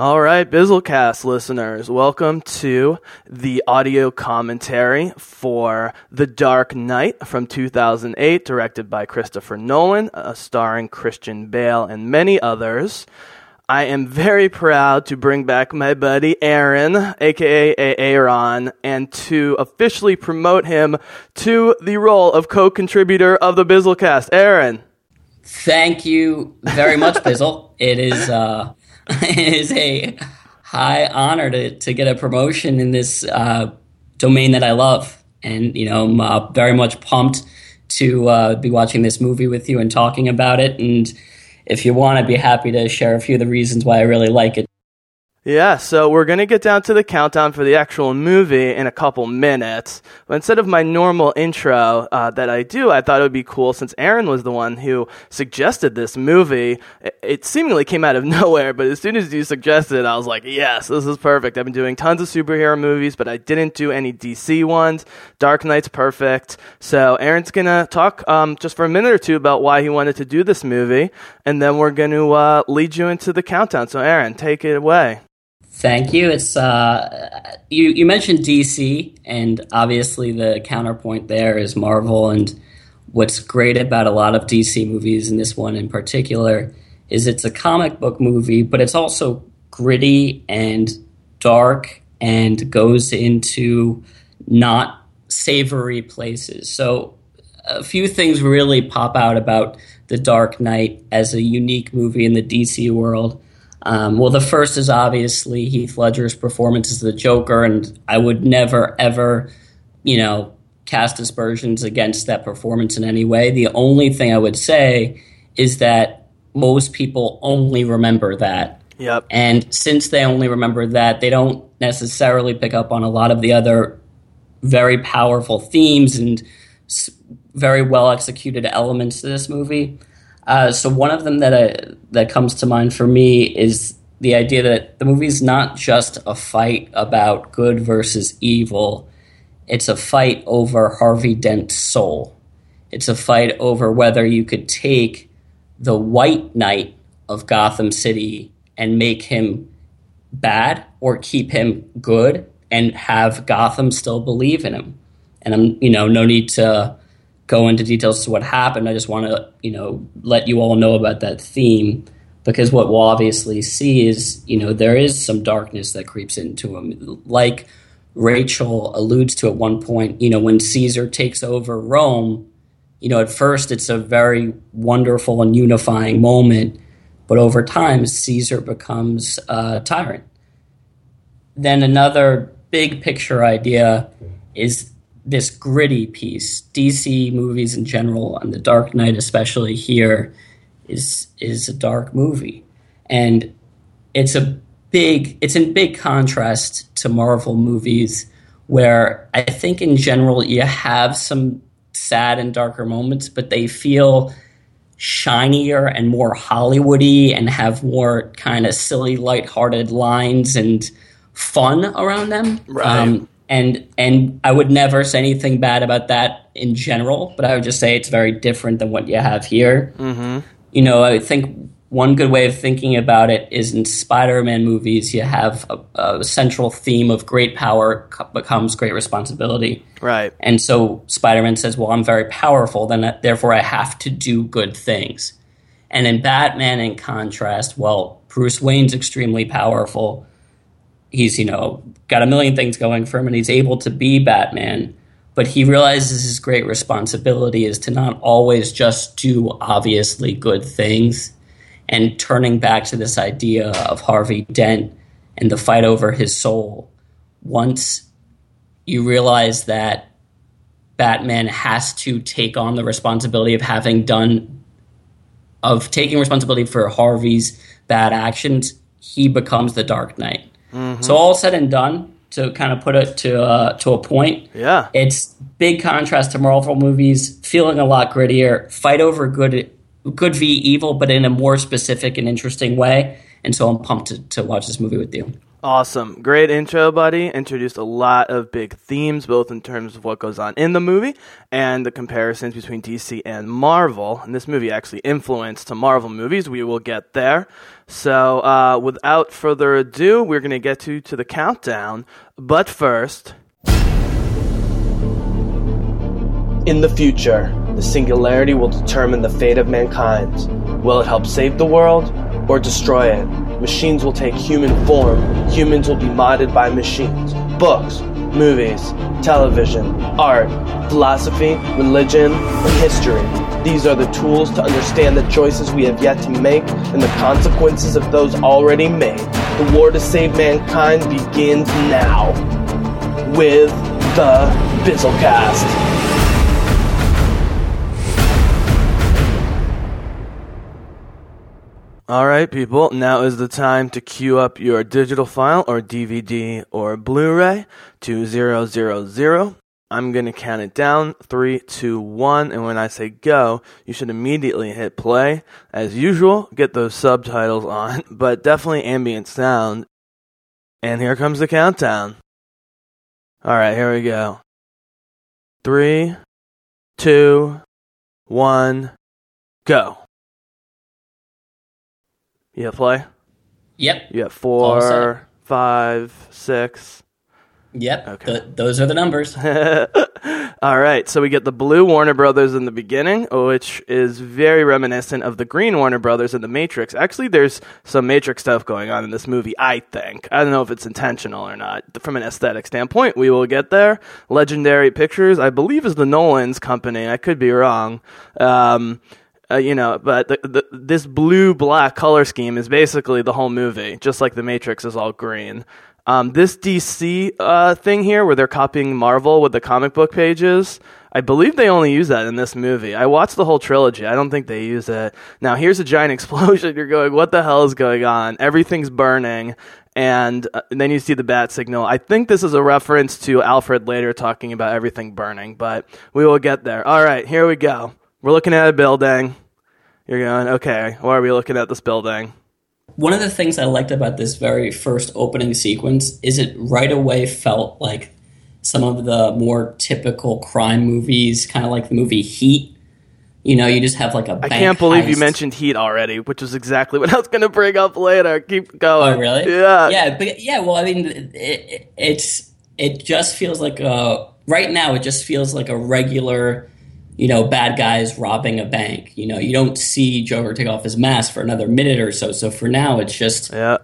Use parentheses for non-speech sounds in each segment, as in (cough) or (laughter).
All right, Bizzlecast listeners, welcome to the audio commentary for The Dark Knight from 2008, directed by Christopher Nolan, uh, starring Christian Bale and many others. I am very proud to bring back my buddy Aaron, aka Aaron, and to officially promote him to the role of co-contributor of the Bizzlecast. Aaron. Thank you very much, Bizzle. (laughs) it is uh, it (laughs) is a high honor to, to get a promotion in this uh, domain that I love. And, you know, I'm uh, very much pumped to uh, be watching this movie with you and talking about it. And if you want, I'd be happy to share a few of the reasons why I really like it. Yeah, so we're going to get down to the countdown for the actual movie in a couple minutes. But instead of my normal intro uh, that I do, I thought it would be cool since Aaron was the one who suggested this movie. It, seemingly came out of (laughs) nowhere, but as soon as you suggested it, I was like, yes, this is perfect. I've been doing tons of superhero movies, but I didn't do any DC ones. Dark Knight's perfect. So Aaron's going to talk um, just for a minute or two about why he wanted to do this movie, and then we're going to uh, lead you into the countdown. So, Aaron, take it away. Thank you. It's uh, you. You mentioned DC, and obviously the counterpoint there is Marvel. And what's great about a lot of DC movies, and this one in particular, is it's a comic book movie, but it's also gritty and dark, and goes into not savory places. So a few things really pop out about The Dark Knight as a unique movie in the DC world. Um, well, the first is obviously Heath Ledger's performance as the Joker, and I would never, ever, you know, cast aspersions against that performance in any way. The only thing I would say is that most people only remember that. Yep. And since they only remember that, they don't necessarily pick up on a lot of the other very powerful themes and very well executed elements to this movie. Uh, so one of them that I, that comes to mind for me is the idea that the movie's not just a fight about good versus evil. It's a fight over Harvey Dent's soul. It's a fight over whether you could take the white knight of Gotham City and make him bad or keep him good and have Gotham still believe in him. And I'm, you know, no need to go into details to what happened. I just want to, you know, let you all know about that theme because what we'll obviously see is, you know, there is some darkness that creeps into him. Like Rachel alludes to at one point, you know, when Caesar takes over Rome, you know, at first it's a very wonderful and unifying moment, but over time, Caesar becomes a tyrant. Then another big picture idea is this gritty piece. DC movies in general, and The Dark Knight especially here, is is a dark movie, and it's a big it's in big contrast to Marvel movies, where I think in general you have some sad and darker moments, but they feel shinier and more Hollywoody and have more kind of silly, lighthearted lines and fun around them. Right. Um, and and I would never say anything bad about that in general, but I would just say it's very different than what you have here. Mm-hmm. You know, I think one good way of thinking about it is in Spider-Man movies, you have a, a central theme of great power becomes great responsibility. Right. And so Spider-Man says, "Well, I'm very powerful, then therefore I have to do good things." And in Batman, in contrast, well, Bruce Wayne's extremely powerful he's you know got a million things going for him and he's able to be batman but he realizes his great responsibility is to not always just do obviously good things. And turning back to this idea of harvey dent and the fight over his soul once you realize that batman has to take on the responsibility of having done of taking responsibility for harvey's bad actions he becomes the dark knight Mm-hmm. So all said and done, to kind of put it to uh, to a point, yeah, it's big contrast to Marvel movies, feeling a lot grittier, fight over good good v evil, but in a more specific and interesting way. And so I'm pumped to, to watch this movie with you. Awesome. Great intro, buddy. Introduced a lot of big themes, both in terms of what goes on in the movie and the comparisons between DC and Marvel. And this movie actually influenced to Marvel movies. We will get there. So, uh, without further ado, we're going to get to, to the countdown. But first. In the future, the singularity will determine the fate of mankind. Will it help save the world or destroy it? Machines will take human form, humans will be modded by machines. Books, movies, television, art, philosophy, religion, and history. These are the tools to understand the choices we have yet to make and the consequences of those already made. The war to save mankind begins now with the Bizzlecast. All right, people, now is the time to queue up your digital file or DVD or Blu ray to 000. I'm going to count it down three, two, one, and when I say go, you should immediately hit play. As usual, get those subtitles on, (laughs) but definitely ambient sound. And here comes the countdown. All right, here we go. Three, two, one, go. You have play? Yep. You have four, five, six. Yep. Okay. Th- those are the numbers. (laughs) All right, so we get the blue Warner Brothers in the beginning, which is very reminiscent of the green Warner Brothers in the Matrix. Actually, there's some Matrix stuff going on in this movie, I think. I don't know if it's intentional or not. From an aesthetic standpoint, we will get there. Legendary Pictures, I believe, is the Nolan's company. I could be wrong. Um, uh, you know, but the, the, this blue black color scheme is basically the whole movie, just like the Matrix is all green. Um, this DC uh, thing here, where they're copying Marvel with the comic book pages, I believe they only use that in this movie. I watched the whole trilogy. I don't think they use it. Now, here's a giant (laughs) explosion. You're going, what the hell is going on? Everything's burning. And, uh, and then you see the bat signal. I think this is a reference to Alfred later talking about everything burning, but we will get there. All right, here we go. We're looking at a building. You're going, okay, why are we looking at this building? One of the things I liked about this very first opening sequence is it right away felt like some of the more typical crime movies, kind of like the movie Heat. You know, you just have like a. I can't believe heist. you mentioned Heat already, which is exactly what I was going to bring up later. Keep going. Oh, really? Yeah. Yeah, but yeah. Well, I mean, it, it, it's it just feels like a right now. It just feels like a regular you know, bad guys robbing a bank. You know, you don't see Joker take off his mask for another minute or so. So for now, it's just, yeah.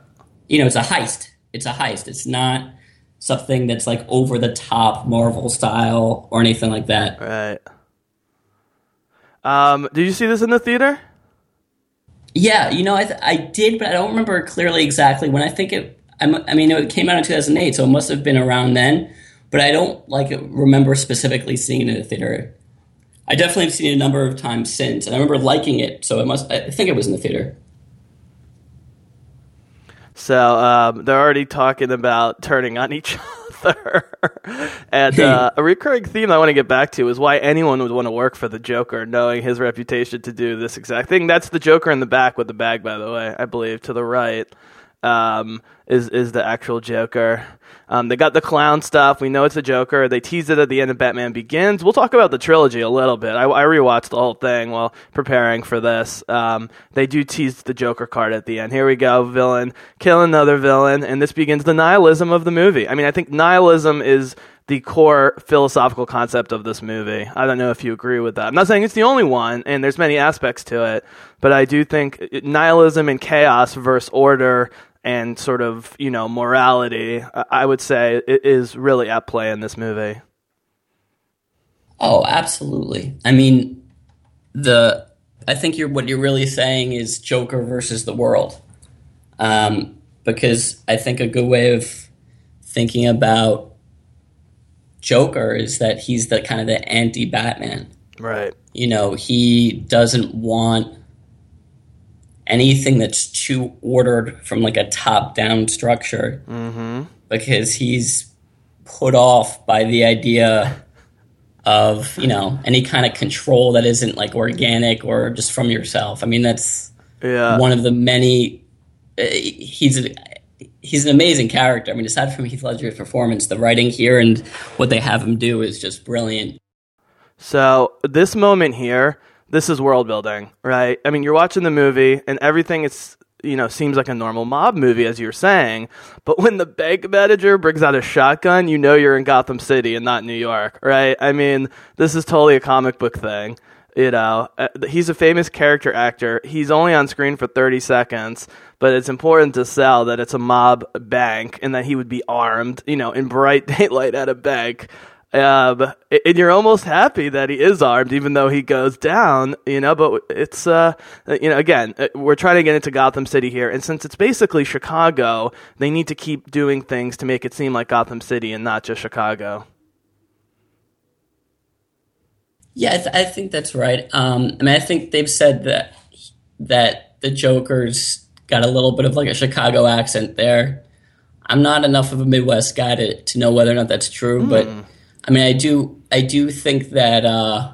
you know, it's a heist. It's a heist. It's not something that's like over the top Marvel style or anything like that. Right. Um, did you see this in the theater? Yeah, you know, I, th- I did, but I don't remember clearly exactly when. I think it. I'm, I mean, it came out in 2008, so it must have been around then. But I don't like remember specifically seeing it in the theater. I definitely have seen it a number of times since, and I remember liking it. So it must. I think it was in the theater. So um, they're already talking about turning on each (laughs) other, and (laughs) uh, a recurring theme I want to get back to is why anyone would want to work for the Joker, knowing his reputation to do this exact thing. That's the Joker in the back with the bag, by the way. I believe to the right um, is is the actual Joker. Um, they got the clown stuff. We know it's a Joker. They teased it at the end of Batman Begins. We'll talk about the trilogy a little bit. I, I rewatched the whole thing while preparing for this. Um, they do tease the Joker card at the end. Here we go, villain, kill another villain, and this begins the nihilism of the movie. I mean, I think nihilism is the core philosophical concept of this movie. I don't know if you agree with that. I'm not saying it's the only one, and there's many aspects to it, but I do think nihilism and chaos versus order and sort of you know morality, I would say is really at play in this movie. Oh, absolutely. I mean, the I think you're what you're really saying is Joker versus the world, um, because I think a good way of thinking about Joker is that he's the kind of the anti Batman. Right. You know, he doesn't want anything that's too ordered from like a top down structure mm-hmm. because he's put off by the idea of you know any kind of control that isn't like organic or just from yourself i mean that's yeah. one of the many uh, he's he's an amazing character. I mean, aside from Heath Ledger's performance, the writing here and what they have him do is just brilliant. So this moment here, this is world building, right? I mean, you're watching the movie and everything is you know seems like a normal mob movie as you're saying, but when the bank manager brings out a shotgun, you know you're in Gotham City and not New York, right? I mean, this is totally a comic book thing. You know, uh, he's a famous character actor. He's only on screen for 30 seconds, but it's important to sell that it's a mob bank and that he would be armed, you know, in bright (laughs) daylight at a bank. Um, and you're almost happy that he is armed, even though he goes down, you know. But it's, uh, you know, again, uh, we're trying to get into Gotham City here, and since it's basically Chicago, they need to keep doing things to make it seem like Gotham City and not just Chicago. Yeah, I, th- I think that's right. Um, I mean, I think they've said that that the Joker's got a little bit of like a Chicago accent there. I'm not enough of a Midwest guy to, to know whether or not that's true, mm. but I mean, I do I do think that uh,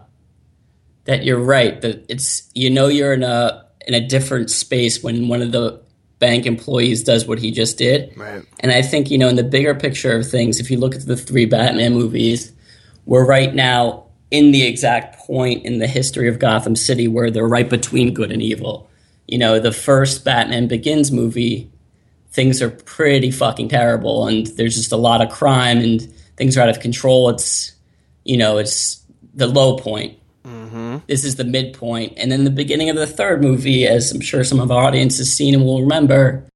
that you're right. That it's you know you're in a in a different space when one of the bank employees does what he just did. Right. And I think you know in the bigger picture of things, if you look at the three Batman movies, we're right now in the exact point in the history of Gotham City where they're right between good and evil. You know, the first Batman Begins movie, things are pretty fucking terrible, and there's just a lot of crime and things are out of control. It's, you know, it's the low point. Mm-hmm. This is the midpoint. And then the beginning of the third movie, as I'm sure some of our audience has seen and will remember,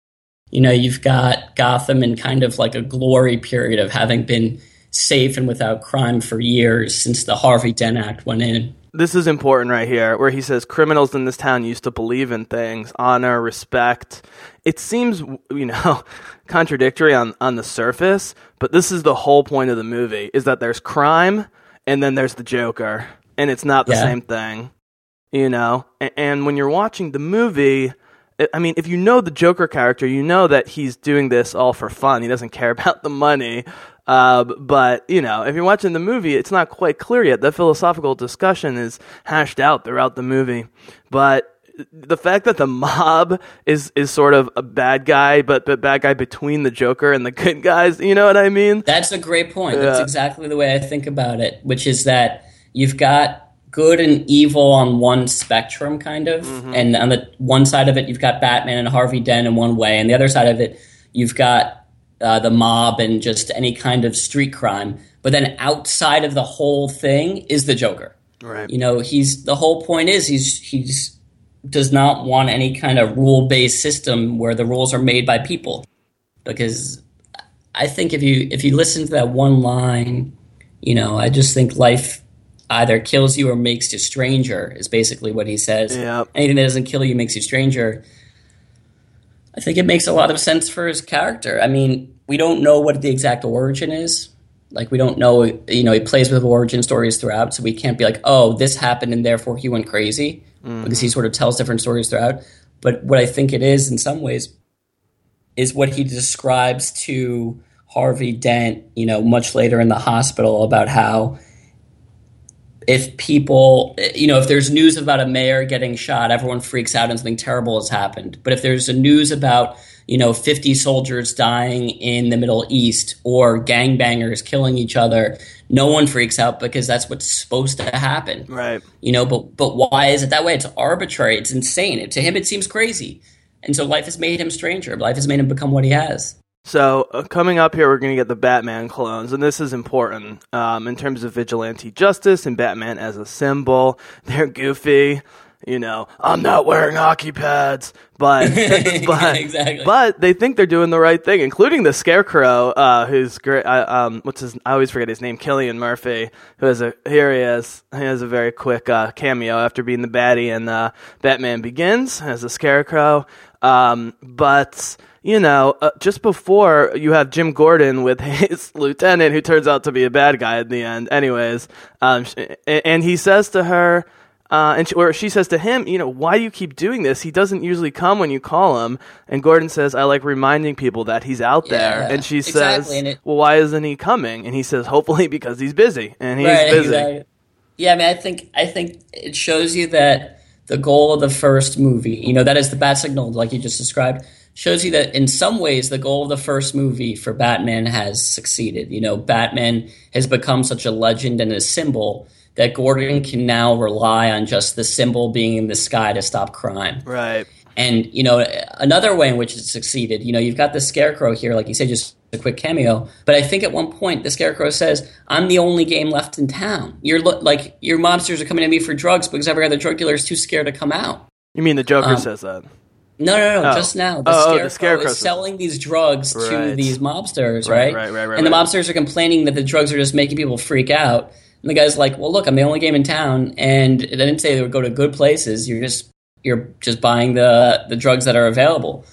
you know, you've got Gotham in kind of like a glory period of having been safe and without crime for years since the Harvey Dent Act went in. This is important right here, where he says criminals in this town used to believe in things, honor, respect. It seems, you know, (laughs) contradictory on, on the surface, but this is the whole point of the movie is that there's crime and then there's the Joker, and it's not the yeah. same thing, you know? And, and when you're watching the movie, I mean, if you know the Joker character, you know that he's doing this all for fun. He doesn't care (laughs) about the money. Uh, but you know, if you're watching the movie, it's not quite clear yet. The philosophical discussion is hashed out throughout the movie, but the fact that the mob is is sort of a bad guy, but but bad guy between the Joker and the good guys. You know what I mean? That's a great point. That's exactly the way I think about it. Which is that you've got good and evil on one spectrum, kind of, mm-hmm. and on the one side of it, you've got Batman and Harvey Dent in one way, and the other side of it, you've got uh, the mob and just any kind of street crime. But then outside of the whole thing is the Joker. Right. You know, he's the whole point is he's he's does not want any kind of rule based system where the rules are made by people. Because I think if you if you listen to that one line, you know, I just think life either kills you or makes you stranger is basically what he says. Yeah. Anything that doesn't kill you makes you stranger. I think it makes a lot of sense for his character. I mean, we don't know what the exact origin is. Like we don't know, you know, he plays with origin stories throughout, so we can't be like, oh, this happened and therefore he went crazy, mm-hmm. because he sort of tells different stories throughout. But what I think it is, in some ways, is what he describes to Harvey Dent, you know, much later in the hospital about how if people, you know, if there's news about a mayor getting shot, everyone freaks out and something terrible has happened. But if there's a news about, you know, 50 soldiers dying in the Middle East or gangbangers killing each other, no one freaks out because that's what's supposed to happen. Right. You know, but but why is it that way? It's arbitrary. It's insane. It, to him, it seems crazy. And so life has made him stranger. Life has made him become what he has. So uh, coming up here, we're going to get the Batman clones, and this is important um, in terms of vigilante justice and Batman as a symbol. (laughs) They're goofy, you know. I'm not wearing hockey pads, but (laughs) but exactly. but they think they're doing the right thing, including the Scarecrow, uh, who's great. Uh, um, what's his? I always forget his name. Cillian Murphy, who has a here he is. He has a very quick uh, cameo after being the baddie in uh, Batman Begins as a Scarecrow. Um, but you know, uh, just before you have Jim Gordon with (laughs) his lieutenant, who turns out to be a bad guy at the end, anyways. Um, and he says to her, uh, and she, or she says to him, you know, why do you keep doing this? He doesn't usually come when you call him. And Gordon says, I like reminding people that he's out yeah, there. And she exactly. says, it, well, why isn't he coming? And he says, hopefully (laughs) because he's busy, and he's right, busy. Exactly. Yeah, I mean, I think I think it shows you that the goal of the first movie, you know, that is the bat signal, like you just described shows you that in some ways the goal of the first movie for Batman has succeeded. You know, Batman has become such a legend and a symbol that Gordon can now rely on just the symbol being in the sky to stop crime. Right. And you know, another way in which it succeeded, you know, you've got the Scarecrow here, like you said, just a quick cameo. But I think at one point the Scarecrow says, "I'm the only game left in town. You're lo- like your mobsters are coming to me for drugs because every other drug dealer is too scared to come out." You mean the Joker um, says that? No, no, no. Oh. Just now, the, oh, Scarecrow, oh, the Scarecrow is selling these drugs right. to these mobsters, right? Right, right, right. right and the mobsters are complaining that the drugs are just making people freak out. And the guy's like, "Well, look, I'm the only game in town, and I didn't say they would go to good places. You're just you're just buying the the drugs that are available."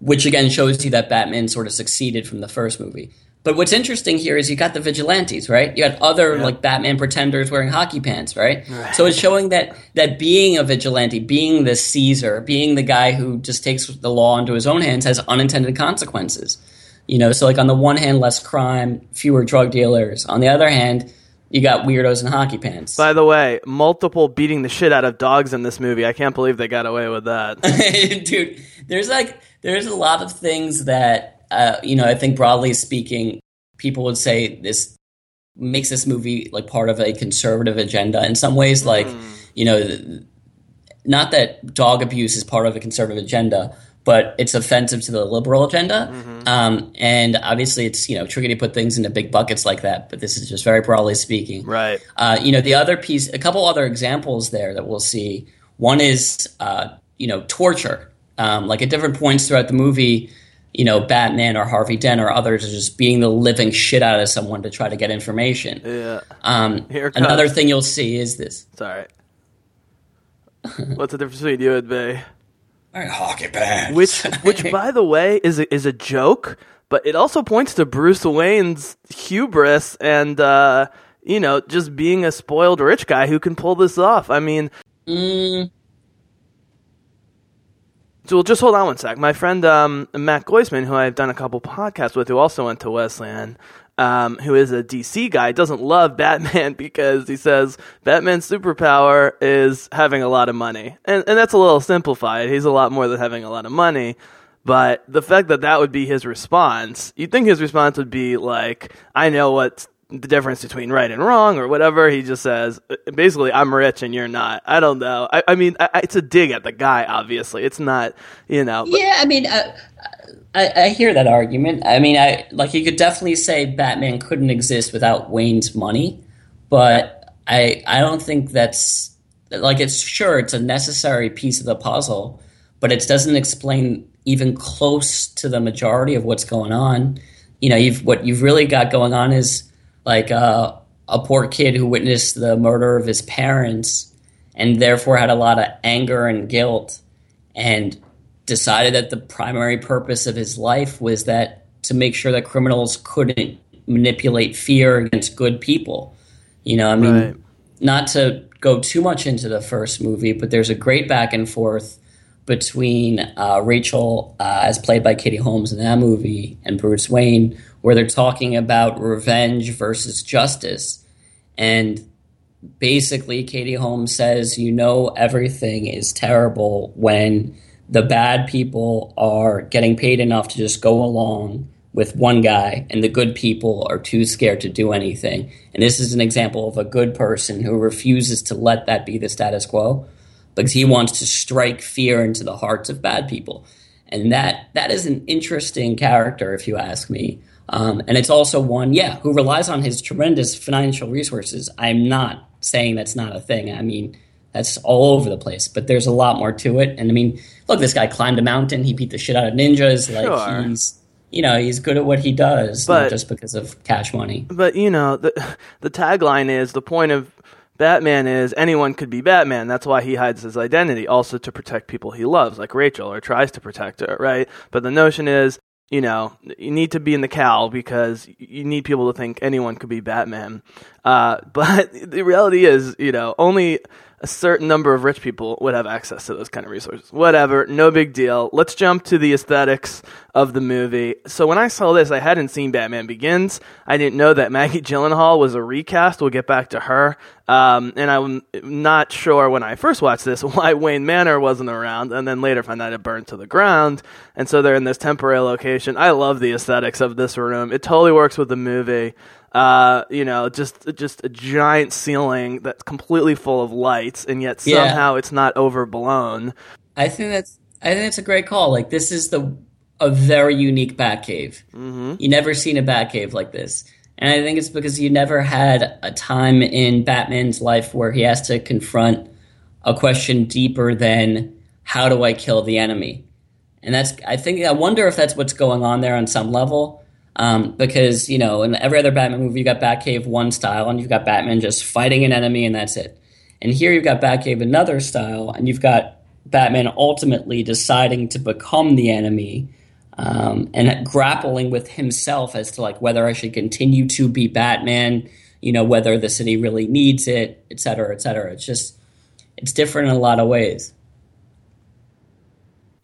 Which again shows you that Batman sort of succeeded from the first movie. But what's interesting here is you got the vigilantes, right? You got other yeah. like Batman pretenders wearing hockey pants, right? right? So it's showing that that being a vigilante, being the Caesar, being the guy who just takes the law into his own hands has unintended consequences. You know, so like on the one hand, less crime, fewer drug dealers. On the other hand, you got weirdos in hockey pants. By the way, multiple beating the shit out of dogs in this movie. I can't believe they got away with that. (laughs) Dude, there's like there's a lot of things that uh, you know, I think broadly speaking, people would say this makes this movie like part of a conservative agenda. In some ways, like mm. you know, not that dog abuse is part of a conservative agenda, but it's offensive to the liberal agenda. Mm-hmm. Um, and obviously, it's you know tricky to put things into big buckets like that. But this is just very broadly speaking, right? Uh, you know, the other piece, a couple other examples there that we'll see. One is uh, you know torture. Um, like at different points throughout the movie, you know, Batman or Harvey Dent or others are just beating the living shit out of someone to try to get information. Yeah. Um, another thing you'll see is this. It's all right. What's the difference between you and me? hockey pants. Which, which, (laughs) by the way, is a, is a joke, but it also points to Bruce Wayne's hubris and, uh, you know, just being a spoiled rich guy who can pull this off. I mean, mm, so just hold on one sec. My friend um, Matt Goisman, who I've done a couple podcasts with, who also went to Wesleyan, um, who is a DC guy, doesn't love Batman (laughs) because he says Batman's superpower is having a lot of money, and and that's a little simplified. He's a lot more than having a lot of money. But the fact that that would be his response, you'd think his response would be like, "I know what the difference between right and wrong or whatever. He just says, basically, I'm rich and you're not. I don't know. I, I mean, I, it's a dig at the guy, obviously. It's not, you know. But- yeah, I mean, uh, I, I, hear that argument. I mean, I like you could definitely say Batman couldn't exist without Wayne's money, but I I don't think that's like it's sure it's a necessary piece of the puzzle, but it doesn't explain even close to the majority of what's going on. You know, you've what you've really got going on is like uh, a poor kid who witnessed the murder of his parents and therefore had a lot of anger and guilt and decided that the primary purpose of his life was that to make sure that criminals couldn't manipulate fear against good people. You know, I mean, right. not to go too much into the first movie, but there's a great back and forth between uh, Rachel, uh, as played by Katie Holmes in that movie, and Bruce Wayne, where they're talking about revenge versus justice. And basically, Katie Holmes says, you know, everything is terrible when the bad people are getting paid enough to just go along with one guy, and the good people are too scared to do anything. And this is an example of a good person who refuses to let that be the status quo because he wants to strike fear into the hearts of bad people. And that that is an interesting character, if you ask me. Um, and it's also one, yeah, who relies on his tremendous financial resources. I'm not saying that's not a thing. I mean, that's all over the place, but there's a lot more to it. And I mean, look, this guy climbed a mountain. He beat the shit out of ninjas. Like sure. he's, you know, he's good at what he does, but, not just because of cash money. But you know, the the tagline is the point of Batman is anyone could be Batman. That's why he hides his identity, also to protect people he loves, like Rachel, or tries to protect her, right? But the notion is you know, you need to be in the cowl because you need people to think anyone could be Batman. Uh, (laughs) but the reality is, you know, only a certain number of rich people would have access to those kind of resources. Whatever, no big deal. Let's jump to the aesthetics of the movie. So when I saw this, I hadn't seen Batman Begins. I didn't know that (laughs) Maggie Gyllenhaal was a recast. We'll get back to her. Um, and I'm not sure when I first watched this (laughs) why Wayne Manor wasn't around, and then later found out it burned to the ground. And so they're in this temporary location. I love the aesthetics of this room. It totally works with the movie. Uh, you know, just just a giant ceiling that's completely full of lights, and yet Yeah. somehow it's not overblown. I think that's I think that's a great call. Like this is the a very unique Batcave. Mm-hmm. You never seen a Batcave like this, and I think it's because you never had a time in Batman's life where he has to confront a question deeper than how do I kill the enemy, and that's I think I wonder if that's what's going on there on some level. Um, because you know, in every other Batman movie, you got Batcave one style, and you've got Batman just fighting an enemy, and that's it. And here you've got Batcave another style, and you've got Batman ultimately deciding to become the enemy um, and grappling with himself as to like whether I should continue to be Batman, you know, whether the city really needs it, et cetera, et cetera. It's just it's different in a lot of ways.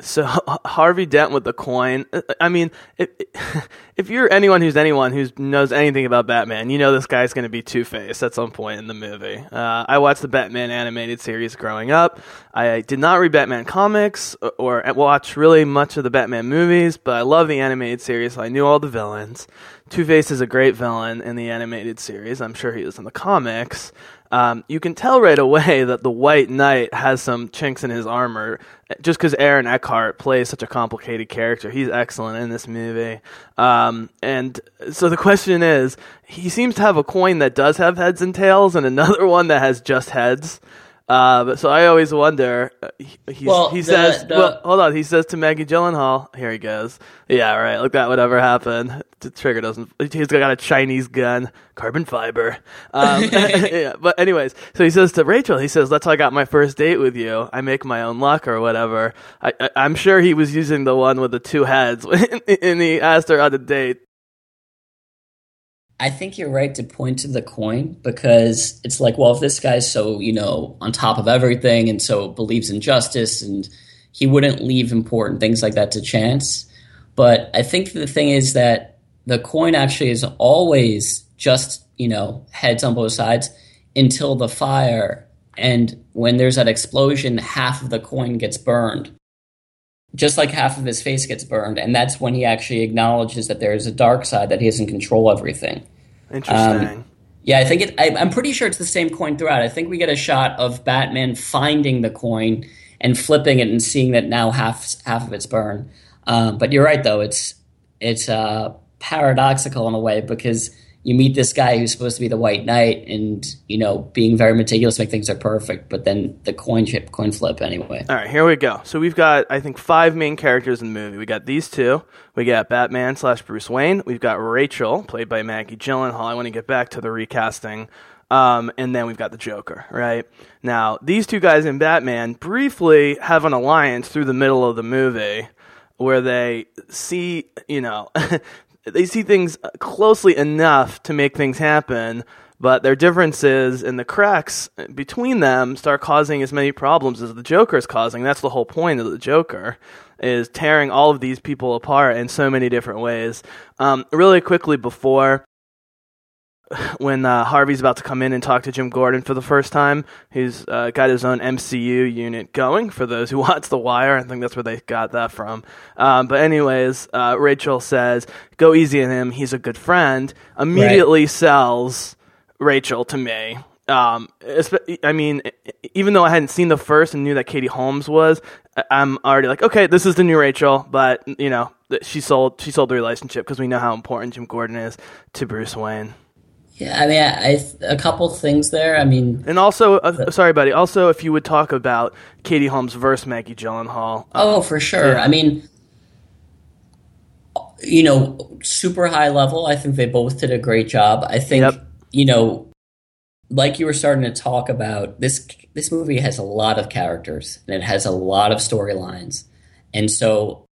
So (laughs) Harvey Dent with the coin. Uh, uh, I mean, if, (laughs) if you're anyone who's anyone who knows anything about Batman, you know this guy's going to be Two Face at some point in the movie. Uh, I watched the Batman animated series growing up. I did not read Batman comics uh, or, or watch really much of the Batman movies, but I love the animated series. So I knew all the villains. Two Face is a great villain in the animated series. I'm sure he is in the comics. Um, you can tell right away that the White Knight has some chinks in his armor, just because Aaron Eckhart plays such a complicated character. He's excellent in this movie. Um, and so the question is, he seems to have a coin that does have heads and tails, and another (laughs) one that has just heads. Uh, but so I always wonder. Uh, he, he's- Well, he the- says, the- "Well, hold on." He says to Maggie Gyllenhaal, "Here he goes." Yeah, right. Look, that would ever happen. The trigger doesn't. He's got a Chinese gun, carbon fiber. Um, (laughs) (laughs) yeah, but anyways, so he says to Rachel, he says, "That's how I got my first date with you. I make my own luck or whatever." I, I'm sure he was using the one with the two heads, (laughs) and he asked her on a date. I think you're right to point to the coin because it's like, well, if this guy's so, you know, on top of everything and so believes in justice and he wouldn't leave important things like that to chance. But I think the thing is that the coin actually is always just, you know, heads on both sides until the fire. And when there's that explosion, half of the coin gets burned just like half of his face gets burned, and that's when he actually acknowledges that there is a dark side that he doesn't control everything. Interesting. Yeah, I think it. I, I'm pretty sure it's the same coin throughout. I think we get a shot of Batman finding the coin and flipping it and seeing that now half half of it's burned. Um, but you're right, though. It's it's uh, paradoxical in a way because you meet this guy who's supposed to be the White Knight, and you know, being very meticulous, make things are perfect. But then the coin chip, coin flip, anyway. All right, here we go. So we've got, I think, five main characters in the movie. We got these two. We got Batman slash Bruce Wayne. We've got Rachel, played by Maggie Gyllenhaal. I want to get back to the recasting. Um, and then we've got the Joker, right? Now, these two guys in Batman briefly have an alliance through the middle of the movie where they see, you know, (laughs) they see things closely enough to make things happen, but their differences and the cracks between them start causing as many problems as the Joker is causing. That's the whole point of the Joker is tearing all of these people apart in so many different ways. Um, really quickly before (sighs) when uh, Harvey's about to come in and talk to Jim Gordon for the first time. He's uh, got his own MCU unit going. For those who (laughs) watch The Wire, I think that's where they got that from. Um, but anyways, uh, Rachel says, "Go easy on him. He's a good friend." Immediately sells Rachel to me. Um, I mean, even though I hadn't seen the first and knew that Katie Holmes was, I'm already like, okay, this is the new Rachel. But you know, she sold she sold the relationship because we know how important Jim Gordon is to Bruce Wayne. Yeah, I mean, I, I a couple things there. I mean, And also, uh, sorry, buddy. Also, if you would talk about Katie Holmes versus Maggie Gyllenhaal. Oh, for sure. Yeah. I mean, you know, super high level. I think they both did a great job. I think Yep. you know, like you were starting to talk about this. This movie has a lot of characters and it has a lot of storylines, and so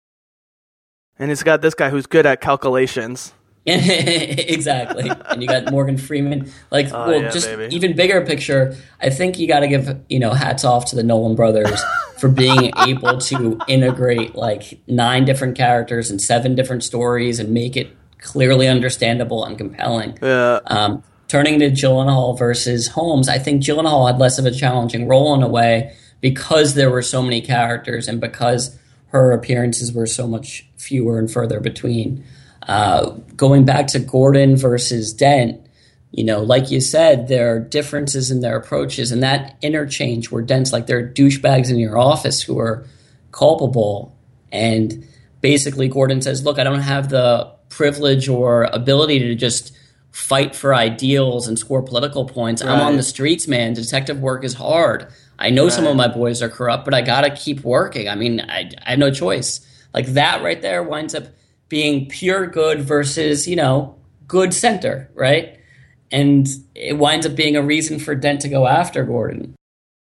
and it's got this guy who's good at calculations. (laughs) exactly. And you got (laughs) Morgan Freeman. Like, Oh, well, yeah, just baby. even bigger picture. I think you got to give you know hats off to the Nolan brothers (laughs) for being able to integrate like nine different characters and seven different stories and make it clearly understandable and compelling. Yeah. Um, turning to Gyllenhaal versus Holmes, I think Gyllenhaal had less of a challenging role in a way because there were so many characters and because her appearances were so much fewer and further between. Uh, going back to Gordon versus Dent, you know, like you said, there are differences in their approaches, and that interchange where Dent's like there are douchebags in your office who are culpable, and basically Gordon says, "Look, I don't have the privilege or ability to just fight for ideals and score political points. I'm on the streets, man. Detective work is hard. I know some of my boys are corrupt, but I got to keep working. I mean, I, I have no choice. Like that right there winds up being pure good versus, you know, good center, right? And it winds up being a reason for Dent to go after Gordon.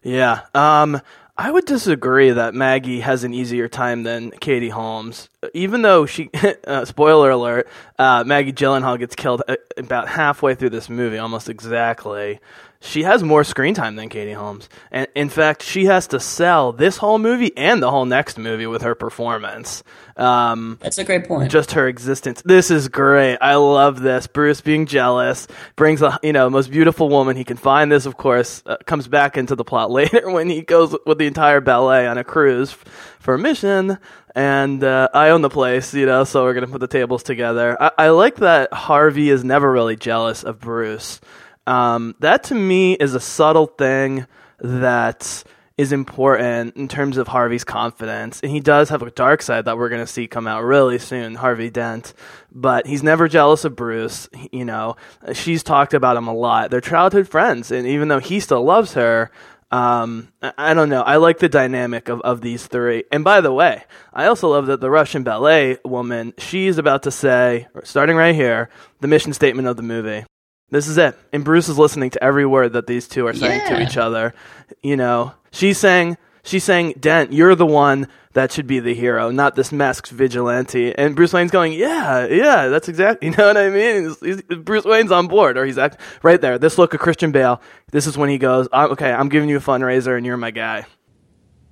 Yeah. Um, I would disagree that Maggie has an easier time than Katie Holmes. Even though she, (laughs) uh, spoiler alert, uh, Maggie Gyllenhaal gets killed uh, about halfway through this movie, almost exactly. She has more screen time than Katie Holmes. And in fact, she has to sell this whole movie and the whole next movie with her performance. Um, That's a great point. just her existence. This is great. I love this. Bruce being jealous brings a you know most beautiful woman he can find. This, of course, uh, comes back into the plot (laughs) later when he goes with the entire ballet on a cruise f- for a mission. And uh, I own the place, you know, so we're gonna put the tables together. I, I like that Harvey is never really jealous of Bruce. Um, that to me is a subtle thing that is important in terms of Harvey's confidence. And he does have a dark side that we're going to see come out really soon, Harvey Dent. But he's never jealous of Bruce. You know, she's talked about him a lot. They're childhood friends. And even though he still loves her, um, I don't know. I like the dynamic of, of these three. And by the way, I also love that the Russian ballet woman, she's about to say, starting right here, the mission statement of the movie. This is it. And Bruce is listening to every word that these two are saying to each other. You know, she's saying, she's saying, Dent, you're the one that should be the hero, not this masked vigilante. And Bruce Wayne's going, yeah, yeah, that's exactly, (laughs) you know what I mean? He's- he's- Bruce Wayne's on board, or he's act right there. This look of Christian Bale. This is when he goes, "I'm- okay, I'm giving you a fundraiser, and you're my guy.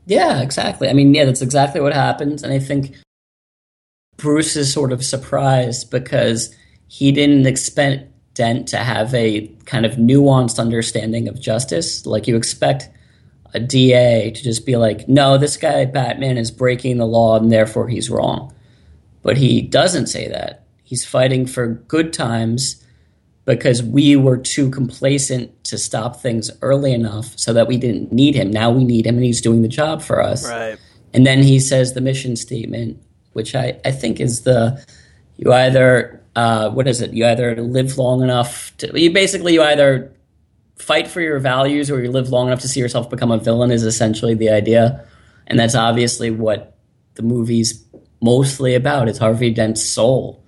Yeah, exactly. I mean, yeah, that's exactly what happens. And I think Bruce is sort of surprised because he didn't expect Dent to have a kind of nuanced understanding of justice. Like you expect a DA to just be like, no, this guy, Batman, is breaking the law and therefore he's wrong. But he doesn't say that. He's fighting for good times because we were too complacent to stop things early enough so that we didn't need him. Now we need him and he's doing the job for us. Right. And then he says the mission statement, which I, I think is the you either uh, what is it? You either live long enough to you basically you either fight for your values or you live long enough to see yourself become a villain is essentially the idea. And that's obviously what the movie's mostly about. It's Harvey Dent's soul.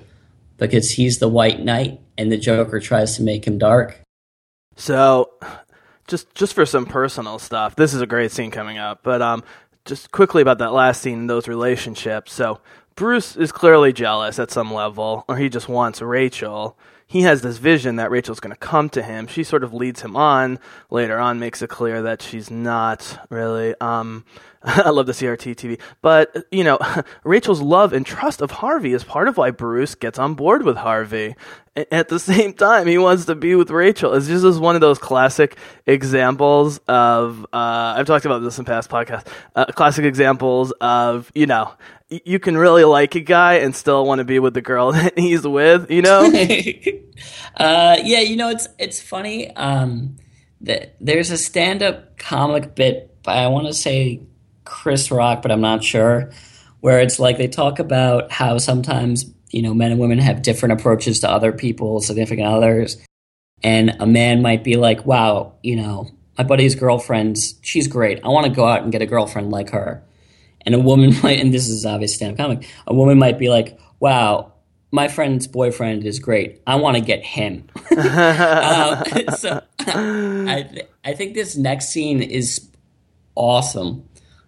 Because he's the white knight and the Joker tries to make him dark. So, just just for some personal stuff, this is a great scene coming up. But um, just quickly about that last scene, those relationships. So Bruce is clearly jealous at some level, or he just wants Rachel. He has this vision that Rachel's going to come to him. She sort of leads him on. Later on, makes it clear that she's not really. Um, (laughs) I love the CRT TV, but you know, (laughs) Rachel's love and trust of Harvey is part of why Bruce gets on board with Harvey. At the (laughs) same time, he wants to be with Rachel. It's just as one of those classic examples of. Uh, I've talked about this in past podcasts. Uh, classic examples of you know, you can really like a guy and still want to be with the girl (laughs) that he's with. You know. (laughs) uh, yeah, you know it's it's funny. Um, that there's a stand-up comic bit by I want to say Chris Rock, but I'm not sure. Where it's like they talk about how sometimes you know men and women have different approaches to other people, significant others, and a man might be like, "Wow, you know, my buddy's girlfriend's she's great. I want to go out and get a girlfriend like her." And a woman (laughs) might, and this is obvious stand-up comic, a woman might be like, "Wow, my friend's boyfriend is great. I want to get him." um, (laughs) so (laughs) I, th- I think this next scene is awesome,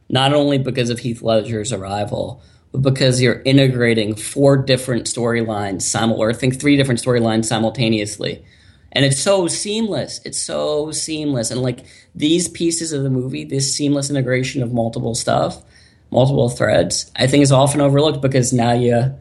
not only because of Heath Ledger's arrival, but because you're integrating four different storylines simul or I think three different storylines simultaneously. And it's so seamless. It's so seamless. And like these pieces of the movie, this seamless integration of multiple stuff, multiple threads, I think is often overlooked because now you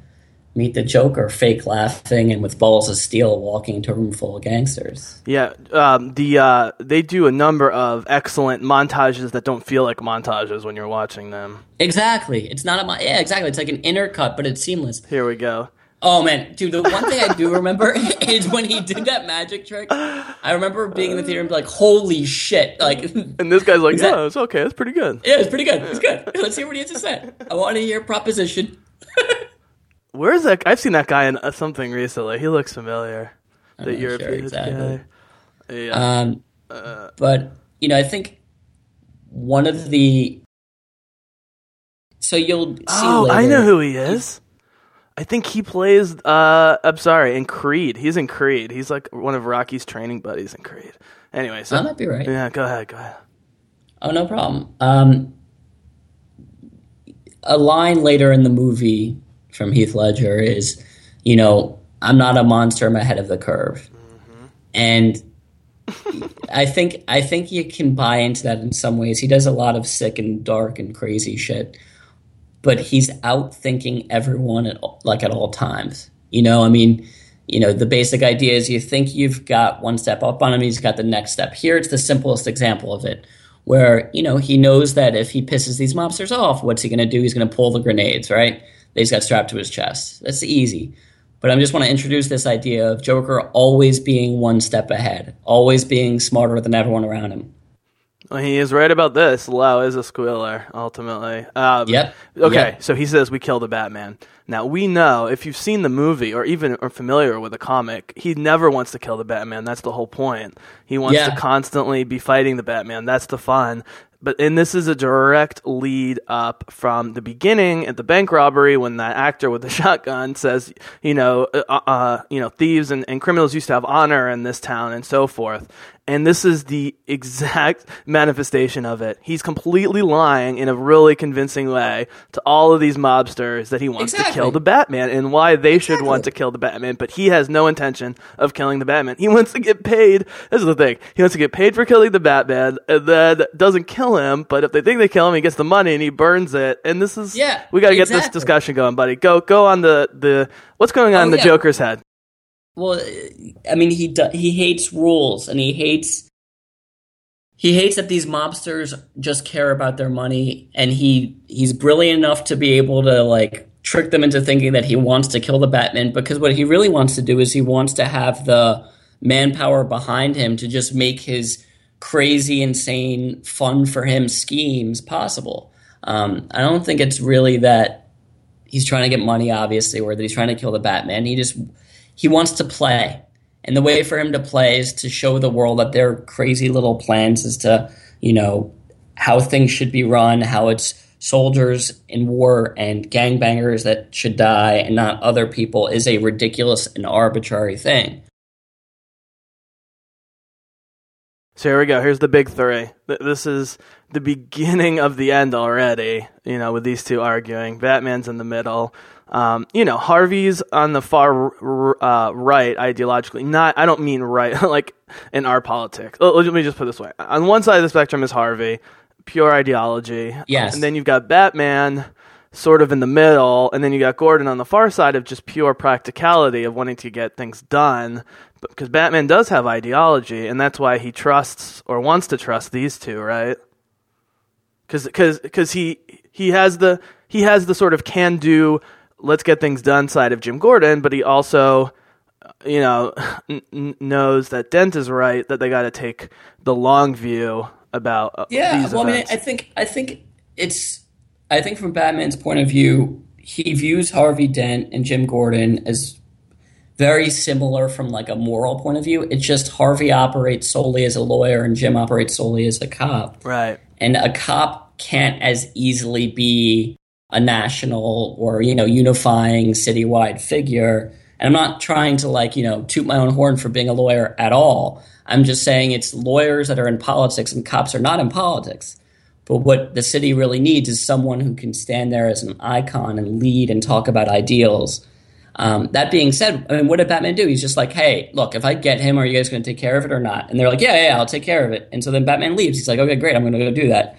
meet the Joker fake laughing and with balls of steel walking into a room full of gangsters. Yeah, um, the uh, they do a number of excellent montages that don't feel like montages when you're watching them. Exactly. It's not a mon- yeah, exactly. It's like an intercut, but it's seamless. Here we go. Oh man, dude, the one thing I do remember (laughs) is when he did that magic trick. I remember being in the theater and be like, "Holy shit!" Like, (laughs) And this guy's like, (laughs) that- "Oh, it's okay. It's pretty good." yeah, it's pretty good. It's good. Let's hear what he has to say. I want to hear proposition. Where's that? I've seen that guy in uh, something recently. He looks familiar. The not sure European exactly. guy. Yeah. Um, but you know, I think one of the so you'll see. oh, later, I know who he is. I think he plays. Uh, I'm sorry, in Creed. He's in Creed. He's like one of Rocky's training buddies in Creed. Anyway, so I might be right. yeah, go ahead, go ahead. Oh, no problem. Um, a line later in the movie from Heath Ledger is, you know, I'm not a monster, I'm ahead of the curve. And I think I think you can buy into that in some ways. He does a lot of sick and dark and crazy shit, but he's out thinking everyone at like at all times. You know, I mean, you know, the basic idea is you think you've got one step up on him, he's got the next step. Here, it's the simplest example of it, where you know he knows that if he pisses these mobsters off, what's he going to do? He's going to pull the grenades, right? That he's got strapped to his chest. That's easy. But I just want to introduce this idea of Joker always being one step ahead, always being smarter than everyone around him. Well, he is right about this. Lau is a squealer, ultimately. Um, Yep. Okay, Yep. so he says we killed the Batman. Now we know if you've seen the movie or even are familiar with the comic, he never wants to kill the Batman. That's the whole point. He wants Yeah. to constantly be fighting the Batman. That's the fun. But and this is a direct lead up from the beginning at the bank robbery when that actor with the (laughs) shotgun says, you know, uh, uh, you know, thieves and, and criminals used to have honor in this town and so forth. And this is the exact (laughs) manifestation of it. He's completely lying in a really convincing way to all of these mobsters that he wants to kill the Batman and why they should want to kill the Batman, but he has no intention of killing the Batman. He wants to get paid. This is the thing. He wants to get paid for killing the Batman and then doesn't kill him, but if they think they kill him, he gets the money and he burns it. And this is Yeah, we got to get this discussion going, buddy. Go go on the the what's going on Oh, in the yeah. Joker's head. Well, I mean, he he hates rules, and he hates he hates that these mobsters just care about their money, and he he's brilliant enough to be able to like trick them into thinking that he wants to kill the Batman because what he really wants to do is he wants to have the manpower behind him to just make his crazy, insane, fun for him schemes possible. Um, I don't think it's really that he's trying to get money, obviously, or that he's trying to kill the Batman. He just he wants to play. And the way for him to play is to show the world that their crazy little plans as to, you know, how things should be run, how it's soldiers in war and gangbangers that should die and not other people is a ridiculous and arbitrary thing. So here we go. Here's the big three. This is the beginning of the end already. You know, with these two arguing. Batman's in the middle. Um, you know, Harvey's on the far uh, right ideologically. Not, I don't mean right (laughs) like in our politics. Let me just put it this way: on one side of the spectrum is Harvey, pure ideology. Yes. and then you've got Batman, sort of in the middle, and then you got Gordon on the far side of just pure practicality of wanting to get things done. Because Batman does have ideology, and that's why he trusts or wants to trust these two, right? Because Because he he has the he has the sort of can do, let's get things done side of Jim Gordon, but he also you know (laughs) n- knows that Dent is right that they got to take the long view about uh, Yeah, well, I mean. I think I think it's I think from Batman's point of view, he views Harvey Dent and Jim Gordon as very similar from like a moral point of view. It's just Harvey operates solely as a lawyer and Jim operates solely as a cop. right. And a cop can't as easily be a national or, you know, unifying citywide figure. And I'm not trying to like, you know, toot my own horn for being a lawyer at all. I'm just saying it's lawyers that are in politics and cops are not in politics. But what the city really needs is someone who can stand there as an icon and lead and talk about ideals. Um, that being said, I mean, what did Batman do? He's just like, hey, look, if I get him, are you guys going to take care of it or not? And they're like, yeah, yeah, I'll take care of it. And so then Batman leaves. He's like, okay, great, I'm going to go do that.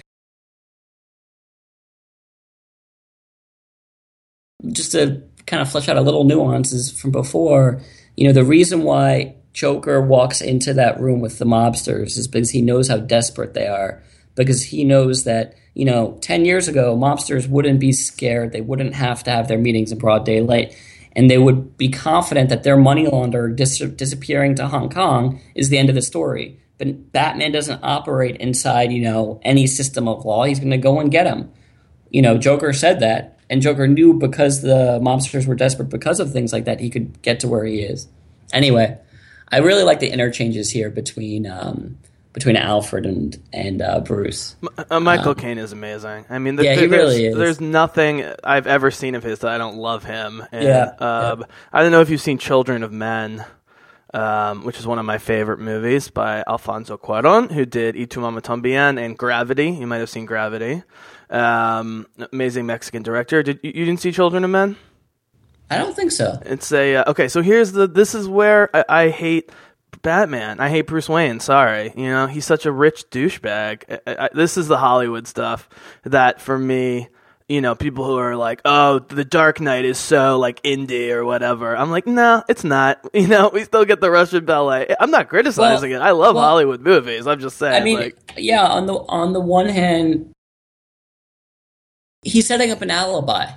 Just to kind of flesh out a little nuances from before, you know, the reason why Joker walks into that room with the mobsters is because he knows how desperate they are. Because he knows that, you know, 10 years ago, mobsters wouldn't be scared. They wouldn't have to have their meetings in broad daylight and they would be confident that their money launderer dis- disappearing to Hong Kong is the end of the story. But Batman doesn't operate inside, you know, any system of law. He's going to go and get him. You know, Joker said that, and Joker knew because the mobsters were desperate because of things like that, he could get to where he is. Anyway, I really like the interchanges here between um, between Alfred and and uh, Bruce. Uh, Michael um, Caine is amazing. I mean, yeah, he really is. There's nothing I've ever seen of his that I don't love him. And, yeah, uh, yeah. I don't know if you've seen Children of Men. Um, which is one of my favorite movies by Alfonso Cuarón, who did Y tu mamá también and Gravity. You might have seen Gravity. Um, amazing Mexican director. Did you, you, didn't see Children of Men? I don't think so. It's a uh, okay. So here's the. This is where I, I hate Batman. I hate Bruce Wayne. Sorry, you know he's such a rich douchebag. I, I, this is the Hollywood stuff that for me, you know, people who are like, "Oh, the Dark Knight is so like indie or whatever." I'm like, no, it's not. (laughs) You know, we still get the Russian ballet. I'm not criticizing well, it. I love well, Hollywood movies. I'm just saying. I mean, like, yeah. On the on the one hand, he's setting up an alibi.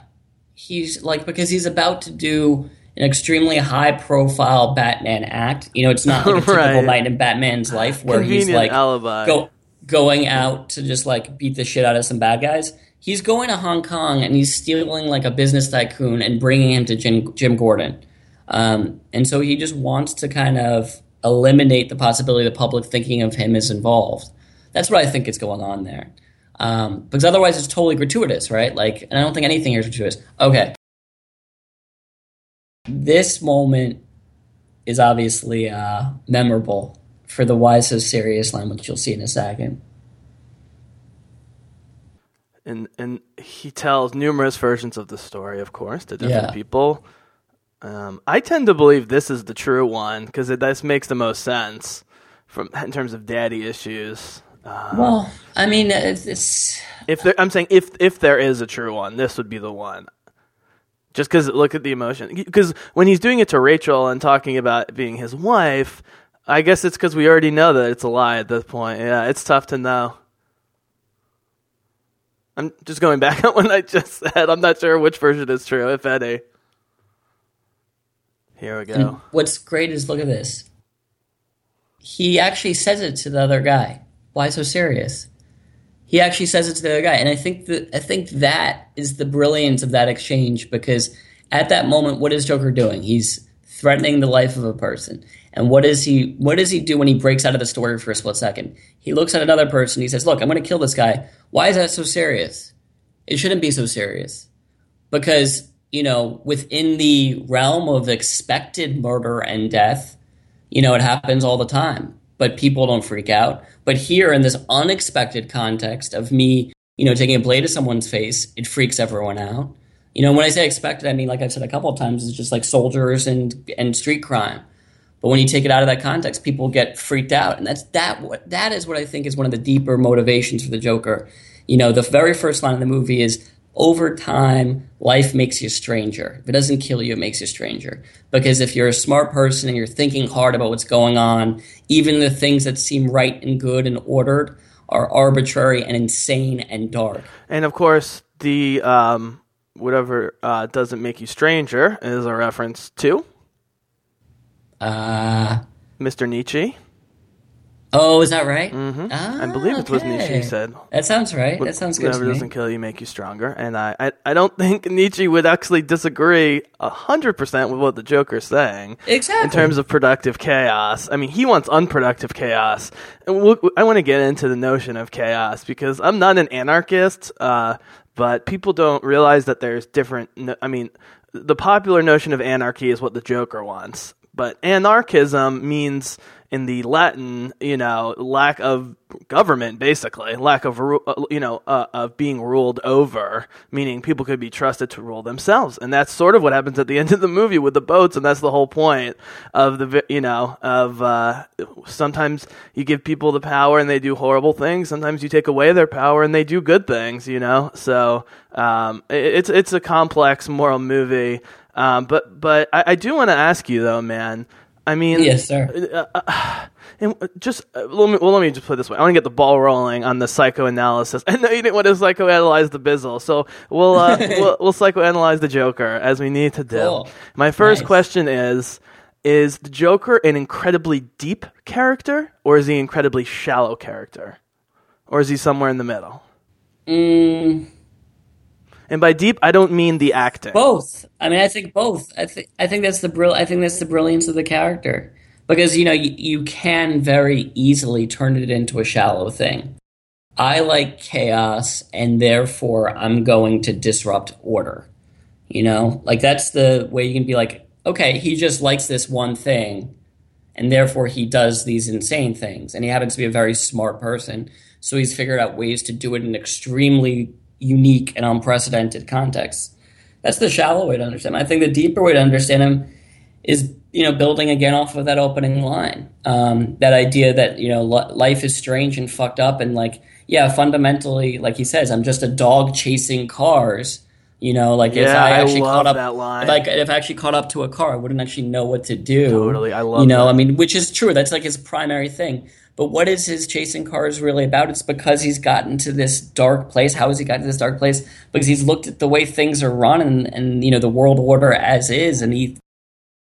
He's like because he's about to do an extremely high profile Batman act. You know, it's not like a (laughs) typical right. night in Batman's life where Convenient he's like alibi. Go, going out to just like beat the shit out of some bad guys. He's going to Hong Kong and he's stealing like a business tycoon and bringing him to Jim, Jim Gordon. Um, and so he just wants to kind of eliminate the possibility of the public thinking of him as involved. That's what I think is going on there. Um, because otherwise it's totally gratuitous, right? Like, and I don't think anything here is gratuitous. Okay. This moment is obviously uh, memorable for the why so serious line, which you'll see in a second. And and he tells numerous versions of the story, of course, to different yeah. people. Um, I tend to believe this is the true one because this makes the most sense from in terms of daddy issues. Uh, well, I mean, it's, it's if there, I'm saying if if there is a true one, this would be the one. Just because look at the emotion. Because when he's doing it to rachel and talking about being his wife i guess it's because we already know that it's a lie at this point. Yeah it's tough to know. I'm just going back (laughs) on what i just said. I'm not sure which version is true if any. Here we go. And what's great is look at this. He actually says it to the other guy why so serious he actually says it to the other guy, and I think that I think that is the brilliance of that exchange because at that moment, what is Joker doing? He's threatening the life of a person, and what does he what does he do when he breaks out of the story for a split second? He looks at another person. He says, "Look, I'm going to kill this guy. Why is that so serious? It shouldn't be so serious because." You know, within the realm of expected murder and death, you know, it happens all the time but people don't freak out. But here in this unexpected context of me, you know, taking a blade to someone's face, it freaks everyone out. You know, when I say expected, I mean, like I've said a couple of times, it's just like soldiers and and street crime. But when you take it out of that context, people get freaked out, and that's that. What that is what I think is one of the deeper motivations for the Joker. You know, the very first line of the movie is over time, life makes you stranger. If it doesn't kill you, it makes you stranger. Because if you're a smart person and you're thinking hard about what's going on, even the things that seem right and good and ordered are arbitrary and insane and dark. And of course, the um, whatever uh, doesn't make you stranger is a reference to uh, Mr. Nietzsche. Oh, is that right? Mm-hmm. Ah, I believe it was Nietzsche said. That sounds right. That sounds good. Whatever doesn't kill you make you stronger, and I, I, I don't (laughs) think Nietzsche would actually disagree hundred percent with what the Joker's saying. Exactly. In terms of productive chaos, I mean, he wants unproductive chaos, and we'll, I want to get into the notion of chaos because I'm not an anarchist, uh, but people don't realize that there's different. I mean, the popular notion of anarchy is what the Joker wants but anarchism means in the Latin, you know, lack of government, basically, lack of, uh, you know, uh, of being ruled over, meaning people could be trusted to rule themselves, and that's sort of what happens at the (laughs) end of the movie with the boats, and that's the whole point of the, you know, of uh, sometimes you give people the power and they do horrible things, sometimes you take away their power and they do good things, you know. So um, it, it's it's a complex moral movie, um, but but I, I do want to ask you though, man. I mean, Yes, sir. uh, uh, (sighs) and just uh, let me well, let me just put it this way. I want to get the ball rolling on the psychoanalysis. (laughs) I know you didn't want to psychoanalyze the Bizzle, so we'll uh, (laughs) we'll, we'll psychoanalyze the Joker as we need to do. Cool. My first Nice. question is: Is the Joker an incredibly deep character, or is he an incredibly shallow character, or is he somewhere in the middle? Mm, And by deep, I don't mean the acting. both. I mean, I think both. I think I think that's the brill. I think that's the brilliance of the character because you know you, you can very easily turn it into a shallow thing. I like chaos, and therefore I'm going to disrupt order. You know, like that's the way you can be like, okay, he just likes this one thing, and therefore he does these insane things, and he happens to be a very smart person, so he's figured out ways to do it in extremely unique and unprecedented contexts. That's the shallow way to understand him. I think the deeper way to understand him is, you know, building again off of that opening line. Um, that idea that, you know, li- life is strange and fucked up. And, like, yeah, fundamentally, like he says, I'm just a dog chasing cars. You know, like if Yeah, I I actually love caught up, that line. If, I, if I actually caught up to a car, I wouldn't actually know what to do. Totally, I love You know, that. I mean, which is true. That's like his primary thing. But what is his chasing cars really about? It's because he's gotten to this dark place. How has he gotten to this dark place? Because he's looked at the way things are run and, and you know the world order as is, and he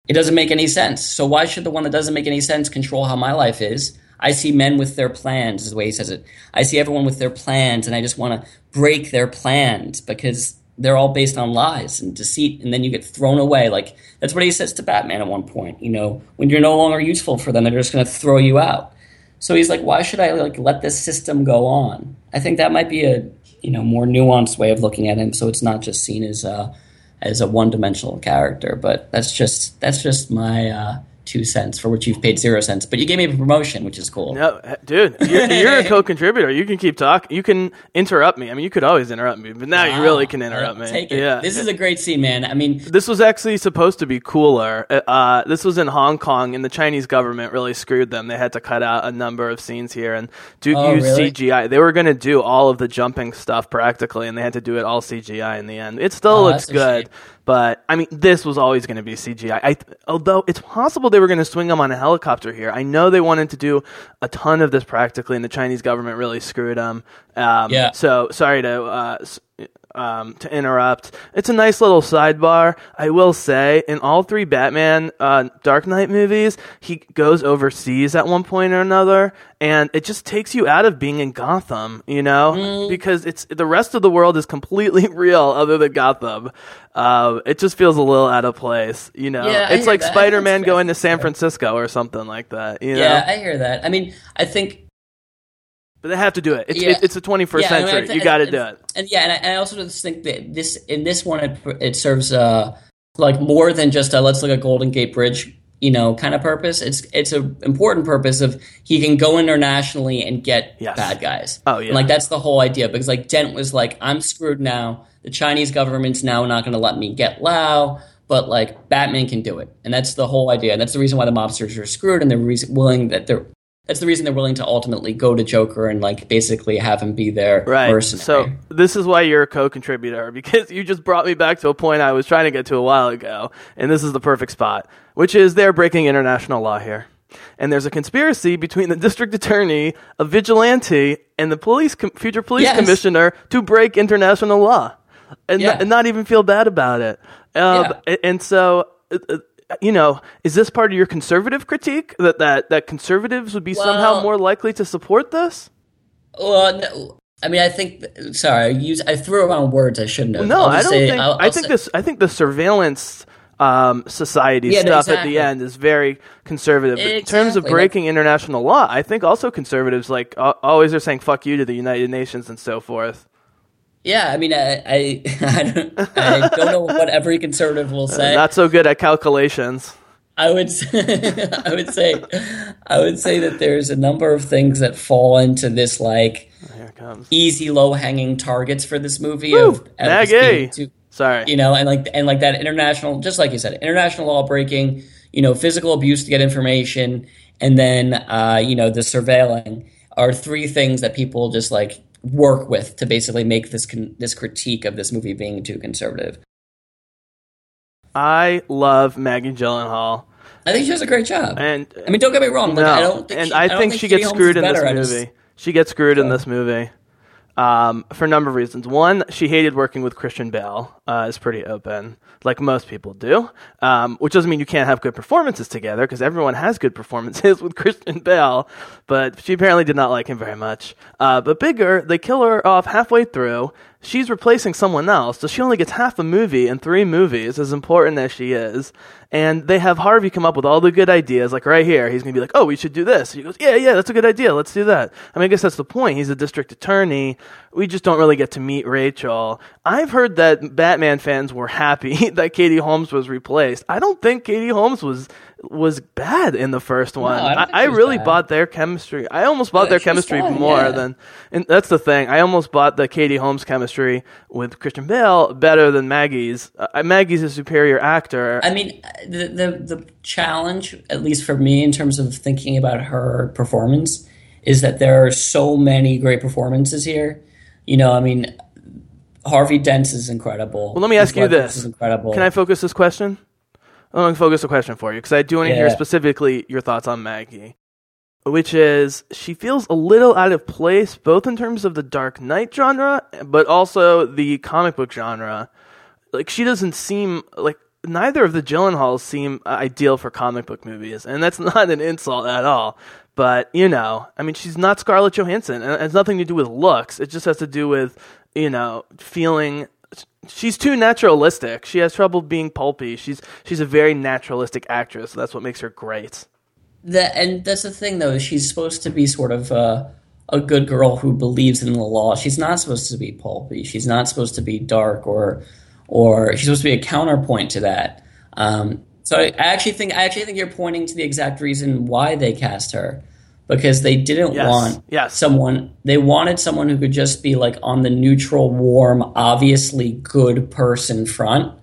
it doesn't make any sense. So why should the one that doesn't make any sense control how my life is? I see men with their plans, is the way he says it. I see everyone with their plans, and I just want to break their plans because they're all based on lies and deceit, and then you get thrown away. Like that's what he says to Batman at one point. You know, when you're no longer useful for them, they're just going to throw you out. So he's like, why should I like let this system go on? I think that might be a you know more nuanced way of looking at him, so it's not just seen as a as a one dimensional character. But that's just that's just my uh, two cents for which you've paid zero cents. But you gave me a promotion, which is cool. No, dude, you're, you're a (laughs) co-contributor. You can keep talking. You can interrupt me. I mean, you could always interrupt me, but now you really can interrupt me. Take it. Yeah, This is a great scene, man. I mean, This was actually supposed to be cooler. Uh, this was in Hong Kong, and the Chinese government really screwed them. They had to cut out a number of scenes here and do Oh, use really? CGI. They were going to do all of the jumping stuff practically, and they had to do it all CGI in the end. It still Oh, looks good. But I mean, this was always going to be CGI. I, although it's possible they were going to swing them on a helicopter here. I know they wanted to do a ton of this practically, and the Chinese government really screwed them. Um, Yeah. So sorry to. Uh, um, to interrupt. It's a nice little sidebar. I will say, in all three Batman uh, Dark Knight movies, he goes overseas at one point or another, and it just takes you out of being in Gotham, you know, Mm. because it's the rest of the world is completely (laughs) real other than Gotham. Uh, it just feels a little out of place, you know. Yeah, it's like. (laughs) Spider Man going to. San Francisco or something like that, you know. yeah, I hear that. I mean, I think but they have to do it. It's, Yeah. it, it's the 21st Yeah, I mean, I century. you got to do it. And yeah, and I, I also just think that this in this one it, it serves uh like more than just a let's look at Golden Gate Bridge, you know, kind of purpose. It's it's an important purpose of he can go internationally and get Yes. bad guys. Oh, yeah. And, like that's the whole idea because like Dent was like I'm screwed now. The Chinese government's now not going to let me get Lau. But like Batman can do it, and that's the whole idea. And that's the reason why the mobsters are screwed, and they're willing that they're. That's the reason they're willing to ultimately go to Joker and like basically have him be their Right. mercenary. So this is why you're a co-contributor because you just brought me back to a point I was trying to get to a while ago, and this is the perfect spot, which is they're breaking international law here. And there's a conspiracy between the (laughs) district attorney, a vigilante, and the police com- future police Yes. commissioner to break international law, and, Yeah. not, and not even feel bad about it. Um, Yeah. And so. You know, is this part of your conservative critique that that, that conservatives would be somehow more likely to support this? Well, no, I mean, I think. Sorry, I use I threw around words I shouldn't have. No, I don't say- think. I'll- I I'll think say- this. I think the surveillance um, society Yeah, no, stuff at the end is very conservative. In terms of breaking international law, I think also conservatives like al- always are saying "fuck you" to the United Nations and so forth. Yeah, I mean, I I, (laughs) I, don't, I don't know what every conservative will say. Not so good at calculations. I would say, (laughs) I would say I would say that there's a number of things that fall into this like Here it comes. easy low hanging targets for this movie Woo! of, Maggie! too- Sorry. you know, and like and like that international, just like you said, international law breaking, you know, physical abuse to get information, and then uh, you know the surveilling are three things that people just like work with to basically make this con- this critique of this movie being too conservative. I love Maggie Gyllenhaal, I think she does a great job. and I mean, don't get me wrong. Like, no, I don't think and she, I don't think she Katie gets Holmes screwed in this. I just- movie. She gets screwed in this movie. Um, for a number of reasons. One, she hated working with Christian Bale. Uh, is pretty open, like most people do. Um, which doesn't mean you can't have good performances together, because everyone has good performances (laughs) with Christian Bale. But she apparently did not like him very much. Uh, but bigger, they kill her off halfway through. She's replacing someone else, so she only gets half a movie in three movies, as important as she is. And they have Harvey come up with all the good ideas, like right here. He's gonna be like, "Oh, we should do this." He goes, "Yeah, yeah, that's a good idea. Let's do that." I mean, I guess that's the point. He's a district attorney. We just don't really get to meet Rachel. I've heard that Batman fans were happy (laughs) that Katie Holmes was replaced. I don't think Katie Holmes was was bad in the first one. I don't I, really bad. bought their chemistry. I almost bought I their think she was chemistry fine, more yeah. than, and that's the thing. I almost bought the Katie Holmes chemistry with Christian Bale better than Maggie's. Uh, Maggie's a superior actor. I mean, the, the the challenge, at least for me, in terms of thinking about her performance, is that there are so many great performances here. You know, I mean, Harvey Dent is incredible. Well, let me ask you Heath this: is incredible. Can I focus this question? I'm going to focus a question for you because I do want to hear specifically your thoughts on Maggie, which is she feels a little out of place, both in terms of the Dark Knight genre, but also the comic book genre. Like she doesn't seem like neither of the Gyllenhaals seem uh, ideal for comic book movies, and that's (laughs) not an insult at all. But you know, I mean, she's not Scarlett Johansson, and it has nothing to do with looks. It just has to do with you know feeling. She's too naturalistic. She has trouble being pulpy. She's she's a very naturalistic actress. That's what makes her great. That and that's the thing though. She's supposed to be sort of a, a good girl who believes in the law. She's not supposed to be pulpy. She's not supposed to be dark or or she's supposed to be a counterpoint to that. Um, so I actually think I actually think you're pointing to the exact reason why they cast her because they didn't Yes, want yes. someone they wanted someone who could just be like on the neutral, warm, obviously good person front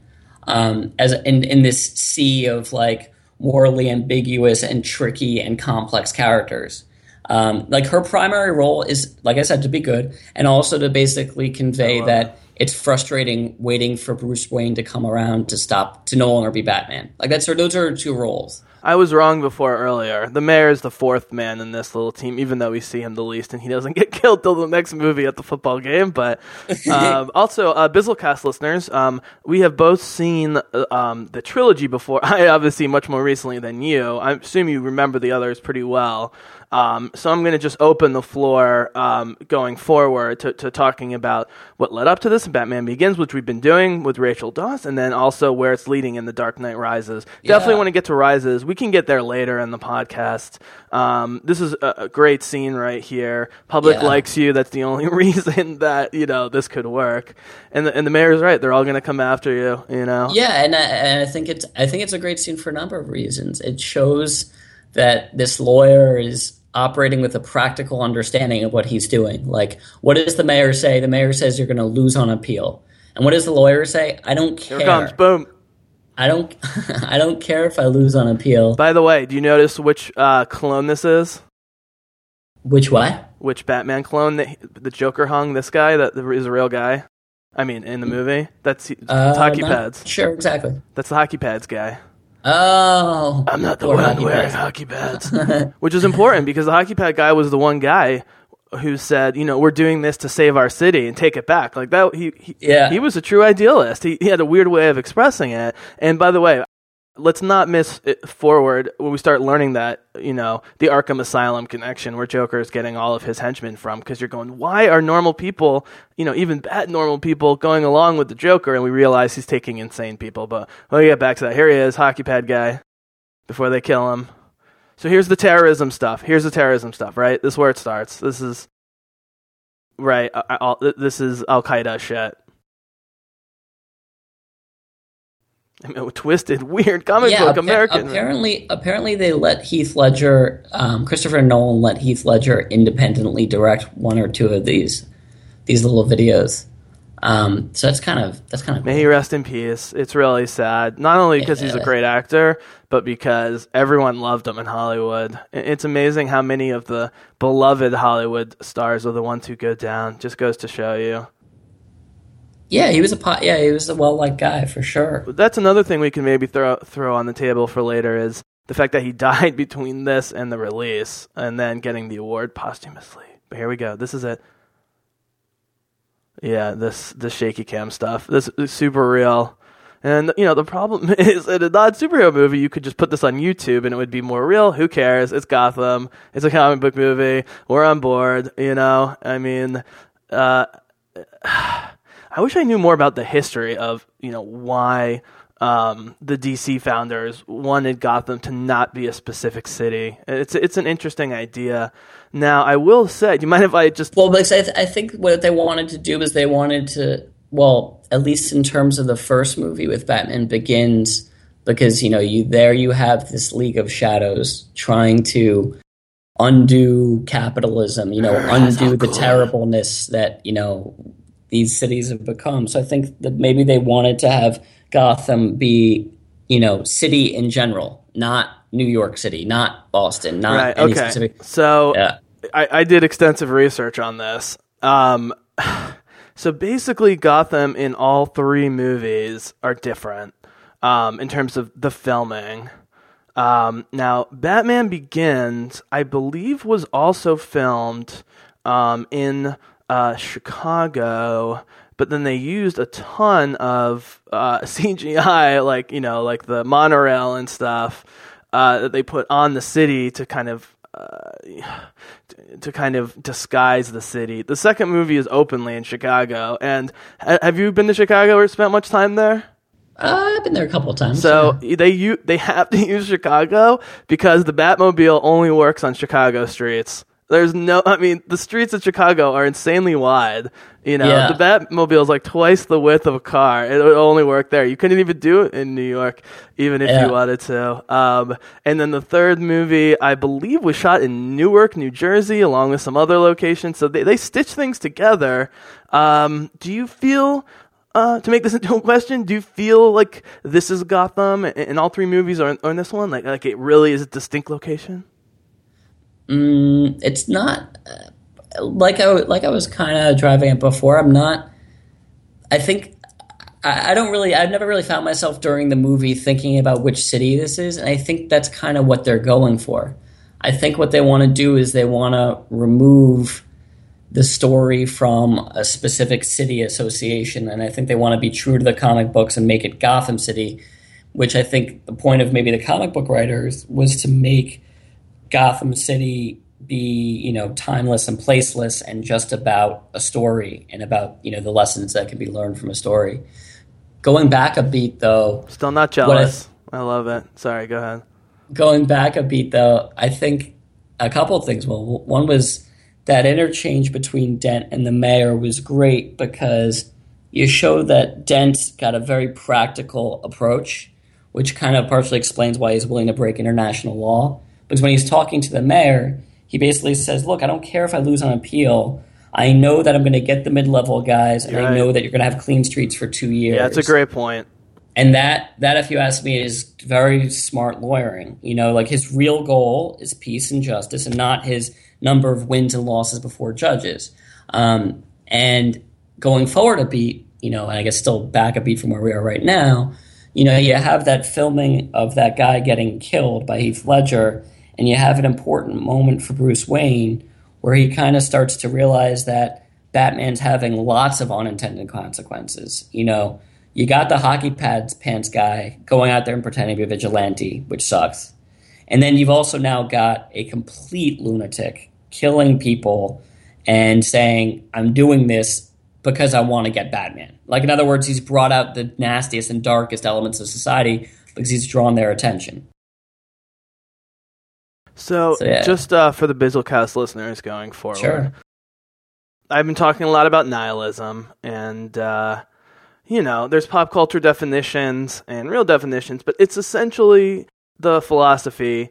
um, as in in this sea of like morally ambiguous and tricky and complex characters. Um, like her primary role is, like I said, to be good, and also to basically convey that it's frustrating waiting for Bruce Wayne to come around to stop to no longer be Batman. Like that's her; those are her two roles. I was wrong before earlier. The mayor is the fourth man in this little team, even though we see him the least, and he doesn't (laughs) get killed till the next movie at the football game. But (laughs) um, also, uh, Bizzlecast listeners, um, we have both seen uh, um, the trilogy before. (laughs) I obviously much more recently than you. I assume you remember the others pretty well. Um, so I'm going to just open the floor um, going forward to, to talking about what led up to this Batman Begins, which we've been doing with Rachel Dawes, and then also where it's leading in The Dark Knight Rises. Definitely want to get to Rises. We can get there later in the podcast. Um, this is a, a great scene right here. Public Yeah. likes you. That's the only (laughs) reason that you know this could work. And the, and the mayor's right. They're all going to come after you. You know. Yeah, and I, and I think it's I think it's a great scene for a number of reasons. It shows that this lawyer is operating with a practical understanding of what he's doing. Like, what does the mayor say? The mayor says you're going to lose on appeal. And what does the lawyer say? I don't care. Here comes. Boom. I don't. (laughs) I don't care if I lose on appeal. By the way, do you notice which uh, clone this is? Which what? Which Batman clone that he- the Joker hung? This guy that is a real guy. I mean, in the movie, that's Uh, hockey pads. Sure, exactly. That's the hockey pads guy. Oh, I'm not the one hockey wearing pads. hockey pads, (laughs) which is important because the hockey pad guy was the one guy who said, you know, we're doing this to save our city and take it back. Like that, he he, Yeah. he was a true idealist. He, he had a weird way of expressing it. And by the way, let's not miss it forward when we start learning that you know the Arkham Asylum connection, where Joker is getting all of his henchmen from. Because you're going, why are normal people, you know, even bad normal people, going along with the Joker? And we realize he's taking insane people. But we'll get back to that. Here he is, hockey pad guy. Before they kill him. So here's the terrorism stuff. Here's the terrorism stuff. Right. This is where it starts. This is right. Uh, uh, I, I, this is Al Qaeda shit. I mean, twisted, (laughs) weird comic yeah, book appa- American. apparently, apparently they let Heath Ledger, um, Christopher Nolan let Heath Ledger independently direct one or two of these these little videos. Um, so that's kind of that's kind of May he rest in peace. It's really sad. Not only because he's a great actor, but because everyone loved him in Hollywood. It's amazing how many of the beloved Hollywood stars are the ones who go down. Just goes to show you. Yeah. He was a po- yeah he was a well liked guy for sure. That's another thing we can maybe throw throw on the table for later is the fact that he (laughs) died between this and the release, and then getting the award posthumously. But here we go. This is it. Yeah, this the shaky cam stuff. This is super real. And you know the problem (laughs) is in a non superhero movie you could just put this on YouTube and it would be more real. Who cares? It's Gotham. It's a comic book movie. We're on board. You know. I mean, uh, (sighs) I wish I knew more about the history of you know why um, the DC founders wanted Gotham to not be a specific city. It's it's an interesting idea. Now I will say, do you mind if I just Well, because I, th- I think what they wanted to do is they wanted to, well, at least in terms of the first movie with Batman Begins, because you know you there you have this League of Shadows trying to undo capitalism, you know, undo the terribleness that you know these cities have become. So I think that maybe they wanted to have Gotham be, you know, city in general, not New York City, not Boston, not right? any Okay, specific. so Yeah. I, I did extensive research on this. Um, (sighs) so basically, Gotham in all three movies are different um, in terms of the filming. Um, now, Batman Begins, I believe, was also filmed um, in uh, Chicago, but then they used a ton of uh, (laughs) CGI, like you know, like the monorail and stuff uh, that they put on the city to kind of uh, (sighs) to kind of disguise the city. The second movie is openly in Chicago, and ha- have you been to Chicago or spent much time there? Uh, I've been there a couple of times. So yeah. they u- they (laughs) have to use Chicago because the Batmobile only works on Chicago streets. There's no, I mean, the streets of Chicago are insanely wide. You know, Yeah. the Batmobile is like twice the width of a car. It would only work there. You couldn't even do it in New York, even if Yeah. you wanted to. Um, and then the third movie, I believe, was shot in Newark, New Jersey, along with some other locations. So they, they stitch things together. Um, do you feel uh, to make this into (laughs) a question, do you feel like this is Gotham in, in all three movies, or in, or in this one, like like it really is a distinct location? Mm, it's not uh, like I like I was kind of driving it before. I'm not. I think I, I don't really. I've never really found myself during the movie thinking about which city this is, and I think that's kind of what they're going for. I think what they want to do is they want to remove the story from a specific city association, and I think they want to be true to the comic books and make it Gotham City, which I think the point of maybe the comic book writers was to make Gotham City be, you know, timeless and placeless and just about a story and about, you know, the lessons that can be learned from a story. Going back a beat though, Still not jealous. I love it. Sorry, go ahead. going back a beat though, I think a couple of things. Well, one was that interchange between Dent and the mayor was great because you show that Dent got a very practical approach, which kind of partially explains why he's willing to break international law. Because when he's talking to the mayor, he basically says, Look, I don't care if I lose on appeal. I know that I'm going to get the mid level guys, and I know that you're going to have clean streets for two years. Yeah, it's a great point. And that, that, if you ask me, is very smart lawyering. You know, like his real goal is peace and justice, and not his number of wins and losses before judges. Um, and going forward a beat, you know, and I guess still back a beat from where we are right now. You know, you have that filming of that guy getting killed by Heath Ledger, and you have an important moment for Bruce Wayne where he kind of starts to realize that Batman's having lots of unintended consequences. You know, you got the hockey pads pants guy going out there and pretending to be a vigilante, which sucks. And then you've also now got a complete lunatic killing people and saying, I'm doing this because I want to get Batman. Like, in other words, he's brought out the nastiest and darkest elements of society because he's drawn their attention. So, So, yeah. just uh, for the Bizzlecast listeners going forward, Sure. I've been talking a lot about nihilism, and uh, you know, there's pop culture definitions and real definitions, but it's essentially the philosophy,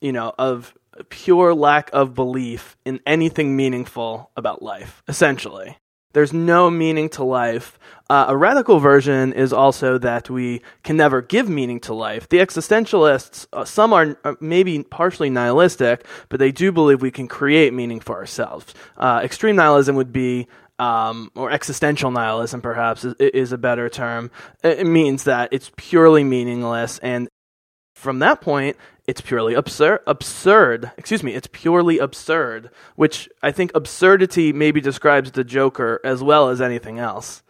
you know, of pure lack of belief in anything meaningful about life, essentially. There's no meaning to life. Uh, a radical version is also that we can never give meaning to life. The existentialists, uh, some are uh, maybe partially nihilistic, but they do believe we can create meaning for ourselves. Uh, extreme nihilism would be um, or existential nihilism, perhaps, is, is, a better term. It means that it's purely meaningless, and from that point, it's purely absurd. Absurd. Excuse me. It's purely absurd, which I think absurdity maybe describes the Joker as well as anything else.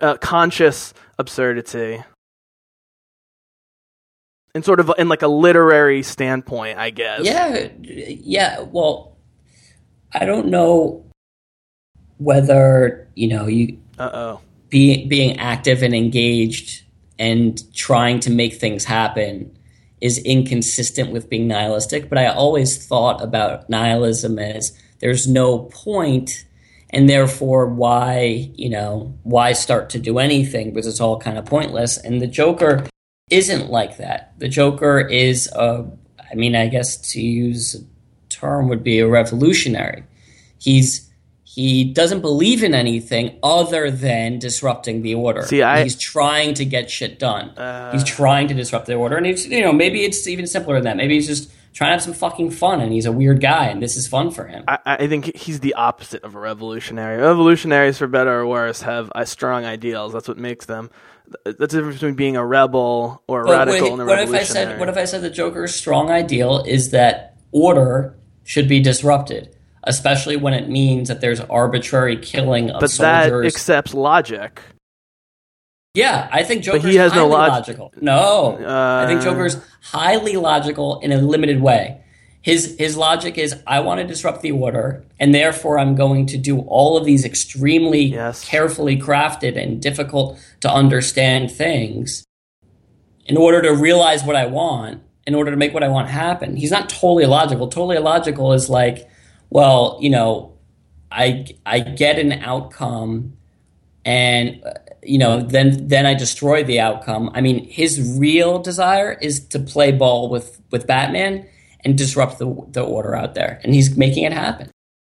A, conscious absurdity. In sort of in like a literary standpoint, I guess. Yeah, yeah. Well, I don't know whether you know you. Uh oh. Being being active and engaged and trying to make things happen is inconsistent with being nihilistic, but I always thought about nihilism as there's no point and therefore why, you know, why start to do anything because it's all kind of pointless. And the Joker isn't like that. The Joker is a I mean, I guess to use a term would be a revolutionary. He's he doesn't believe in anything other than disrupting the order. See, I, he's trying to get shit done. Uh, he's trying to disrupt the order, and he's you know maybe it's even simpler than that. Maybe he's just trying to have some fucking fun, and he's a weird guy, and this is fun for him. I, I think he's the opposite of a revolutionary. Revolutionaries, for better or worse, have uh, strong ideals. That's what makes them. That's the difference between being a rebel or a radical wait, and a what revolutionary. If I said, what if I said the Joker's strong ideal is that order should be disrupted? Especially when it means that there's arbitrary killing of but soldiers. that accepts logic. Yeah, I think Joker's but he has no log- logical. No, uh, I think Joker's highly logical in a limited way. His his logic is I want to disrupt the order, and therefore I'm going to do all of these extremely yes. carefully crafted and difficult to understand things in order to realize what I want, in order to make what I want happen. He's not totally illogical. Totally illogical is like well, you know, I I get an outcome, and you know, then then I destroy the outcome. I mean, his real desire is to play ball with with Batman and disrupt the the order out there, and he's making it happen.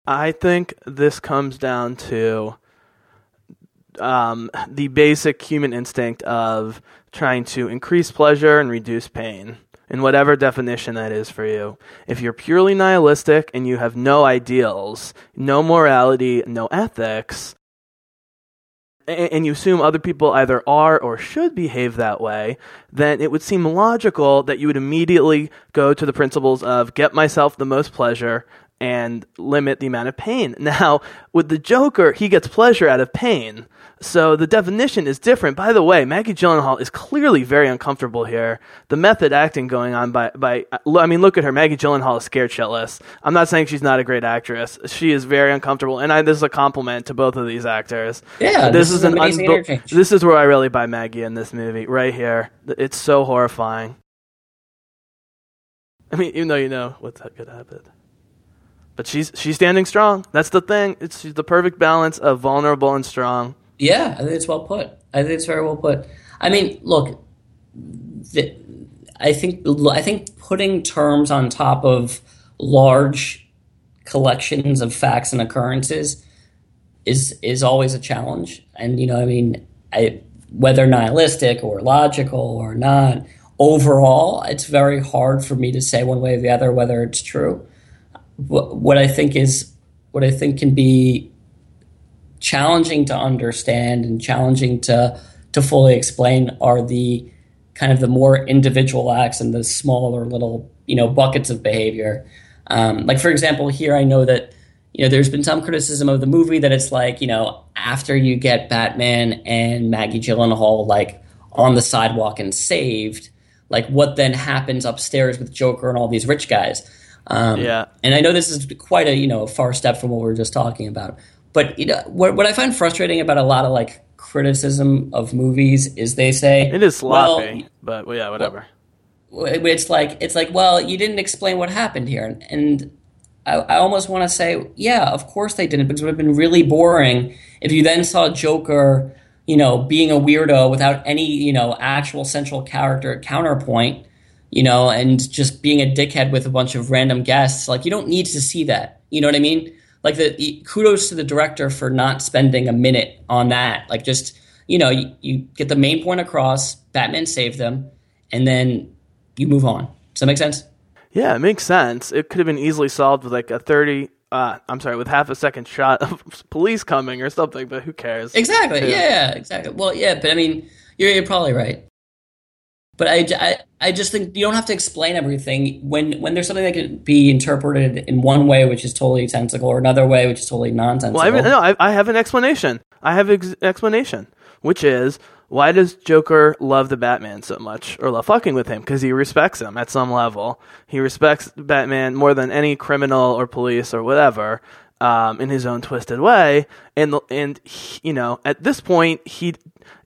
I think this comes down to um, the basic human instinct of trying to increase pleasure and reduce pain in whatever definition that is for you. If you're purely nihilistic and you have no ideals, no morality, no ethics, and you assume other people either are or should behave that way, then it would seem logical that you would immediately go to the principles of get myself the most pleasure and limit the amount of pain. (laughs) Now, with the Joker, he gets pleasure out of pain. So the definition is different. By the way, Maggie Gyllenhaal is clearly very uncomfortable here. The method acting going on by by I mean, look at her. Maggie Gyllenhaal is scared shitless. I'm not saying she's not a great actress. She is very uncomfortable, and I, this is a compliment to both of these actors. Yeah, this, this is, an unbe- This is where I really buy Maggie in this movie, right here. It's so horrifying. I mean, even though you know what's up, good happen. But she's she's standing strong. That's the thing. It's the perfect balance of vulnerable and strong. Yeah, I think it's well put. I think it's very well put. I mean, look, the, I think I think putting terms on top of large collections of facts and occurrences is is always a challenge. And you know, I mean, I, whether nihilistic or logical or not, overall, it's very hard for me to say one way or the other whether it's true. What, what I think is what I think can be challenging to understand and challenging to to fully explain are the kind of the more individual acts and the smaller little you know buckets of behavior. Um, like for example, here I know that you know there's been some criticism of the movie that it's like you know after you get Batman and Maggie Gyllenhaal like on the sidewalk and saved, like what then happens upstairs with Joker and all these rich guys. Um, yeah, and I know this is quite a you know a far step from what we were just talking about, but you know, what, what I find frustrating about a lot of like criticism of movies is they say it is sloppy, well, but well, yeah, whatever. Well, it's like it's like well, you didn't explain what happened here, and, and I, I almost want to say, yeah, of course they didn't, because it would have been really boring if you then saw Joker, you know, being a weirdo without any, you know, actual central character counterpoint, you know, and just being a dickhead with a bunch of random guests. Like, you don't need to see that. You know what I mean? Like, the kudos to the director for not spending a minute on that. Like, just, you know, you, you get the main point across, Batman saved them, and then you move on. Does that make sense? Yeah, it makes sense. It could have been easily solved with like a 30 uh, I'm sorry, with half a second shot of (laughs) police coming or something, but who cares? Exactly. Yeah, yeah exactly. Well, yeah, but I mean, you're, you're probably right. But I, I, I just think you don't have to explain everything when when there's something that can be interpreted in one way, which is totally sensical, or another way, which is totally nonsensical. Well, I no, I, I have an explanation. I have an ex- explanation, which is why does Joker love the Batman so much or love fucking with him? Because he respects him at some level. He respects Batman more than any criminal or police or whatever. Um, in his own twisted way, and and he, you know, at this point, he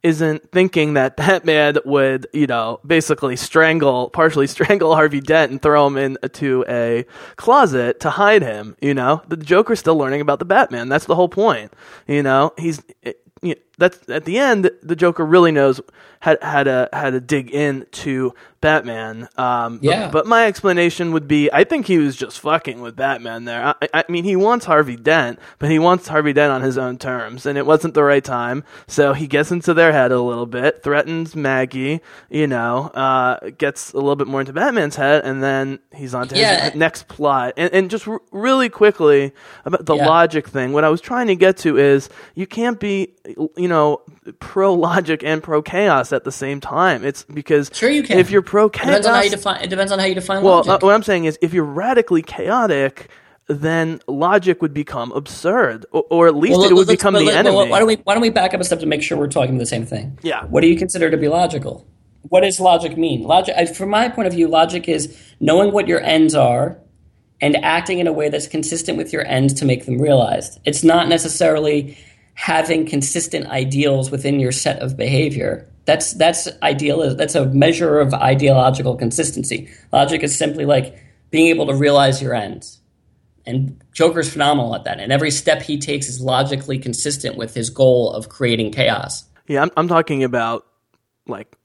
isn't thinking that (laughs) Batman would, you know, basically strangle, partially (laughs) strangle Harvey Dent and throw him into a closet to hide him. You know, the Joker's still learning about the Batman. That's the whole point. You know, he's you know, that's at the end the Joker really knows how, how to how to dig into Batman. Um, yeah. But, but, my explanation would be I think he was just fucking with Batman there. I, I, mean, he wants Harvey Dent, but he wants Harvey Dent on his own terms, and it wasn't the right time. So he gets into their head a little bit, threatens Maggie, you know, uh, gets a little bit more into Batman's head, and then he's on to yeah. his next plot. And, and just r- really quickly about the yeah. logic thing, what I was trying to get to is you can't be, you know, pro logic and pro chaos at the same time. It's because sure you can. if you're pro chaos, depends on how you define. It depends on how you define. Well, uh, what I'm saying is, if you're radically chaotic, then logic would become absurd, or, or at least well, it would become the enemy. why don't we Why don't we back up a step to make sure we're talking the same thing? Yeah. What do you consider to be logical? What does logic mean? Logic, from my point of view, logic is knowing what your ends are and acting in a way that's consistent with your ends to make them realized. It's not necessarily having consistent ideals within your set of behavior. That's that's ideal. That's a measure of ideological consistency. Logic is simply like being able to realize your ends. And Joker's phenomenal at that. And every step he takes is logically consistent with his goal of creating chaos. Yeah, I'm, I'm talking about like,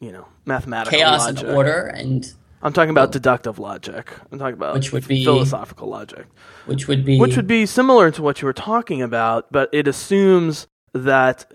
you know, mathematical chaos logic. and order and I'm talking about deductive logic. I'm talking about which would be philosophical logic, which would be which would be similar to what you were talking about, but it assumes that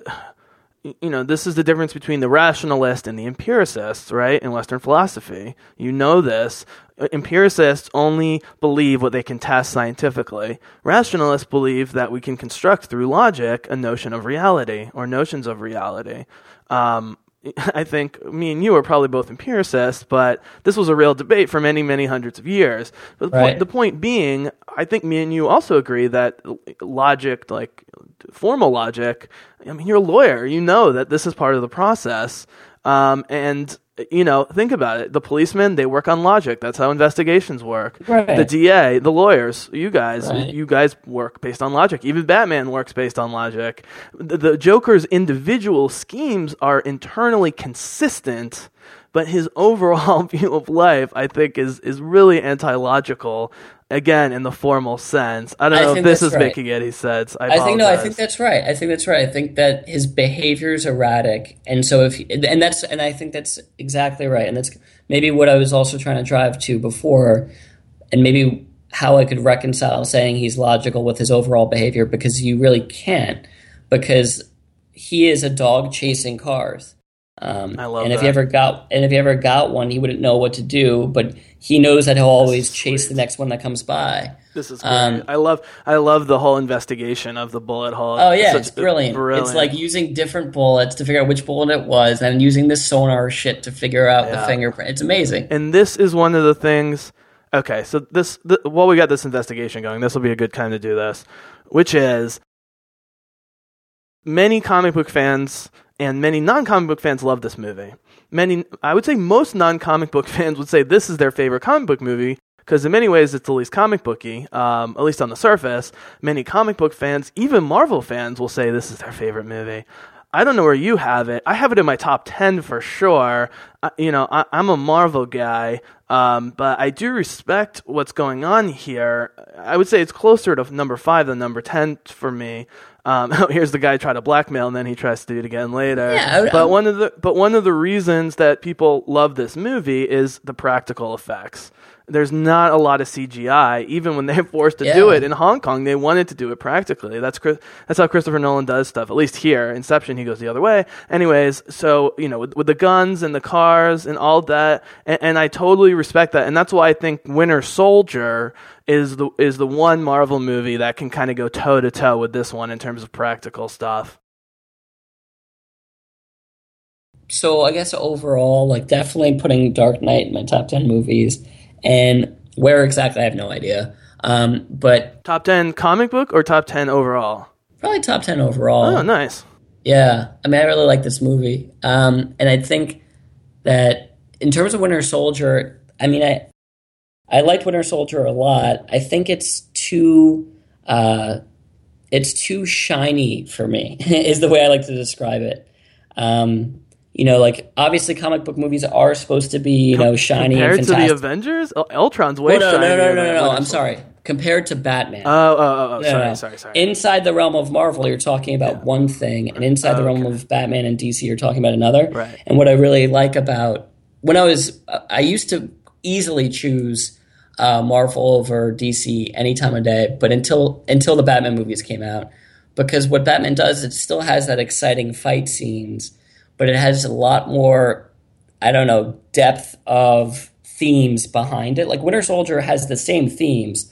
you know this is the difference between the rationalist and the empiricist, right? In Western philosophy, you know this. Empiricists only believe what they can test scientifically. Rationalists believe that we can construct through logic a notion of reality or notions of reality. Um, (laughs) I think me and you are probably both empiricists, but this was a real debate for many, many hundreds of years. But the, right. point, the point being, I think me and you also agree that logic, like formal logic, I mean, you're a lawyer, you know that this is part of the process. Um, and you know, think about it. The policemen, they work on logic. That's how investigations work. Right. The DA, the lawyers, you guys, right. you guys work based on logic. Even Batman works based on logic. The, the Joker's individual schemes are internally consistent but his (laughs) overall view of life, I think, is is really anti-logical. Again, in the formal sense, I don't I know if this is right. making any sense. I, I, think no, I think that's right. I think that's right. I think that his behavior is erratic, and so if and that's and I think that's exactly right, and that's maybe what I was also trying to drive to before, and maybe how I could reconcile saying he's logical with his overall behavior because you really can't because he is a dog chasing cars um, I love and if that. he ever got and if he ever got one, he wouldn't know what to do, but he knows that he'll always chase the next one that comes by. This is. Um, I love I love the whole investigation of the bullet hole. Oh yeah, it's, it's brilliant. brilliant. It's like using different bullets to figure out which bullet it was, and using this sonar shit to figure out yeah. the fingerprint. It's amazing. And this is one of the things. Okay, so this while we got this investigation going, this will be a good time to do this, which is many comic book fans and many non-comic book fans love this movie. Many, I would say, most non-comic book (laughs) fans would say this is their favorite comic book movie because in many ways it's the least comic booky, um, at least on the surface. Many comic book fans, even Marvel fans, will say this is their favorite movie. I don't know where you have it. I have it in my top 10 for sure. I, you know, I, I'm a Marvel guy, um, but I do respect what's going on here. I would say it's closer to number five than number ten for me. Um, (laughs) here's the guy try to blackmail, and then he tries to do it again later. Yeah, but one of the but one of the reasons that people love this movie is the practical effects. There's not a lot of CGI, even when they're (laughs) forced to do it in Hong Kong. They wanted to do it practically. That's Chris, that's how Christopher Nolan does stuff. At least here, Inception, he goes the other way. Anyways, so you know, with, with the guns and the cars and all that, and, and I totally respect that. And that's why I think Winter Soldier is the is the one Marvel movie that can kind of go toe to toe with this one in terms of practical stuff. So I guess overall, like definitely putting Dark Knight in my top ten movies, and where exactly I have no idea. Um, but Top ten comic book or top ten overall? probably top ten overall. Oh, nice. Yeah, I mean, I really like this movie, um, and I think that in terms of Winter Soldier, I mean, I I liked Winter Soldier a lot. I think it's too uh, it's too shiny for me, (laughs) is the way I like to describe it. Um, you know, like obviously, comic book movies are supposed to be you know shiny Compared and to the. Avengers, Ultron's way Oh, no, no, shinier no, no, no, no, I'm sorry. Compared to Batman. Oh, oh, oh, oh, sorry, sorry, sorry. Inside the realm of Marvel, you're talking about one thing, and inside the realm of Batman and DC, you're talking about another. Right. And what I really like about when I was, I used to easily choose uh, Marvel over DC any time of day, but until until the Batman movies came out, because what Batman does, it still has that exciting fight scenes, but it has a lot more I don't know, depth of themes behind it. Like Winter Soldier has the same themes,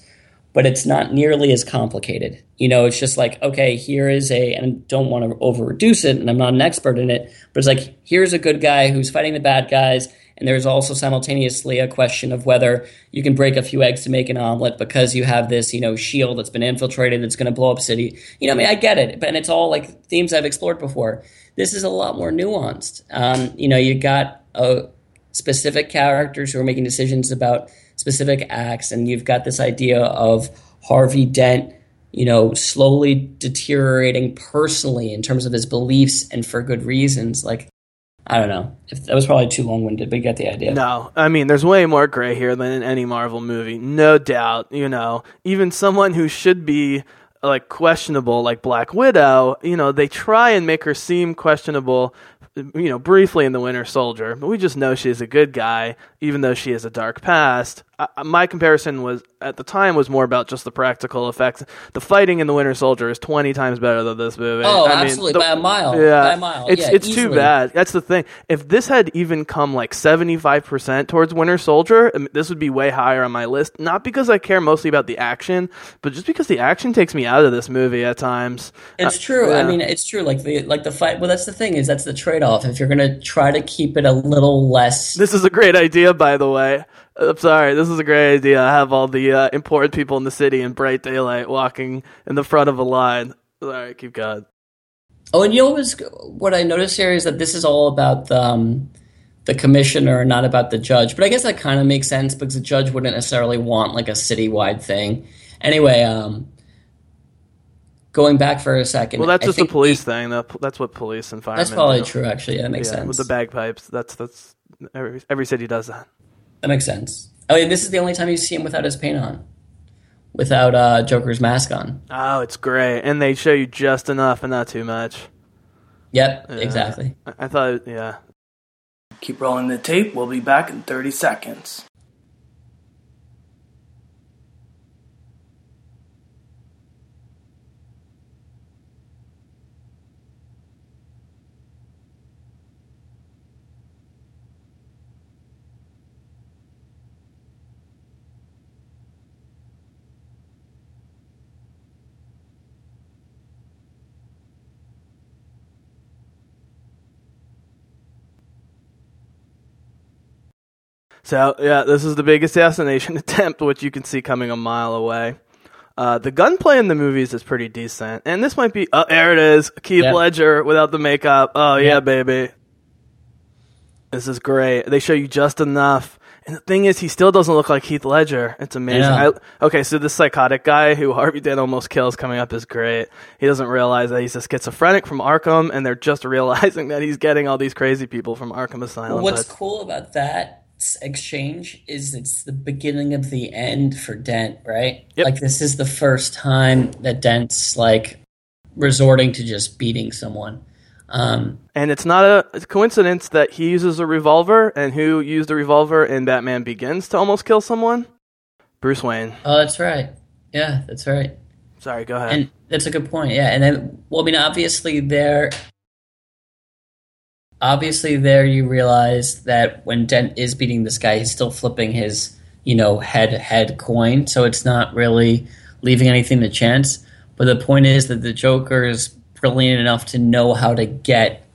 but it's not nearly as complicated. You know, it's just like, okay, here is a, and I don't want to over reduce it, and I'm not an expert in it, but it's like, here's a good guy who's fighting the bad guys, and there's also simultaneously a question of whether you can break a few eggs to make an omelet because you have this, you know, shield that's been infiltrated that's going to blow up city. You know, I mean, I get it, but and it's all like themes I've explored before. This is a lot more nuanced. Um, you know, you got a specific characters who are making decisions about specific acts, and you've got this idea of Harvey Dent, you know, slowly deteriorating personally in terms of his beliefs and for good reasons. Like, I don't know. If that was probably too long winded, but you get the idea. No, I mean, there's way more gray here than in any Marvel movie, no doubt. You know, even someone who should be like questionable, like Black Widow, you know, they try and make her seem questionable, you know, briefly in The Winter Soldier, but we just know she's a good guy, even though she has a dark past. I, my comparison was at the time was more about just the practical effects. The fighting in The Winter Soldier is 20 times better than this movie. Oh, I mean, absolutely, the- by a mile. Yeah, By a mile. it's Yeah, it's too bad. That's the thing. If this had even come like 75% towards Winter Soldier, this would be way higher on my list. Not because I care mostly about the action, but just because the action takes me out of this movie at times. It's Uh, true. I mean, it's true. Like the like the fight. Well, that's the thing is that's the trade off. If you're gonna try to keep it a little less This is a great idea, by the way. I'm sorry. This is a great idea. I have all the uh, important people in the city in bright daylight walking in the front of a line. Sorry, keep going. Oh, and you know what, I noticed here is that this is all about the, um, the commissioner, not about the judge. But I guess that kind of makes sense because the judge wouldn't necessarily want like a citywide thing. Anyway, um, going back for a second. Well, that's I just a police the- thing. That's what police and fire. That's probably do. true. Actually, yeah, that makes Yeah, sense. with the bagpipes. That's that's every every city does that. That makes sense. Oh, yeah, this is the only time you see him without his paint on, without uh, Joker's mask on. Oh, it's great, and they show you just enough and not too much. Yep, Yeah. exactly. I, I thought, yeah. Keep rolling the tape. We'll be back in 30 seconds. So yeah, this is the big assassination (laughs) attempt, which you can see coming a mile away. Uh, the gunplay in the movies is pretty decent, and this might be. Oh, there it is, Heath Yep. Ledger without the makeup. Oh yeah, Yep. baby. This is great. They show you just enough, And the thing is, he still doesn't look like Heath Ledger. It's amazing. know. I, okay, so this psychotic guy who (laughs) Harvey Dent almost kills coming up is great. He doesn't realize that he's a schizophrenic from Arkham, and they're just (laughs) realizing that he's getting all these crazy people from Arkham Asylum. What's but- cool about that s- exchange is it's the beginning of the end for Dent, right? Yep. Like this is the first time that Dent's like resorting to just beating someone. Um, And it's not a coincidence that he uses a revolver, and who used a revolver in Batman Begins to almost kill someone? Bruce Wayne. oh, that's right. Yeah, that's right. Sorry, go ahead. And that's a good point. Yeah, and then well, I mean, obviously there, obviously there, you realize that when Dent is beating this guy, he's still flipping his you know head head coin, so it's not really leaving anything to chance. But the point is that the Joker is brilliant enough to know how to get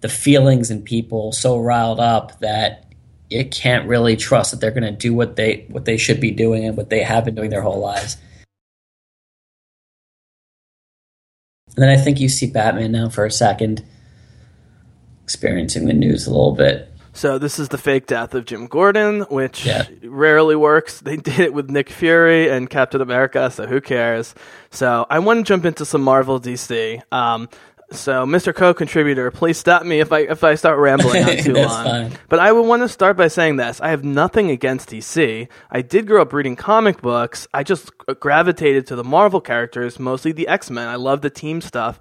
the feelings in people so riled up that it can't really trust that they're going to do what they what they should be doing and what they have been doing their whole lives. And then I think you see Batman now for a second experiencing the news a little bit. So this is the fake death of Jim Gordon, which Yeah. rarely works. They did it with Nick Fury and Captain America, so who cares? So I want to jump into some Marvel DC. Um, so Mr. Co-contributor, please stop me if I if I start rambling on (laughs) too long. fine. But I would want to start by saying this: I have nothing against DC. I did grow up reading comic books. I just gravitated to the Marvel characters, mostly the X Men. I love the team stuff.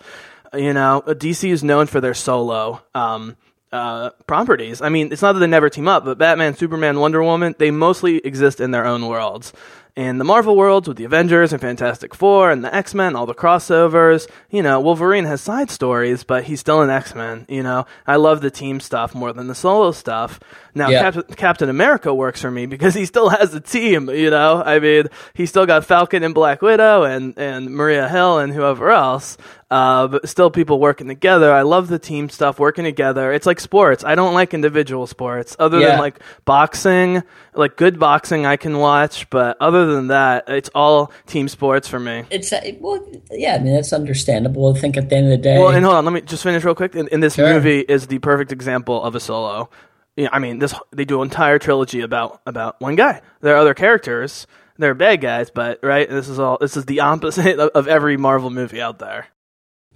You know, DC is known for their solo. Um, uh, properties. I mean, it's not that they never team up, but Batman, Superman, Wonder Woman, they mostly exist in their own worlds. In the Marvel worlds with the Avengers and Fantastic Four and the X Men, all the crossovers, you know, Wolverine has side stories, but he's still an X Men, you know. I love the team stuff more than the solo stuff. Now, Yeah. Cap- Captain America works for me because he still has a team, you know. I mean, he still got Falcon and Black Widow and, and Maria Hill and whoever else. Uh, but still people working together. I love the team stuff, working together. It's like sports. I don't like individual sports other Yeah. than like boxing, like good boxing I can watch, but other than that, it's all team sports for me. It's uh, well, yeah. I mean, that's understandable. I think at the end of the day, Well, and hold on, let me just finish real quick. In, in this Sure. movie is the perfect example of a solo. Yeah, I mean, this they do an entire trilogy about about one guy. There are other characters. They're bad guys, but right. This is all. This is the (laughs) opposite of, of every Marvel movie out there.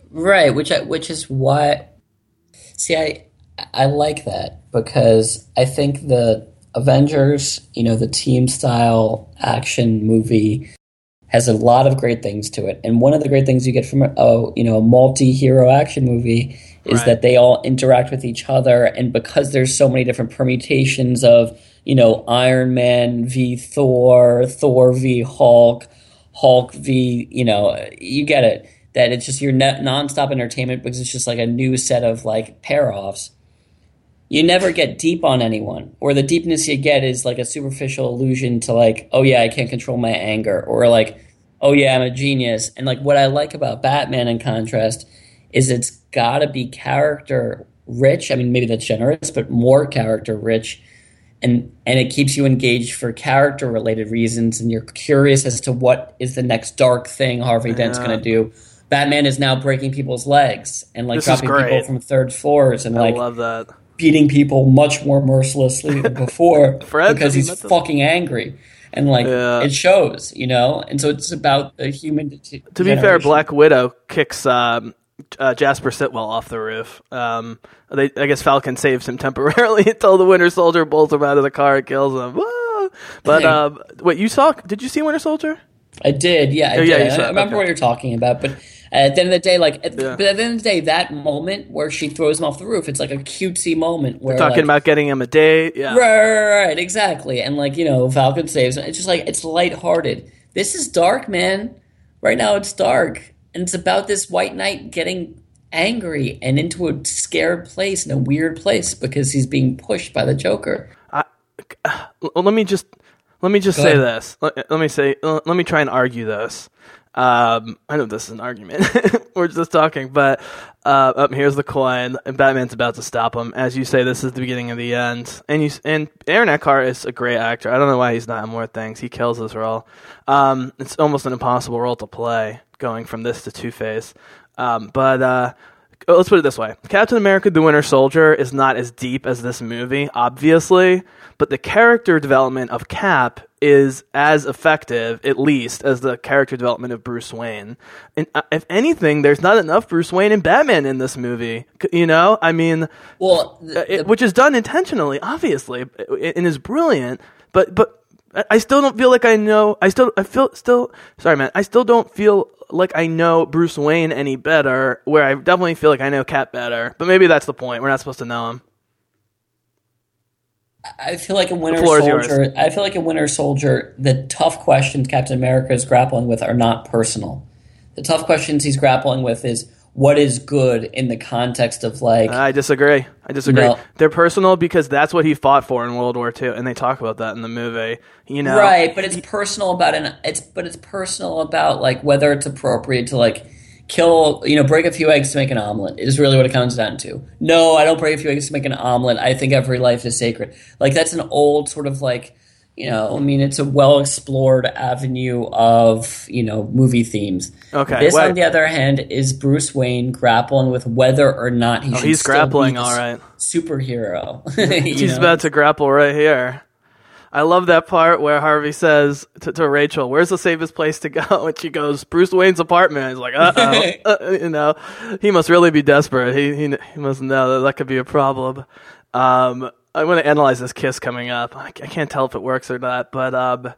right? Which I, which is why. See, I I like that because I think the Avengers, you know, the team style action movie has a lot of great things to it. And one of the great things you get from a oh, you know a multi-hero action movie is Right. that they all interact with each other and because there's so many different permutations of, you know, Iron Man v Thor, Thor v Hulk, Hulk v, you know, you get it. That it's just your nonstop entertainment because it's just like a new set of like pair offs you never get deep on anyone or the deepness you get is like a superficial allusion to like oh yeah i can't control my anger or like oh yeah i'm a genius and like what i like about batman in contrast is it's got to be character rich. I mean maybe that's generous but more character rich. And and it keeps you engaged for character related reasons and you're curious as to what is the next dark thing harvey dent's going to do. Batman is now breaking people's legs and like This dropping people from third floors and like I that. beating people much more mercilessly than (laughs) before Fred, because he's fucking angry. And like Yeah. it shows you know? And so it's about a human de- To be fair. Black Widow kicks um, uh, Jasper Sitwell off the roof. Um, they, I guess Falcon saves him (laughs) temporarily until the Winter Soldier bolts him out of the car and kills him. But um, wait, you saw? Did you see Winter Soldier? I did yeah I, Oh, yeah, did. I remember okay. what you're talking about but at the end of the day like at, Yeah. but at the end of the day that moment where she throws him off the roof it's like a cutesy moment where Talking like, about getting him a date. Yeah. Right, right, right, exactly. And like, you know, Falcon saves him. It's just like it's lighthearted. This is dark, man. Right now it's dark. And it's about this white knight getting angry and into a scared place in a weird place because he's being pushed by the Joker. Well, let me just let me just Go say ahead. this. Let, let me say uh, let me try and argue this. Um, I know this is an argument. (laughs) We're just talking, but uh, up here's the coin, and Batman's about to stop him. As you say, this is the beginning of the end. And you and Aaron Eckhart is a great actor. I don't know why he's not in more things. He kills this role. Um, it's almost an impossible role to play, going from this to Two Face. Um, but uh, uh, let's put it this way Captain America the Winter Soldier is not as deep as this movie, obviously, but the character development of Cap is as effective, at least, as the character development of Bruce Wayne. And uh, if anything, there's not enough Bruce Wayne and Batman in this movie. You know, I mean, Well, uh, the, it, which is done intentionally, obviously, and is brilliant. But but I- still don't feel like I know. I still I feel still sorry, man. I still don't feel like I know Bruce Wayne any better. Where I definitely feel like I know Cap better. But maybe that's the point. We're not supposed to know him. I feel like in Winter floor is yours. Soldier, I feel like in Winter Soldier, the tough questions Captain America is grappling with are not personal. The tough questions he's grappling with is what is good in the context of like I disagree. I disagree. No. They're personal because that's what he fought for in World War II, and they talk about that in the movie. You know, right, but it's personal about an it's but it's personal about like whether it's appropriate to like kill you know break a few eggs to make an omelet is really what it comes down to. No, I don't break a few eggs to make an omelet. I think every life is sacred. Like that's an old sort of like you know I mean it's a well explored avenue of you know movie themes. Okay, This wait. on the other hand is Bruce Wayne grappling with whether or not he Oh, should he's grappling. be All this superhero. (laughs) (laughs) He's know? about to grapple right here. I love that part where Harvey says to, to Rachel, "Where's the safest place to go?" (laughs) And she goes, "Bruce Wayne's apartment." He's like, "Uh oh," uh, you know, he must really be desperate. He he, he must know that that could be a problem. Um, I want to analyze this kiss coming up. I, I can't tell if it works or not, but um,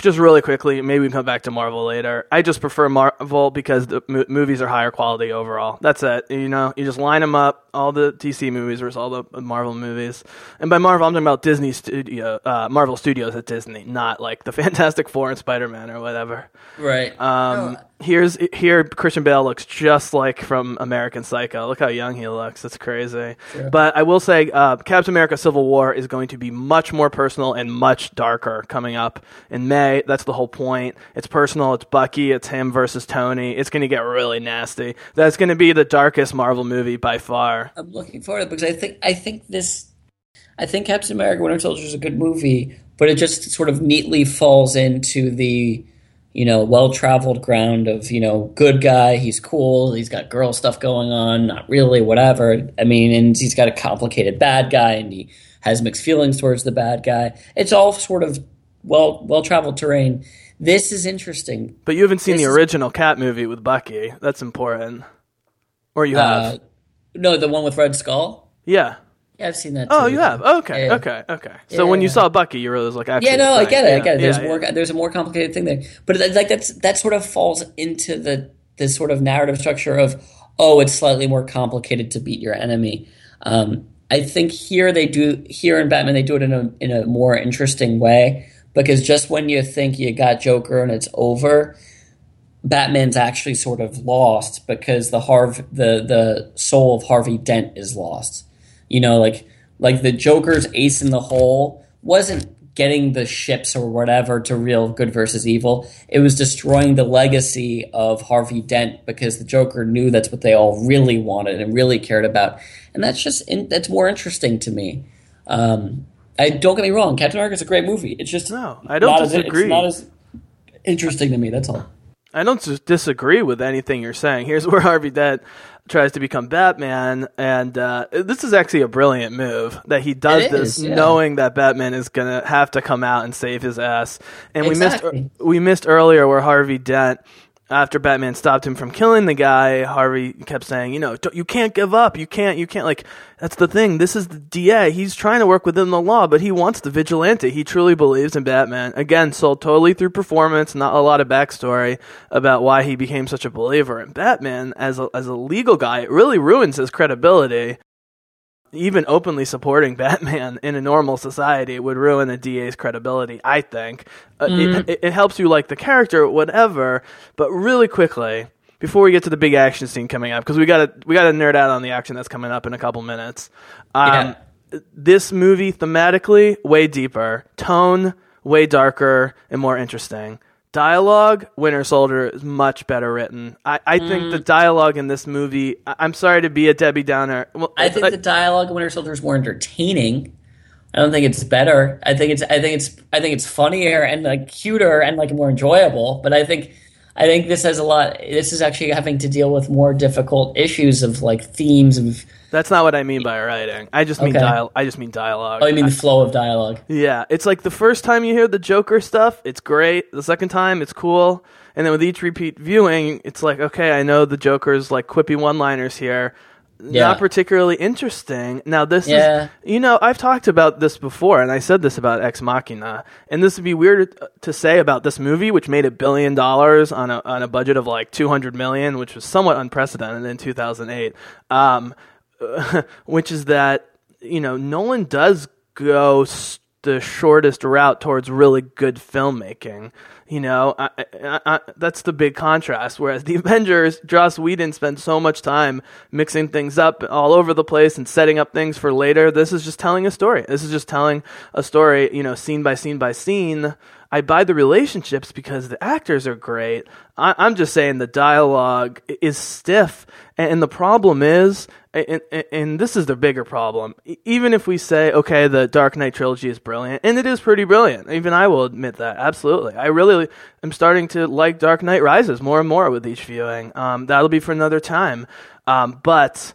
just really quickly, maybe we can come back to Marvel later. I just prefer Marvel because the mo- movies are higher quality overall. That's it. You know, you just line them up, all the DC movies versus all the Marvel movies. And by Marvel, I'm talking about Disney Studio, uh, Marvel Studios at Disney, not like the (laughs) Fantastic Four and Spider Man or whatever. right. Um, No, here's here Christian Bale looks just like from American Psycho. Look how young he looks. It's crazy. But I will say, uh, Captain America: Civil War is going to be much more personal and much darker coming up in May. That's the whole point. It's personal. It's Bucky. It's him versus Tony. It's going to get really nasty. That's going to be the darkest Marvel movie by far. I'm looking forward to it because I think I think this I think Captain America Winter Soldier is a good movie, but it just sort of neatly falls into the you know well traveled ground of you know good guy. He's cool. He's got girl stuff going on. Not really, whatever. I mean, and he's got a complicated bad guy, and he has mixed feelings towards the bad guy. It's all sort of well well traveled terrain. This is interesting. But you haven't seen This the is- original Cap movie with Bucky. That's important. Or you have? Uh, no, the one with Red Skull. yeah. Yeah, I've seen that. Oh, too. you have. Okay. Yeah. Okay. Okay. So when you saw Bucky, you was like, actually, Yeah, no, I get it. I get it. There's yeah, more. yeah. There's a more complicated thing there, but like that's that sort of falls into the the sort of narrative structure of oh, it's slightly more complicated to beat your enemy. Um, I think here they do here in Batman they do it in a in a more interesting way because just when you think you got Joker and it's over, Batman's actually sort of lost because the Harv the the soul of Harvey Dent is lost. You know, like like the Joker's ace in the hole wasn't getting the ships or whatever to real good versus evil. It was destroying the legacy of Harvey Dent because the Joker knew that's what they all really wanted and really cared about. And that's just in, that's more interesting to me. Um, I don't get me wrong, Captain America is a great movie. It's just No, I don't not as- disagree. it's not as interesting to me. That's all. I don't disagree with anything you're saying. Here's where Harvey Dent tries to become Batman, and uh, this is actually a brilliant move that he does It this is, yeah. knowing that Batman is gonna have to come out and save his ass. And Exactly. we missed we missed earlier where Harvey Dent. After Batman stopped him from killing the guy, Harvey kept saying, "You know, you can't give up. You can't. You can't. Like that's the thing. This is the DA. He's trying to work within the law, but he wants the vigilante. He truly believes in Batman. Again, sold totally through performance. Not a lot of backstory about why he became such a believer in Batman as a as a legal guy. It really ruins his credibility. Even openly supporting (laughs) Batman in a normal society would ruin a DA's credibility. I think uh, it, it, it helps you like the character, whatever. But really quickly, before we get to the big action scene coming up, because we got to we got to nerd out on the action that's coming up in a couple minutes. Um, This movie thematically way deeper, tone way darker and more interesting. Dialogue, Winter Soldier is much better written. I, I think mm. the dialogue in this movie. I, I'm sorry to be a Debbie Downer. Well, I think uh, the dialogue in Winter Soldier is more entertaining. I don't think it's better. I think it's I think it's I think it's funnier and like cuter and like more enjoyable. But I think I think this has a lot. This is actually having to deal with more difficult issues of like themes of. That's not what I mean by writing. I just mean Okay. dial. I just mean dialogue. Oh, you mean the flow of dialogue? Yeah, it's like the first time you hear the Joker stuff, it's great. The second time, it's cool. And then with each repeat viewing, it's like, okay, I know the Joker's like quippy one liners here. Yeah. Not particularly interesting. Now, this Yeah. is, you know, I've talked about this before, and I said this about Ex Machina. And this would be weird to say about this movie, which made a billion dollars on a, on a budget of like 200 million, which was somewhat unprecedented in 2008. Um, (laughs) which is that you know Nolan does go the shortest route towards really good filmmaking. You know, I, I, I, that's the big contrast. Whereas the (laughs) Avengers, Joss Whedon spent so much time mixing things up all over the place and setting up things for later. This is just telling a story. This is just telling a story, you know, scene by scene by scene. I buy the relationships because the actors are great. I, I'm just saying the dialogue is stiff, and the problem is, and, and, this is the bigger problem. Even if we say, okay, the Dark Knight trilogy is brilliant, and it is pretty brilliant, even I will admit that absolutely. I really am starting to like Dark Knight Rises more and more with each viewing. Um, that'll be for another time, um, but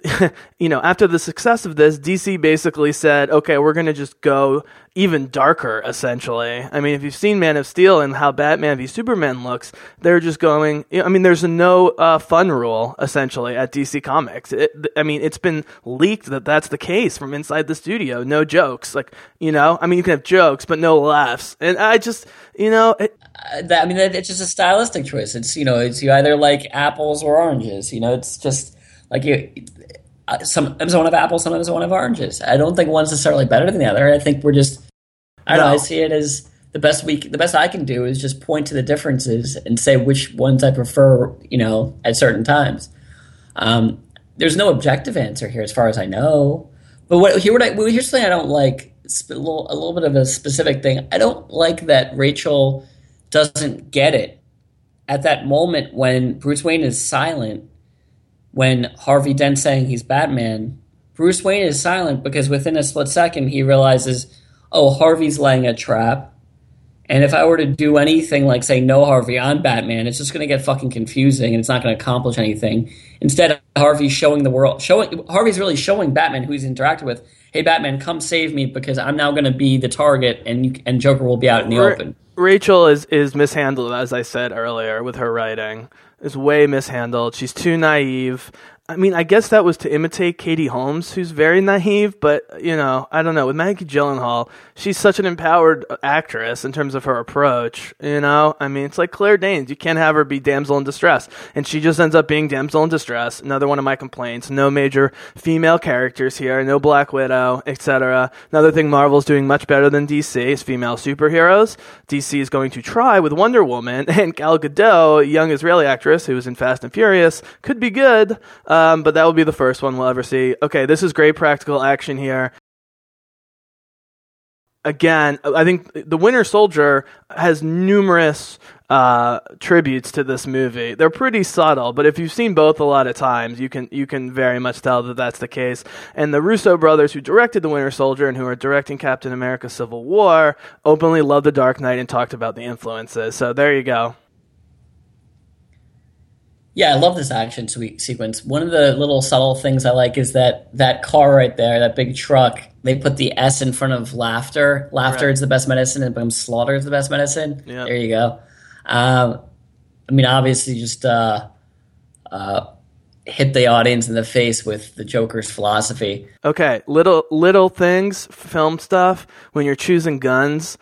(laughs) you know, after the success of this, DC basically said, okay, we're going to just go even darker, essentially. I mean, if you've seen Man of Steel and how Batman v Superman looks, they're just going, I mean, there's a no uh, fun rule, essentially, at DC Comics. It, I mean, it's been leaked that that's the case from inside the studio. No jokes. Like, you know, I mean, you can have jokes, but no laughs. And I just, you know, it, Uh, that, I mean, it's just a stylistic choice. It's you know, it's you either like apples or oranges. You know, it's just like you. uh, Sometimes I want to have apples, sometimes I want to have oranges. I don't think one's necessarily better than the other. I think we're just. I don't know. I see it as the best we, the best I can do is just point to the differences and say which ones I prefer. You know, at certain times. Um, there's no objective answer here, as far as I know. But what here, what I well, here's something I don't like. A little, a little bit of a specific thing. I don't like that Rachel doesn't get it at that moment when Bruce Wayne is silent. When Harvey Dent's saying he's Batman, Bruce Wayne is silent because within a split second he realizes, oh, Harvey's laying a trap. And if I were to do anything like say, no, Harvey, I'm Batman, it's just going to get fucking confusing and it's not going to accomplish anything. Instead, Harvey's showing the world, showing Harvey's really showing Batman, who he's interacted with, hey, Batman, come save me because I'm now going to be the target and you, and Joker will be out in the Ra- open. Rachel is is mishandled, as I said earlier, with her writing. Is way mishandled. She's too naive. I mean, I guess that was to imitate Katie Holmes, who's very naive, but you know, I don't know. With Maggie Gyllenhaal, she's such an empowered uh, actress in terms of her approach. You know, I mean, it's like Claire Danes. You can't have her be damsel in distress, and she just ends up being damsel in distress. Another one of my complaints. No major female characters here. No Black Widow, etc. Another thing Marvel's doing much better than DC is female superheroes. DC is going to try with Wonder Woman (laughs) and Gal Gadot, young Israeli actress who was in Fast and Furious, could be good, um, but that will be the first one we'll ever see. Okay, this is great practical action here. Again, I think the Winter Soldier has numerous uh, tributes to this movie. They're pretty subtle, but if you've seen both a lot of times, you can you can very much tell that that's the case. And the Russo brothers, who directed the Winter Soldier and who are directing Captain America: Civil War, openly loved the Dark Knight and talked about the influences. So there you go. Yeah, I love this action sequence. One of the little subtle things I like is that that car right there, that big truck, they put the S in front of laughter. Laughter Right. is the best medicine, and boom, slaughter is the best medicine. Yeah. There you go. Um, I mean, obviously, just uh, uh, hit the audience in the face with the Joker's philosophy. Okay, little little things, film stuff. When you're choosing guns,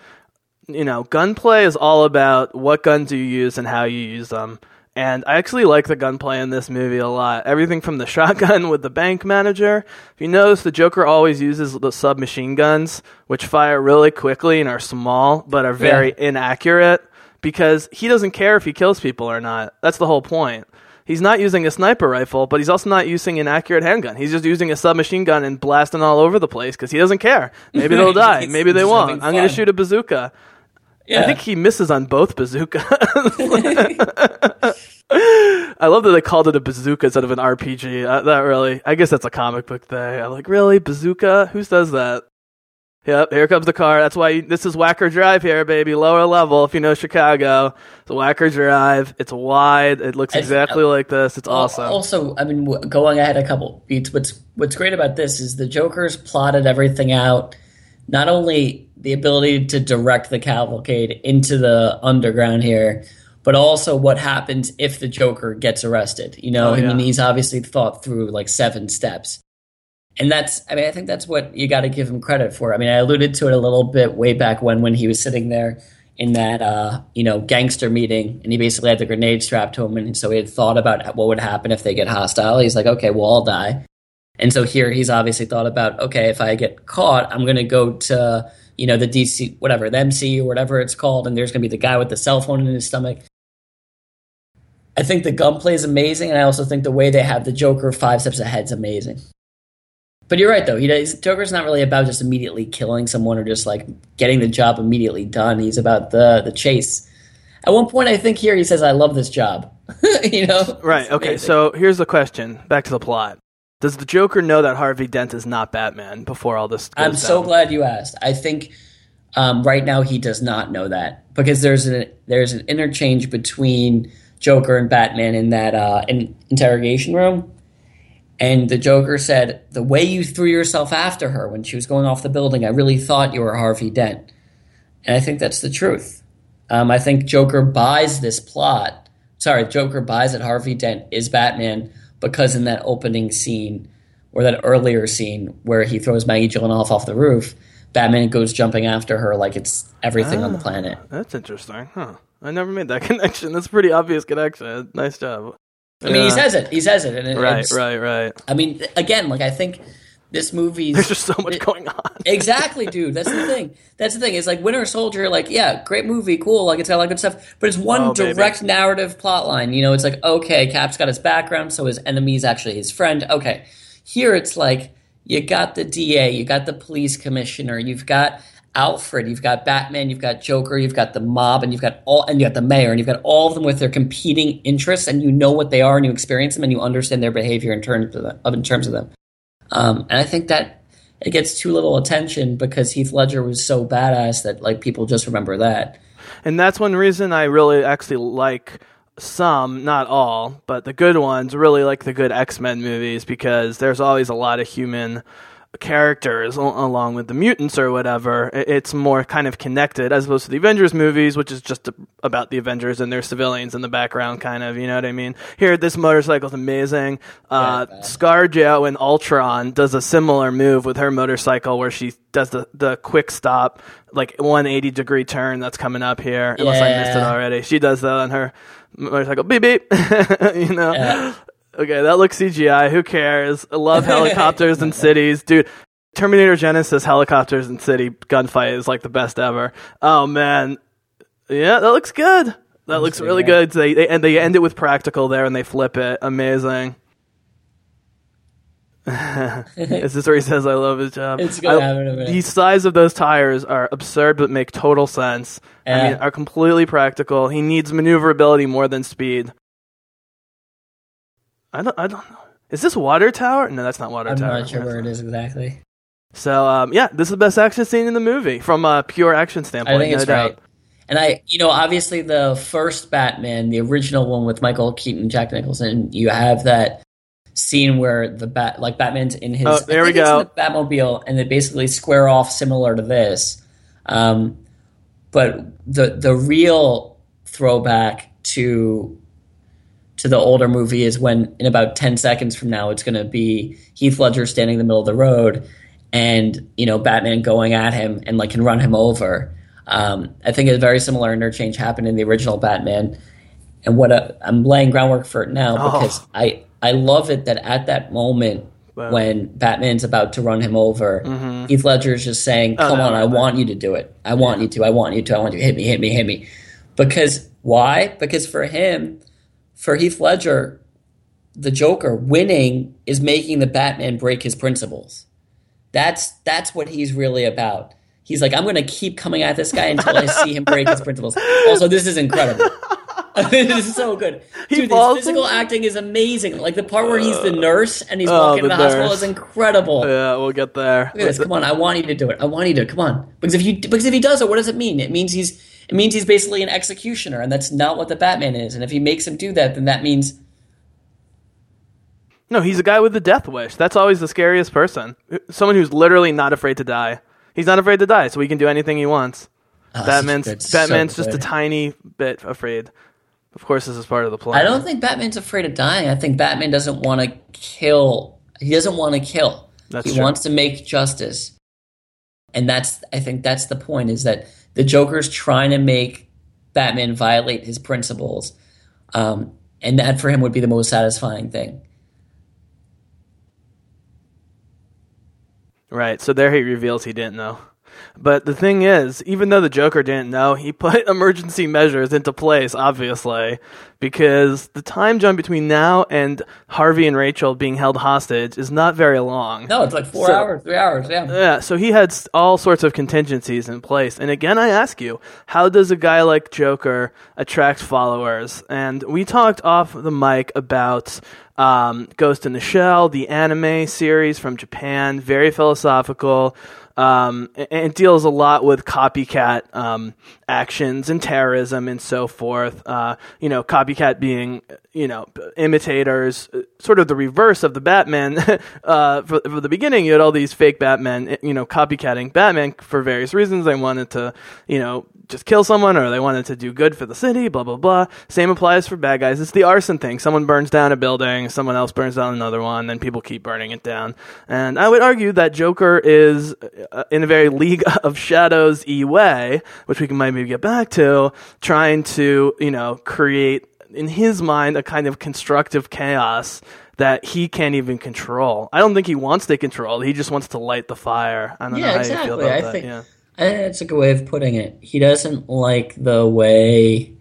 you know, gunplay is all about what guns do you use and how you use them. And I actually like the gunplay in this movie a lot. Everything from the shotgun (laughs) with the bank manager. If you notice, the Joker always uses the submachine guns, which fire really quickly and are small, but are very Yeah. inaccurate because he doesn't care if he kills people or not. That's the whole point. He's not using a sniper rifle, but he's also not using an accurate handgun. He's just using a submachine gun and blasting all over the place because he doesn't care. Maybe they'll (laughs) die. Maybe they won't. I'm going to shoot a bazooka. Yeah. I think he misses on both bazookas. (laughs) I love that they called it a bazooka instead of an RPG. Uh, that really, I guess that's a comic book thing. I'm like, really, bazooka? Who says that? Yep, here comes the car. That's why you, this is Wacker Drive here, baby. Lower level, if you know Chicago. It's Wacker Drive. It's wide. It looks exactly like this. It's awesome. Also, I mean, going ahead a couple beats. What's what's great about this is the Joker's plotted everything out. Not only the ability to direct the cavalcade into the underground here, but also what happens if the Joker gets arrested. You know, Oh, I mean, he's obviously thought through like seven steps. And that's, I mean, I think that's what you got to give him credit for. I mean, I alluded to it a little bit way back when, when he was sitting there in that, uh, you know, gangster meeting and he basically had the grenade strapped to him. And so he had thought about what would happen if they get hostile. He's like, okay, well, I'll die. And so here he's obviously thought about, okay, if I get caught, I'm going to go to, you know, the DC, whatever, the MC or whatever it's called. And there's going to be the guy with the cell phone in his stomach. I think the gunplay is amazing. And I also think the way they have the Joker five steps ahead is amazing. But you're right, though. He does, Joker's not really about just immediately killing someone or just like getting the job immediately done. He's about the the chase. At one point, I think here he says, "I love this job." (laughs) you know, Right. Okay. So here's the question. Back to the plot. Does the Joker know that Harvey Dent is not Batman before all this? Goes I'm so down? glad you asked. I think um, right now he does not know that because there's an there's an interchange between Joker and Batman in that uh, in interrogation room, and the Joker said the way you threw yourself after her when she was going off the building, I really thought you were Harvey Dent, and I think that's the truth. Um, I think Joker buys this plot. Sorry, Joker buys that Harvey Dent is Batman because in that opening scene or that earlier scene where he throws Maggie Gyllenhaal off the roof, Batman goes jumping after her like it's everything on the ah, planet. That's interesting, huh? I never made that (laughs) connection. That's a pretty obvious connection. Nice job. I mean, he says it. He says it, and it, Right, right, right. I mean, again, like I think this movie's There's just so much it- going on. (laughs) exactly, dude. That's the thing. That's the thing. It's like Winter Soldier. Like, yeah, great movie, cool. Like, it's got a lot of good stuff, but it's one Oh, baby. direct narrative plot line. You know, it's like okay, Cap's got his background, so his enemy is actually his friend. Okay, here it's like you got the DA, you got the police commissioner, you've got Alfred, you've got Batman, you've got Joker, you've got the mob, and you've got all, and you got the mayor, and you've got all of them with their competing interests, and you know what they are, and you experience them, and you understand their behavior in terms of them. In terms of them. Um, and I think that it gets too little attention because Heath Ledger was so badass that like people just remember that. And that's one reason I really actually like some, not all, but the good ones, really like the good X Men movies because there's always a lot of human characters al- along with the mutants or whatever. It's more kind of connected as opposed to the Avengers movies, which is just about the Avengers and their civilians in the background, kind of. You know what I mean? Here, this motorcycle's amazing. Uh, Yeah, ScarJo in Ultron does a similar move with her motorcycle where she does the, the quick stop, like 180 degree turn that's coming up here, unless I missed it already. She does that on her motorcycle. Beep, beep. (laughs) you know? Yeah. Okay, that looks CGI. Who cares? I love (laughs) helicopters and cities. Dude, Terminator Genisys helicopters and city gunfight is like the best ever. Oh, man. Yeah, that looks good. That looks really yeah. good. They, they and they end it with practical there, and they flip it. Amazing. (laughs) Is this where he says, "I love his job"? It's gonna I- happen a minute. The size of those tires are absurd, but make total sense. I mean, are completely practical. He needs maneuverability more than speed. I don't. I don't know. Is this water tower? No, that's not water Tower. I'm not sure where it is exactly. So, um, yeah, this is the best action scene in the movie from a pure action standpoint. I think no it's doubt. right. And I, you know, obviously the first Batman, the original one with Michael Keaton, and Jack Nicholson, you have that scene where the bat, like Batman's in his, Oh, there we go. the Batmobile, and they basically square off similar to this. Um, but the the real throwback to to the older movie is when in about 10 seconds from now it's going to be Heath Ledger standing in the middle of the road and you know Batman going at him and like can run him over. Um, I think a very similar interchange happened in the original Batman, and what i I'm laying groundwork for it now Oh. because I I love it that at that moment Wow. when Batman's about to run him over, Heath Ledger is just saying, Mm-hmm. Oh, "Come no, on, no, I no. want you to do it. I want you to. I want you to. I want you to hit me, hit me, hit me." Because why? Because for him, for Heath Ledger, the Joker winning is making the Batman break his principles. That's that's what he's really about. He's like, I'm going to keep coming at this guy until I see him break his principles. Also, this is incredible. (laughs) this is so good. Dude, his physical in- acting is amazing. Like the part where he's the uh, nurse and he's Oh, walking to the the hospital is incredible. Yeah, we'll get there. Look at this. Come on, I want you to do it. I want you to come on. Because if you because if he does it, what does it mean? It means he's it means he's basically an executioner, and that's not what the Batman is. And if he makes him do that, then that means No, he's a guy with the death wish. That's always the scariest person. Someone who's literally not afraid to die. He's not afraid to die, so he can do anything he wants. Oh, Batman's so Batman's just a tiny bit afraid. Of course, this is part of the plan. I don't think Batman's afraid of dying. I think Batman doesn't want to kill. He doesn't want to kill. That's he true. wants to make justice, and that's. I think that's the point. Is that the Joker's trying to make Batman violate his principles, um, and that for him would be the most satisfying thing. Right. So there he reveals he didn't know. But the thing is, even though the Joker didn't know, he (laughs) put emergency measures into place, obviously, because the time jump between now and Harvey and Rachel being held hostage is not very long. No, it's like four So- hours, three hours. Yeah. Yeah, so he had all sorts of contingencies in place. And again, I ask you, how does a guy like Joker attract followers? And we talked off the mic about um, Ghost in the Shell, the anime series from Japan, very philosophical. Um, and deals a lot with copycat um, actions and terrorism and so forth. Uh, you know, copycat being, you know, imitators, uh, sort of the reverse of the Batman. (laughs) uh, for, for the beginning, you had all these fake Batmen, eh, you know, copycatting Batman for various reasons. They wanted to, you know, just kill someone or they wanted to do good for the city, blah, blah, blah. Same applies for bad guys. It's the arson thing. Someone burns down a building, someone else burns down another one, then people keep burning it down. And I would argue that Joker is, uh, in a very League (laughs) of Shadows E way, which we can maybe get back to, trying to, you know, create in his mind a kind of constructive chaos that he can't even control. I don't think he wants to control. He just wants to light the fire. I don't know Yeah, how exactly. you feel about I that. think yeah. I think that's a good way of putting it. He doesn't like the way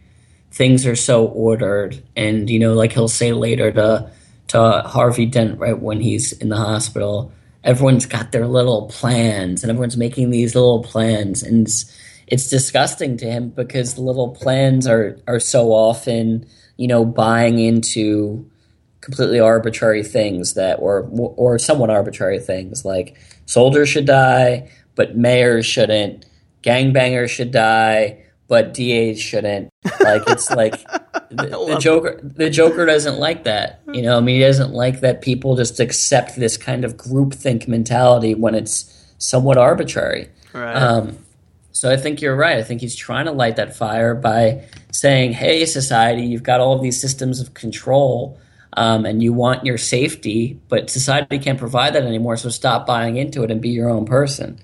things are so ordered, and you know, like he'll say later to to Harvey Dent right when he's in the hospital, everyone's got their little plans, and everyone's making these little plans, and it's, it's disgusting to him because the little plans are are so often you know buying into completely arbitrary things that or or somewhat arbitrary things like soldiers should die but mayors shouldn't gangbangers should die but DAs shouldn't like it's (laughs) like the, the joker the joker doesn't like that you know i mean he doesn't like that people just accept this kind of groupthink mentality when it's somewhat arbitrary Right. um, so I think you're right. I think he's trying to light that fire by saying, "Hey, society, you've got all of these systems of control, um, and you want your safety, but society can't provide that anymore. So stop buying into it and be your own person."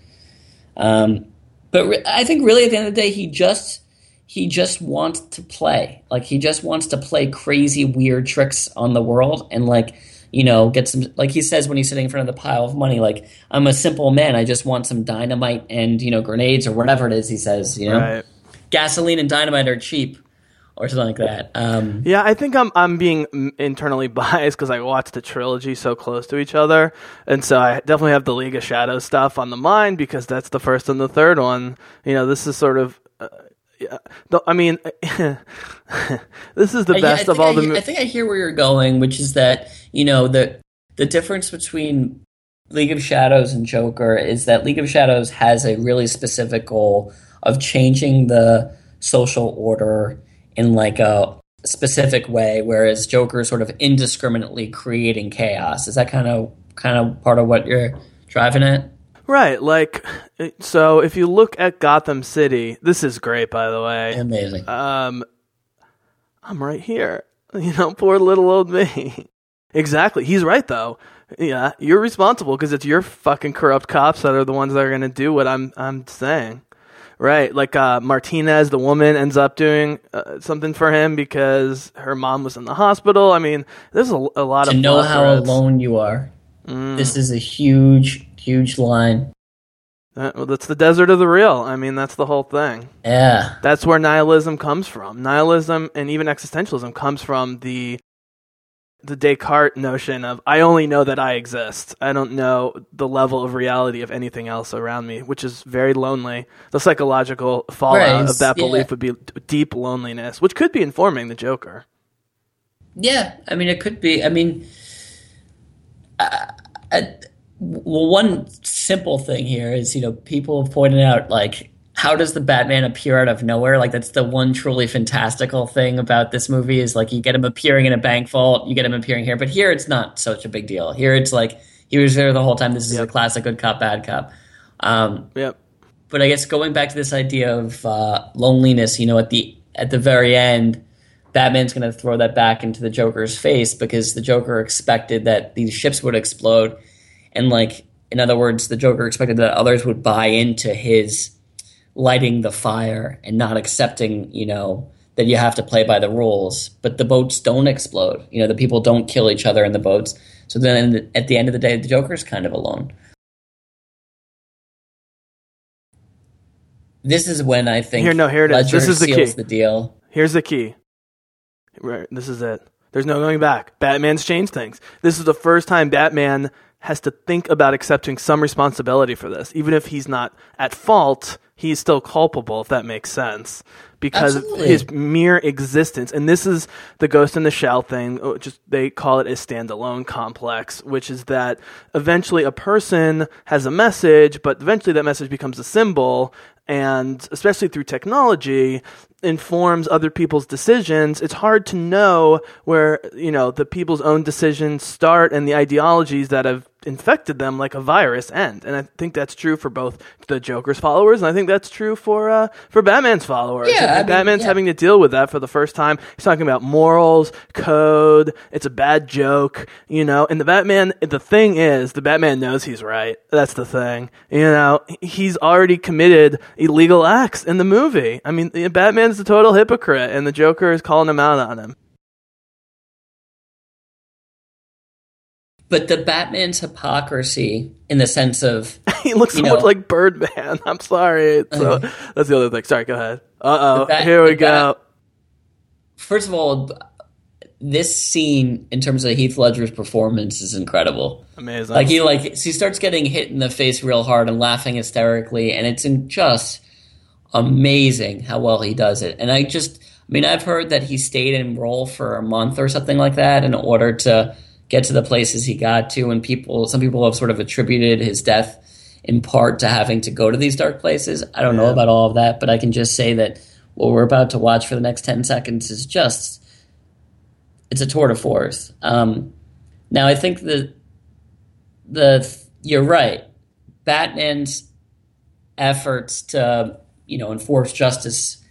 Um, but re- I think really at the end of the day, he just he just wants to play. Like he just wants to play crazy, weird tricks on the world and like you know get some. Like he says when he's sitting in front of the pile of money, like I'm a simple man. I just want some dynamite and you know grenades or whatever it is. He says, you know, Right. gasoline and dynamite are cheap or something like that. Um, Yeah, I think I'm I'm being internally (laughs) biased because I watched the trilogy so close to each other, and so I definitely have the League of Shadows stuff on the mind because that's the first and the third one. You know, this is sort of. Uh, yeah, the, I mean, (laughs) this is the I- best of all I, the. he- mo- I think I hear where you're going, which is that you know the the difference between League of Shadows and Joker is that League of Shadows has a really specific goal of changing the social order in like a specific way, whereas Joker is sort of indiscriminately creating chaos. Is that kind of kind of part of what you're driving at? Right, like, so if you look at Gotham City, this is great, by the way. Amazing. um, I'm right here. (laughs) You know, poor little old me. exactly. He's right though. Yeah, you're responsible because it's your fucking corrupt cops that are the ones that are gonna do what I'm I'm saying. Right, like uh, Martinez, the woman, ends up doing uh, something for him because her mom was in the hospital. I mean, there's a, a lot to of know how threads. alone you are. Mm. This is a huge, huge line. Uh, well, that's the desert of the real. I mean, that's the whole thing. Yeah. That's where nihilism comes from. Nihilism and even existentialism comes from the the Descartes notion of I only know that I exist. I don't know the level of reality of anything else around me, which is very lonely. The psychological fallout Right, of that yeah. belief would be deep loneliness, which could be informing the Joker. Yeah, I mean, it could be. I mean, uh, uh, well, one simple thing here is, you know, people have pointed out, like, how does the Batman appear out of nowhere? Like, that's the one truly fantastical thing about this movie is, like, you get him appearing in a bank vault, you get him appearing here. But here, it's not such a big deal. Here, it's like he was there the whole time. This is a classic good cop, bad cop. Um, Yep. but I guess going back to this idea of uh, loneliness, you know, at the at the very end, Batman's going to throw that back into the Joker's face because the Joker expected that these ships would explode, and like in other words, the Joker expected that others would buy into his lighting the fire and not accepting, you know, that you have to play by the rules. But the boats don't explode. You know, the people don't kill each other in the boats. So then at the end of the day, the Joker's kind of alone. This is when I think Here, no, here it is. This is the key. the deal. Here's the key. Right, this is it. There's no going back. Batman's changed things. This is the first time Batman has to think about accepting some responsibility for this. Even if he's not at fault, he's still culpable, if that makes sense. Because Absolutely. his mere existence. And this is the Ghost in the Shell thing. oh, Just they call it a standalone complex, which is that eventually a person has a message, but eventually that message becomes a symbol, and especially through technology informs other people's decisions it's hard to know where you know the people's own decisions start and the ideologies that have infected them like a virus end. And i think that's true for both the joker's followers and i think that's true for uh for batman's followers. Yeah, I mean, batman's yeah. having to deal with that for the first time. He's talking about morals code it's a bad joke you know? And the batman the thing is the batman knows he's right. That's the thing. You know he's already committed illegal acts in the movie. I mean the- batman's a total hypocrite and the joker is calling him out on him But the Batman's hypocrisy, in the sense of (laughs) he looks so know- much like birdman. (laughs) I'm sorry. So uh, uh-huh. that's the other thing. Sorry go ahead. Uh-oh. Here we go Bat- first of all, this scene in terms of Heath Ledger's performance is incredible. amazing. Like he like he starts getting hit in the face real hard and laughing hysterically, and it's in just amazing how well he does it. And I just, I mean, I've heard that he stayed in role for a month or something like that in order to get to the places he got to. And people, some people have sort of attributed his death in part to having to go to these dark places. I don't know about all of that, but I can just say that what we're about to watch for the next ten seconds is just, it's a tour de force. Um, now I think the the you're right. Batman's efforts to you know enforce justice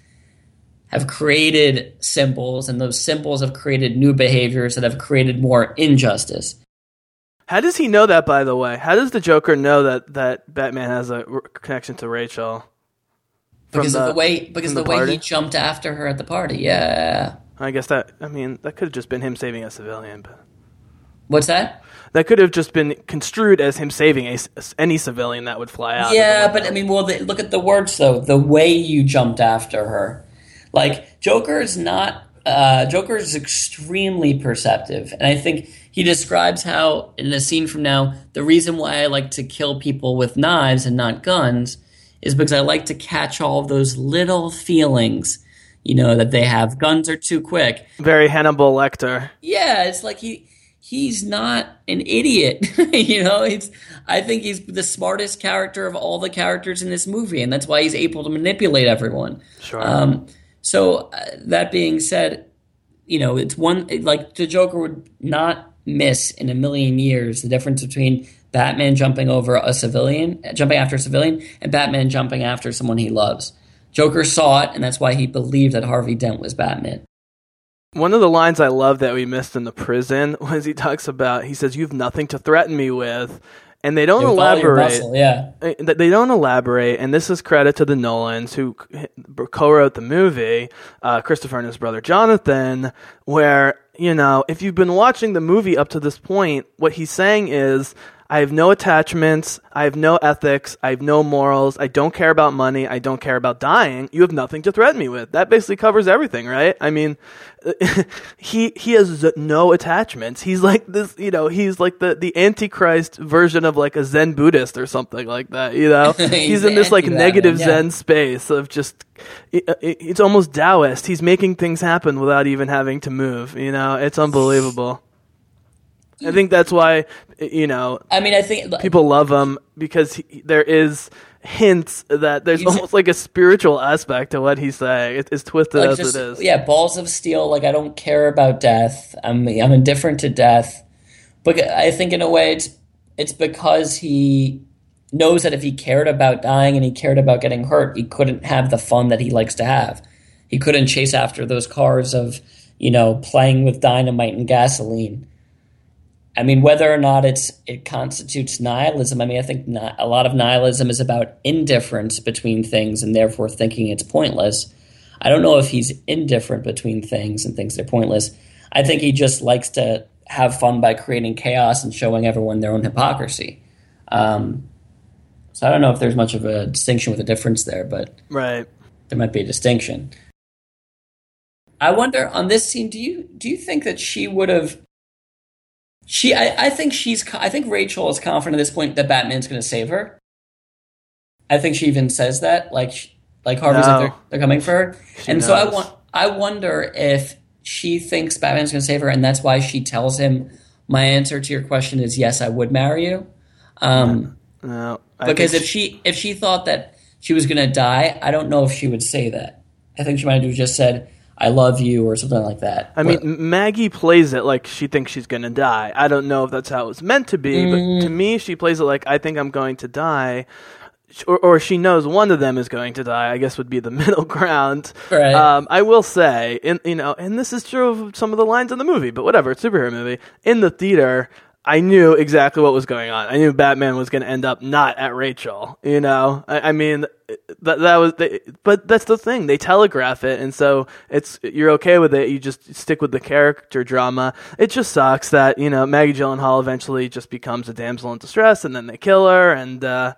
have created symbols, and those symbols have created new behaviors that have created more injustice. how does he know that by the way how does the joker know that that batman has a connection to rachel Because of the- the way because the the, way he jumped after her at the party. Yeah. i guess that i mean that could have just been him saving a civilian but What's that? that could have just been construed as him saving a, any civilian that would fly out. Yeah, but. I mean, well, the, look at the words though. The way you jumped after her, like Joker is not. Uh, Joker is extremely perceptive, and I think he describes how in a scene from now, the reason why I like to kill people with knives and not guns is because I like to catch all of those little feelings, you know, that they have. Guns are too quick. very Hannibal Lecter. Yeah, it's like he he's not an idiot. (laughs) you know, it's I think he's the smartest character of all the characters in this movie, and that's why he's able to manipulate everyone. Sure. Um, so uh, that being said, you know, it's one like the Joker would not miss in a million years the difference between Batman jumping over a civilian, jumping after a civilian, and Batman jumping after someone he loves. Joker saw it, and that's why he believed that Harvey Dent was Batman. One of the lines I love that we missed in the prison (laughs) was he talks about. He says, "You have nothing to threaten me with," and they don't elaborate. yeah. Uh, they don't elaborate, and this is credit to the Nolans who co-wrote the movie, uh, Christopher and his brother Jonathan. Where you know, if you've been watching the movie up to this point, what he's saying is, I have no attachments. I have no ethics. I have no morals. I don't care about money. I don't care about dying. You have nothing to threaten me with. That basically covers everything, right? I mean, (laughs) he he has no attachments. He's like this, you know. He's like the the antichrist version of like a Zen Buddhist or something like that. You know, (laughs) he's, He's in this like negative yeah. Zen space of just. it- it- It's almost Taoist. He's making things happen without even having to move. You know, it's unbelievable. I think that's why you know I mean, I think people love him because he, there is hints that there's almost like a spiritual aspect to what he's saying. It, it's twisted like as just- it is. Yeah, balls of steel. Like I don't care about death. I'm I'm indifferent to death. But I think in a way it's it's because he knows that if he cared about dying and he cared about getting hurt, he couldn't have the fun that he likes to have. He couldn't chase after those cars of you know playing with dynamite and gasoline. I mean, whether or not it's it constitutes nihilism. I mean, I think ni- a lot of nihilism is about indifference between things and therefore thinking it's pointless. I don't know if he's indifferent between things and thinks they're pointless. I think he just likes to have fun by creating chaos and showing everyone their own hypocrisy. Um, so I don't know if there's much of a distinction with a difference there, but Right. there might be a distinction. I wonder on this scene, do you do you think that she would have? She, I, I think she's, I think Rachel is confident at this point that Batman's going to save her. I think she even says that, like, like Harvey's No. like they're, they're coming for her, She and so I want, I wonder if she thinks Batman's going to save her, and that's why she tells him, "My answer to your question is yes, I would marry you." Um, No. Because if she if she thought that she was going to die, I don't know if she would say that. I think she might have just said "I love you" or something like that. I mean, Maggie plays it like she thinks she's going to die. I don't know if that's how it was meant to be, but Mm. to me, she plays it like I think I'm going to die. Or, or she knows one of them is going to die. I guess would be the (laughs) middle ground. Right. Um, I will say, in you know, and this is true of some of the lines in the movie, but whatever, it's a superhero movie. In the theater, I knew exactly what was going on. I knew Batman was going to end up not at Rachel. You know, I, I mean, that that was. The, but that's the thing; they telegraph it, and so it's you're okay with it. You just stick with the character drama. It just sucks that you know Maggie Gyllenhaal eventually just becomes a damsel in distress, and then they kill her, and. uh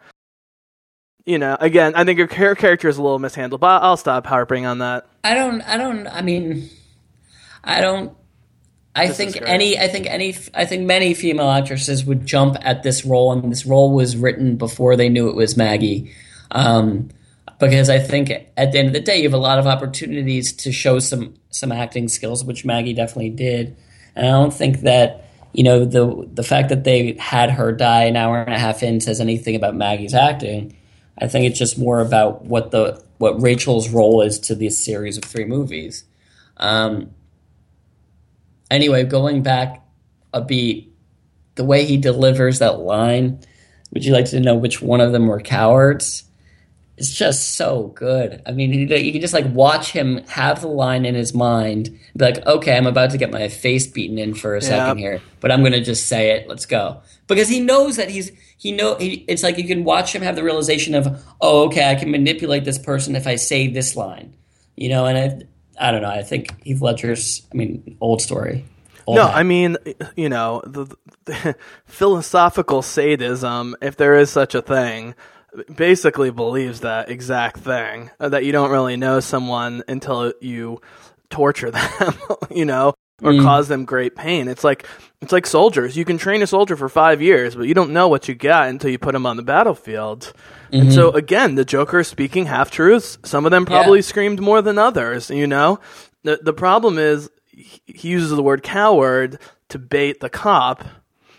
you know, again, I think her character is a little mishandled, but I'll stop harping on that. I don't. I don't. I mean, I don't. I This think any. I think any. I think many female actresses would jump at this role, and this role was written before they knew it was Maggie. Um, because I think at the end of the day, you have a lot of opportunities to show some some acting skills, which Maggie definitely did. And I don't think that you know the the fact that they had her die an hour and a half in says anything about Maggie's acting. I think it's just more about what the what Rachel's role is to this series of three movies. Um, anyway, going back a beat, the way he delivers that line, would you like to know which one of them were cowards? It's just so good. I mean, you can just like watch him have the line in his mind, be like, "Okay, I'm about to get my face beaten in for a second here, but I'm gonna just say it. Let's go." Because he knows that he's he know he, it's like you can watch him have the realization of, "Oh, okay, I can manipulate this person if I say this line," you know. And I, I don't know. I think Heath Ledger's. I mean, old story. Old No, hat. I mean, you know, the, the (laughs) philosophical sadism, if there is such a thing, basically believes that exact thing uh, that you don't really know someone until you torture (laughs) them, you know, or mm. cause them great pain. It's like it's like soldiers. You can train a soldier for 5 years, but you don't know what you got until you put him on the battlefield. And so mm-hmm. again, the Joker is speaking half truths. Some of them probably Yeah. screamed more than others, you know? The the problem is he uses the word coward to bait the cop.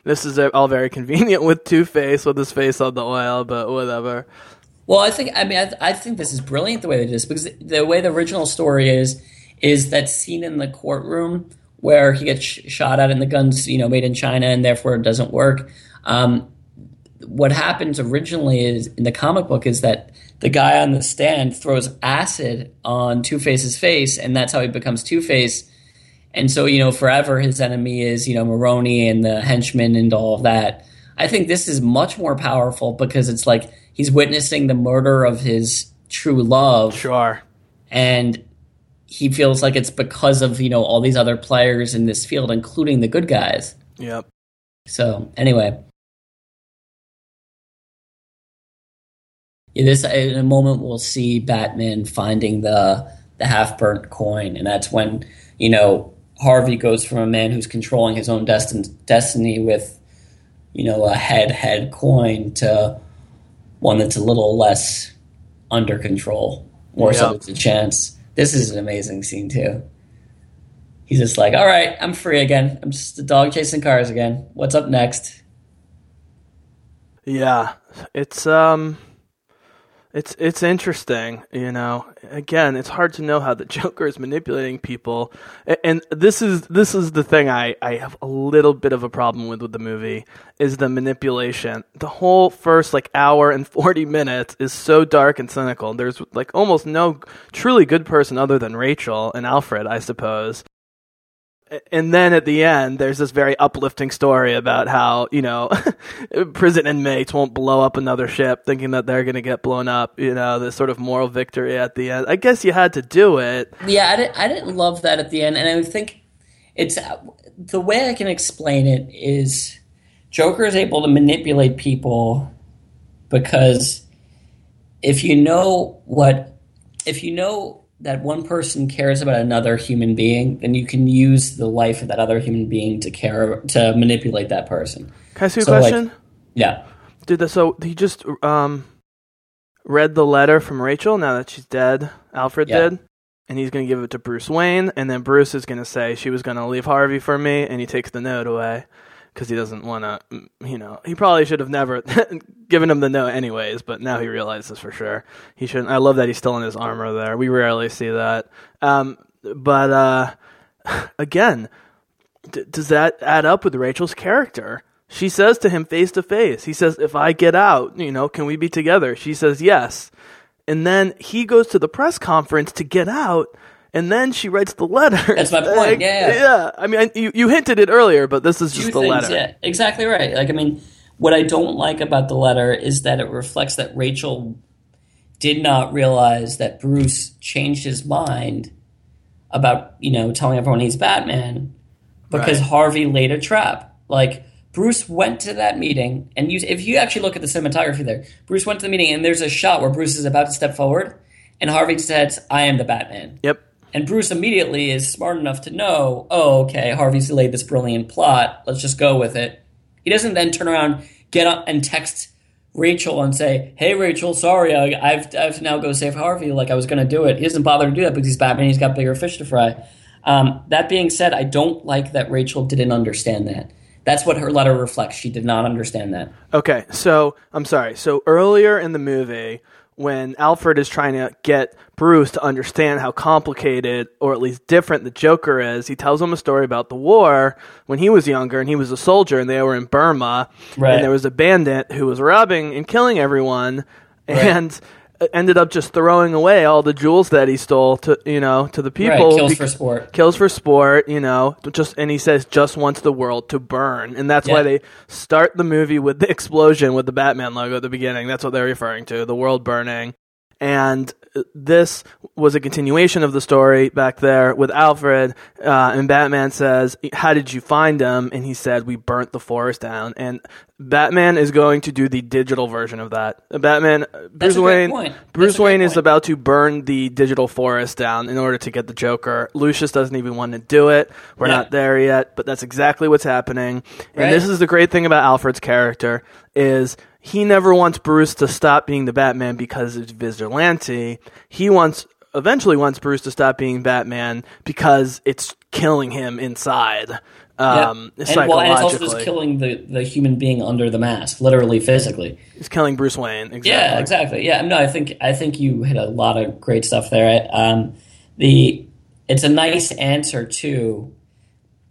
This is all very convenient with Two Face with his face on the oil, but whatever. Well, I think I mean I, I think this is brilliant the way they did this because the way the original story is is that scene in the courtroom where he gets sh- shot at and the guns you know made in China and therefore it doesn't work. Um, what happens originally is in the comic book is that the guy on the stand throws acid on Two Face's face and that's how he becomes Two Face. And so, you know, forever his enemy is, you know, Maroni and the henchmen and all of that. I think this is much more powerful because it's like he's witnessing the murder of his true love Sure. and he feels like it's because of you know all these other players in this field, including the good guys. Yep. So anyway, in this in a moment we'll see Batman finding the the half burnt coin, and that's when you know Harvey goes from a man who's controlling his own destin- destiny with you know a head head coin to one that's a little less under control, more yep. so it's a chance. This is an amazing scene too. He's just like, all right, I'm free again. I'm just a dog chasing cars again. What's up next? Yeah, it's um, it's it's interesting. You know, again, it's hard to know how the (laughs) Joker is manipulating people, A- and this is this is the thing I I have a little bit of a problem with with the movie is the manipulation. The whole first like hour and (laughs) forty minutes is so dark and cynical. There's like almost no truly good person other than Rachel and Alfred, I suppose and then at the end, there's this very uplifting story about how you know (laughs) prison inmates won't blow up another ship, thinking that they're going to get blown up. You know, this sort of moral victory at the end. I guess you had to do it. Yeah, I didn't, I didn't love that at the end, and I think it's uh, the way I can explain it is Joker is able to manipulate people because if you know what if you know that one person cares about another human being, then you can use the life of that other human being to care to manipulate that person. Can I ask you a So, like- question? Yeah. Did the, so he just um read the letter from Rachel now that she's dead. Alfred Yeah. did. And he's going to give it to Bruce Wayne, and then Bruce is going to say she was going to leave Harvey for me, and he takes the note away because he doesn't want to. You know, he probably should have never (laughs) given him the note anyways, but now he realizes for sure he shouldn't. I love that he's still in his armor there. We rarely see that. Um, but uh, (laughs) again, d- does that add up with Rachel's character? She says to him face to face. He says, "If I get out, you know, can we be together?" She says, "Yes." And then he goes to the press conference to get out, and then she writes the letter. That's my (laughs) point, Like, yeah, yeah. yeah. I mean, you you hinted it earlier, but this is just Two the things, letter. yeah, exactly right. Like I mean, what I don't like about the letter is that it reflects that Rachel did not realize that Bruce changed his mind about you know telling everyone he's Batman because Right. Harvey laid a trap. Like Bruce went to that meeting, and you, if you actually look at the cinematography there, Bruce went to the meeting, and there's a shot where Bruce is about to step forward, and Harvey says, "I am the Batman." Yep. And Bruce immediately is smart enough to know, oh, okay, Harvey's laid this brilliant plot. Let's just go with it. He doesn't then turn around, get up, and text Rachel and say, "Hey, Rachel, sorry, I, I've I have to now go save Harvey. Like I was going to do it." He doesn't bother to do that because he's Batman. He's got bigger fish to fry. Um, that being said, I don't like that Rachel didn't understand that. That's what her letter reflects. She did not understand that. Okay, so I'm sorry. So earlier in the movie, when Alfred is trying to get Bruce to understand how complicated or at least different the Joker is, he tells him a story about the war when he was younger and he was a soldier and they were in Burma. Right. and there was a bandit who was robbing and killing everyone. And ended up just throwing away all the jewels that he stole to you know to the people right, kills for sport. kills for sport, you know, just and he says just wants the world to burn, and that's why they start the movie with the explosion with the Batman logo at the beginning. That's what they're referring to, the world burning. And this was a continuation of the story back there with Alfred. Uh, and Batman says, "How did you find him?" And he said, "We burnt the forest down." And Batman is going to do the digital version of that. Batman, Bruce Wayne, Bruce Wayne is about to burn the digital forest down in order to get the Joker. Lucius doesn't even want to do it. We're Yeah. not there yet, but that's exactly what's happening. Right. And this is the great thing about Alfred's character is he never wants Bruce to stop being the Batman because it's vigilante. He wants eventually wants Bruce to stop being Batman because it's killing him inside. Um, and, well, and it's also just killing the, the human being under the mask, literally, physically. It's killing Bruce Wayne. Exactly. Yeah, exactly. Yeah, no, I think I think you hit a lot of great stuff there. Um, the it's a nice answer too,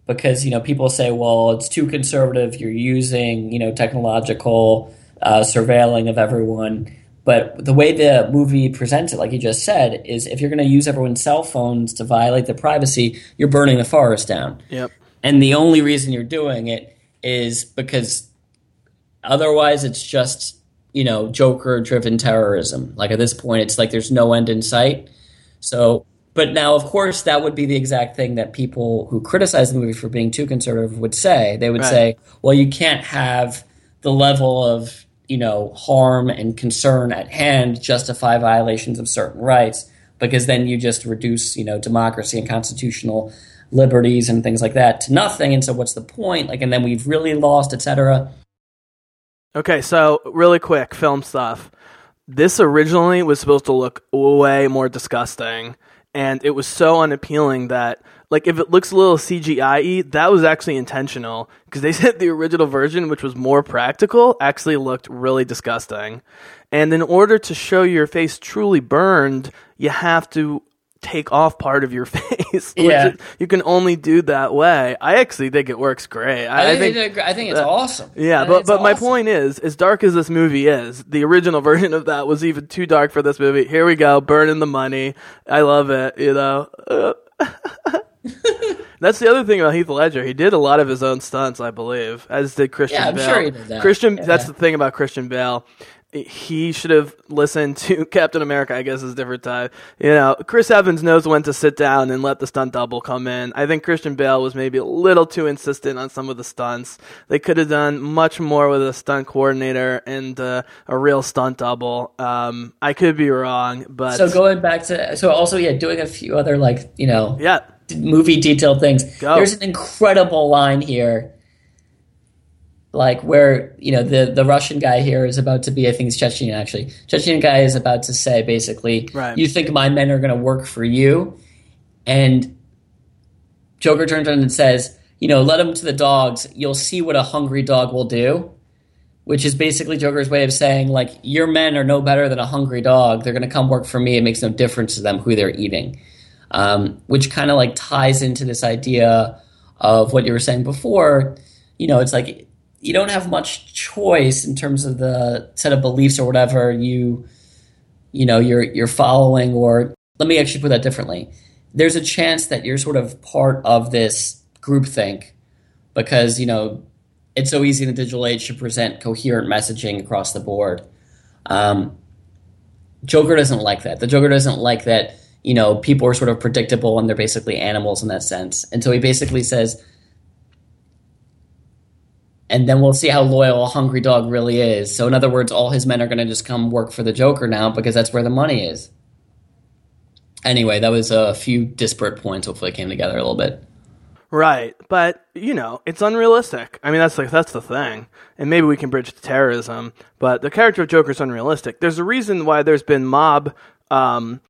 because you know people say, well, it's too conservative. You're using you know technological uh, surveilling of everyone. But the way the movie presents it, like you just said, is if you're going to use everyone's cell phones to violate their privacy, you're burning the forest down. Yep. And the only reason you're doing it is because otherwise it's just, you know, Joker driven terrorism. Like at this point, it's like there's no end in sight. So, but now, of course, that would be the exact thing that people who criticize the movie for being too conservative would say. They would Right. say, well, you can't have the level of you know, harm and concern at hand justify violations of certain rights because then you just reduce, you know, democracy and constitutional liberties and things like that to nothing. And so what's the point? Like, and then we've really lost, etc. Okay, so really quick film stuff. This originally was supposed to look way more disgusting, and it was so unappealing that like if it looks a little CGI that was actually intentional because they (laughs) said the original version, which was more practical, actually looked really disgusting. And in order to show your face truly burned, you have to take off part of your (laughs) face. Yeah. you can only do that way. I actually think it works great. I, I think, a gr- I think it's uh, awesome. Yeah, I think but but my point is, as dark as this movie is, the original (laughs) version of that was even too dark for this movie. Here we go, burning the money. I love it. You know. Uh, (laughs) That's the other thing about Heath Ledger. He did a lot of his own stunts, I believe, as did Christian Yeah, I'm Bale. sure he did that. Christian, Yeah. that's the thing about Christian Bale. He should have listened to (laughs) Captain America. I guess is a different time. You know, Chris Evans knows when to sit down and let the stunt double come in. I think Christian Bale was maybe a little too insistent on some of the stunts. They could have done much more with a stunt coordinator and uh, a real stunt double. Um, I could be wrong, but So going back to so also yeah, doing a few other like you know yeah, movie detailed things. Go. There's an incredible line here, like where you know the the Russian guy here is about to be. I think it's Chechen actually. Chechen guy is about to say basically, Right. "You think my men are going to work for you?" And Joker turns around and says, "You know, let them to the dogs. You'll see what a hungry dog will do." Which is basically Joker's way of saying, like, your men are no better than a hungry dog. They're going to come work for me. It makes no difference to them who they're eating um, which kind of like ties into this idea of what you were saying before. You know, it's like you don't have much choice in terms of the set of beliefs or whatever you, you know, you're you're following. Or let me actually put that differently. There's a chance that you're sort of part of this groupthink because you know it's so easy in the digital age to present coherent messaging across the board. Um, Joker doesn't like that. The Joker doesn't like that, you know, people are sort of predictable and they're basically animals in that sense. And so he basically says, and then we'll see how loyal a hungry dog really is. So, in other words, all his men are going to just come work for the Joker now because that's where the money is. Anyway, that was a few disparate points. Hopefully, came together a little bit. Right, but you know, it's unrealistic. I mean, that's like that's the thing, and maybe we can bridge to terrorism. But the character of Joker is unrealistic. There's a reason why there's been mob um,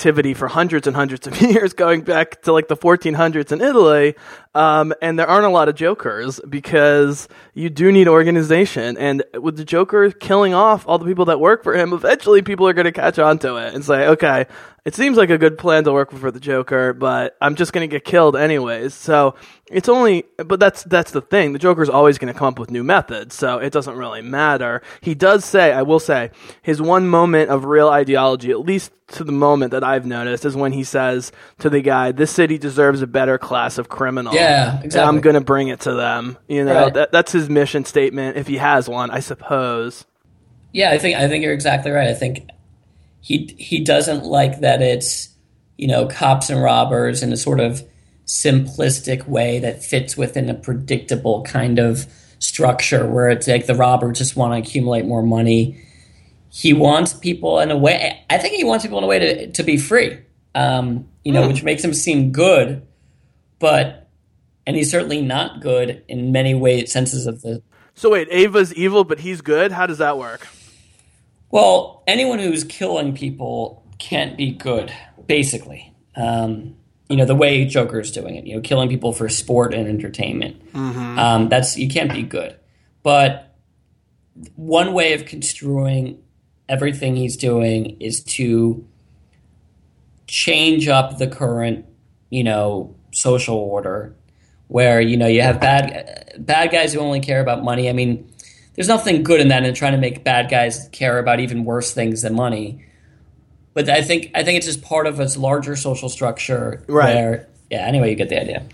activity for hundreds and hundreds of (laughs) years, going back to like the 1400s in Italy, um, and there aren't a lot of Jokers because you do need organization. And with the Joker killing off all the people that work for him, eventually people are going to catch on to it and say, okay, it seems like a good plan to work for the Joker, but I'm just going to get killed anyways. So it's only, but that's that's the thing. The Joker's always going to come up with new methods, so it doesn't really matter. He does say, I will say, his one moment of real ideology, at least to the moment that I've noticed, is when he says to the guy, "This city deserves a better class of criminal." Yeah, exactly. I'm going to bring it to them. You know, Right. that, that's his mission statement, if he has one, I suppose. Yeah, I think I think you're exactly right. I think he he doesn't like that it's you know cops and robbers in a sort of simplistic way that fits within a predictable kind of structure where it's like the robbers just want to accumulate more money. He wants people in a way. I think he wants people in a way to to be free. Um, you know, which makes him seem good, but and he's certainly not good in many ways senses of the So wait, Ava's evil, but he's good. How does that work? Well, anyone who's killing people can't be good, basically. Um, you know the way Joker's doing it, you know, killing people for sport and entertainment. Um, that's you can't be good. But one way of construing everything he's doing is to change up the current, you know, social order, where you know you have bad bad guys who only care about money. I mean, there's nothing good in that in trying to make bad guys care about even worse things than money. But I think I think it's just part of its larger social structure. Right. Where, yeah. Anyway, you get the idea.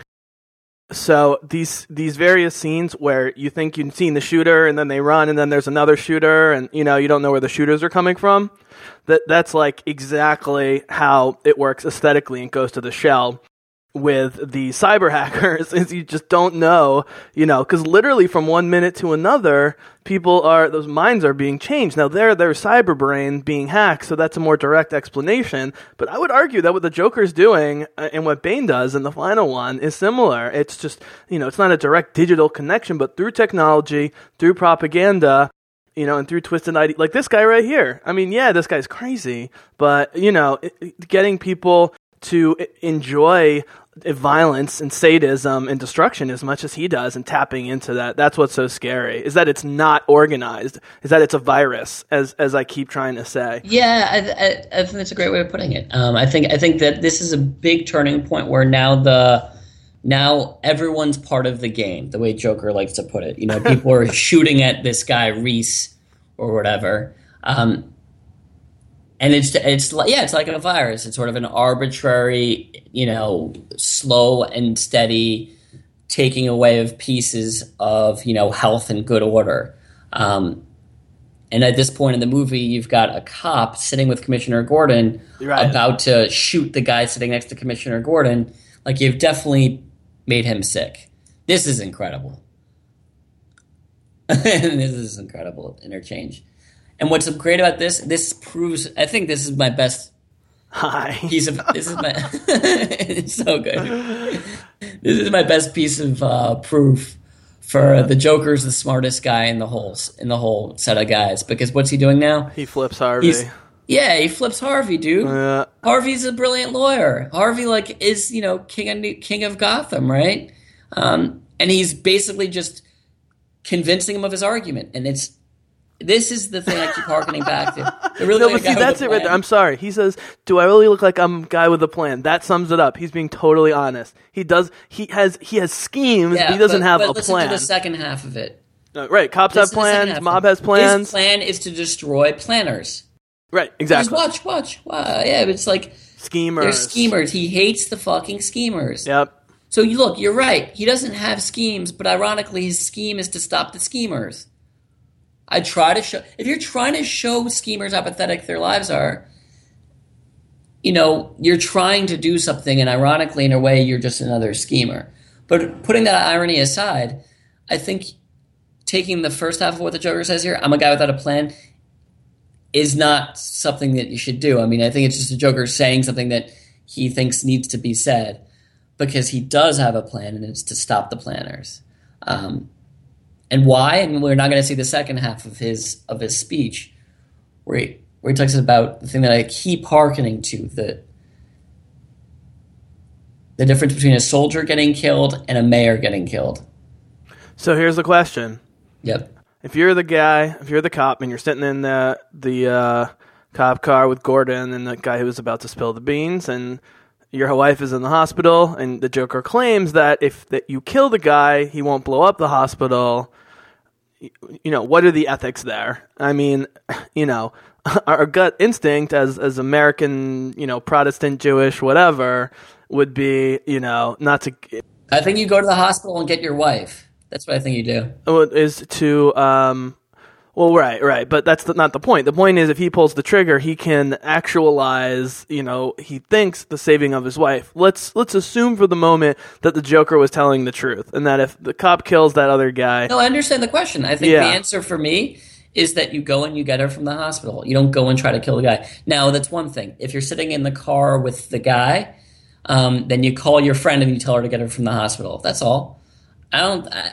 So these these various scenes where you think you've seen the shooter and then they run and then there's another shooter and you know you don't know where the shooters are coming from. That that's like exactly how it works aesthetically and Ghost in the Shell. With the cyber (laughs) hackers is you just don't know, you know, because literally from one minute to another, people are those minds are being changed. Now they're their cyber brain being hacked, so that's a more direct explanation. But I would argue that what the Joker's doing uh, and what Bane does in the final one is similar. It's just you know, it's not a direct digital connection, but through technology, through propaganda, you know, and through twisted idea, like this guy right here. I mean, yeah, this guy's crazy, but you know, it, getting people to enjoy violence and sadism and destruction as much as he does and tapping into that that's what's so scary is that it's not organized is that it's a virus as as i keep trying to say. Yeah i, I, I think that's a great way of putting it. Um, i think i think that this is a big turning point where now the now everyone's part of the game the way joker likes to put it. You know people (laughs) are shooting at this guy reese or whatever. Um, and it's it's like yeah, it's like a virus. It's sort of an arbitrary, you know, slow and steady taking away of pieces of you know health and good order. Um, and at this point in the movie, you've got a cop sitting with Commissioner Gordon right. about to shoot the guy sitting next to Commissioner Gordon. Like you've definitely made him sick. This is incredible. (laughs) this is incredible interchange. And what's great about this, this proves. I think this is my best Hi. piece of. This is my. (laughs) it's so good. This is my best piece of uh, proof for the Joker's the smartest guy in the whole in the whole set of guys because what's he doing now? He flips Harvey. He's, yeah, he flips Harvey, dude. Uh, Harvey's a brilliant lawyer. Harvey like is you know king of king of Gotham, right? Um, and he's basically just convincing him of his argument, and it's this is the thing I keep harkening back to. Really no, but see, that's it right there. I'm sorry. He says, "Do I really look like I'm a guy with a plan?" That sums it up. He's being totally honest. He does. He has. He has schemes. Yeah, he doesn't but, have but a listen plan. To the second half of it. Uh, right. Cops listen have plans. Mob has plans. His plan is to destroy planners. Right. Exactly. Just watch. Watch. Wow. Yeah. It's like schemers. They're schemers. He hates the fucking schemers. Yep. So you look. You're right. He doesn't have schemes, but ironically, his scheme is to stop the schemers. I try to show if you're trying to show schemers how pathetic their lives are, you know, you're trying to do something, and ironically, in a way, you're just another schemer. But putting that irony aside, I think taking the first half of what the Joker says here, I'm a guy without a plan, is not something that you should do. I mean, I think it's just a Joker saying something that he thinks needs to be said because he does have a plan, and it's to stop the planners. Um, and why? And we're not going to see the second half of his of his speech, where he, where he talks about the thing that I keep hearkening to the the difference between a soldier getting killed and a mayor getting killed. So here's the question. Yep. If you're the guy, if you're the cop, and you're sitting in the the uh, cop car with Gordon and the guy who was about to spill the beans, and your wife is in the hospital, and the Joker claims that if that you kill the guy, he won't blow up the hospital. You know, what are the ethics there? I mean, (laughs) you know, (laughs) our gut instinct as as American, you know, Protestant, Jewish, whatever, would be, you know, not to. I think you go to the hospital and get your wife. That's what I think you do. Is to um, well, right, right, but that's the, not the point. The point is, if he pulls the trigger, he can actualize. You know, he thinks the saving of his wife. Let's let's assume for the moment that the Joker was telling the truth, and that if the cop kills that other guy, no, I understand the question. I think yeah. the answer for me is that you go and you get her from the hospital. You don't go and try to kill the guy. Now, that's one thing. If you're sitting in the car with the guy, um, then you call your friend and you tell her to get her from the hospital. That's all. I don't. I,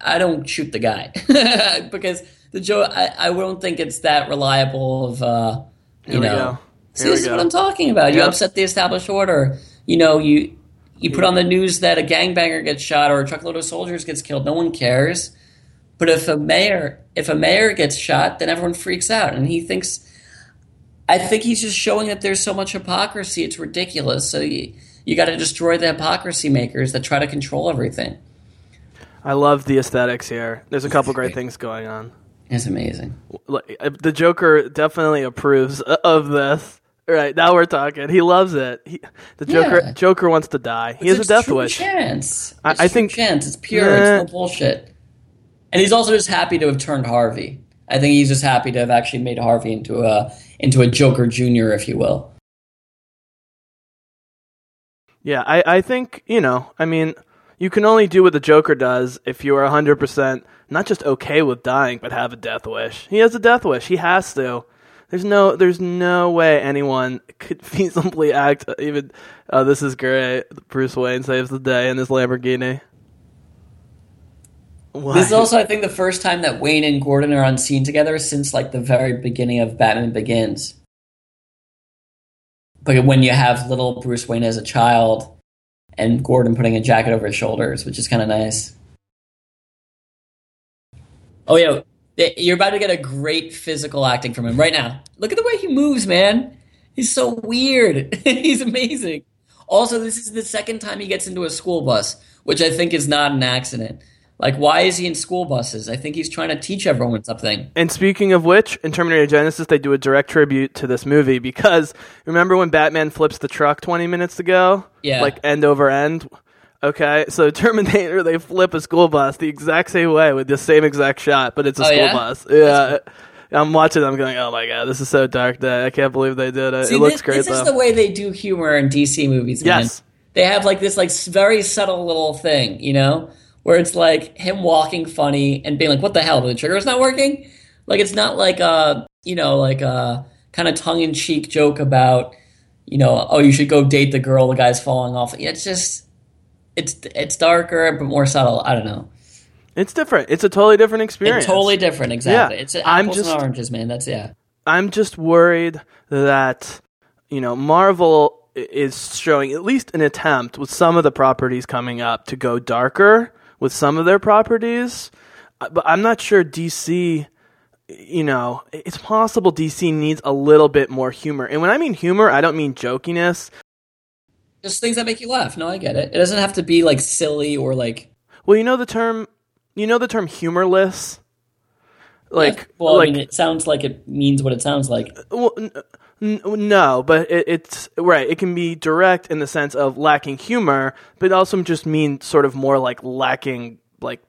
I don't shoot the guy (laughs) because the Joe. I, I don't think it's that reliable of uh, you know. See, this is what I'm talking about. You yep. upset the established order. You know, you you put on the news that a gangbanger gets shot or a truckload of soldiers gets killed. No one cares. But if a mayor if a mayor gets shot, then everyone freaks out, and he thinks. I think he's just showing that there's so much hypocrisy. It's ridiculous. So you, you got to destroy the hypocrisy makers that try to control everything. I love the aesthetics here. There's a couple great things going on. It's amazing. Uh, the Joker definitely approves of this. Right now we're talking. He loves it. He, the Joker yeah. Joker wants to die. He has a death wish. Chance. I, I think chance. It's pure. it's no bullshit. And he's also just happy to have turned Harvey. I think he's just happy to have actually made Harvey into a into a Joker Junior, if you will. Yeah, I, I think, you know, I mean, you can only do what the Joker does if you are 100% not just okay with dying, but have a death wish. He has a death wish. He has to. There's no, there's no way anyone could (laughs) feasibly act. Uh, even, oh, this is great. Bruce Wayne saves the day in his Lamborghini. This is also, I think, the first time that Wayne and Gordon are on scene together since like the very beginning of Batman Begins. But when you have little Bruce Wayne as a child and Gordon putting a jacket over his shoulders, which is kind of nice. Oh yeah, you're about to get a great physical acting from him right now. Look at the way he moves, man. He's so weird. (laughs) He's amazing. Also, this is the second time he gets into a school bus, which I think is not an accident. Like, why is he in school buses? I think he's trying to teach everyone something. And speaking of which, in Terminator Genisys, they do a direct tribute to this movie because remember when Batman flips the truck 20 minutes ago? Yeah. Like end over end? Okay, so (laughs) Terminator, they flip a school bus the exact same way with the same exact shot, but it's a Oh, school yeah? bus. Yeah. I'm watching I'm going, oh my god, this is so Dark Knight. I can't believe they did it. See, it looks this, great this though. is the way they do humor in DC movies, man. Yes. They have like this like very subtle little thing, you know, where it's like him walking funny and being like, "What the hell? The trigger's not working." Like it's not like a you know like a kind of tongue in cheek joke about you know oh you should go date the girl the guy's falling off. It's just it's it's darker but more subtle. I don't know. It's different. It's a totally different experience. It's totally different. Exactly. Yeah. It's I'm apples just- and oranges, man. That's yeah. I'm just worried that you know Marvel is showing at least an attempt with some of the properties coming up to go darker with some of their properties, Uh, but I'm not sure DC. You know, it's possible DC needs a little bit more humor, and when I mean humor, I don't mean jokiness. Just things that make you laugh. No, I get it. It doesn't have to be like silly or like Well, you know the term, you know the term humorless, like well, like I mean, it sounds like it means what it sounds like. Well, n- n- no, but it, it's right. It can be direct in the sense of lacking humor, but it also just mean sort of more like lacking like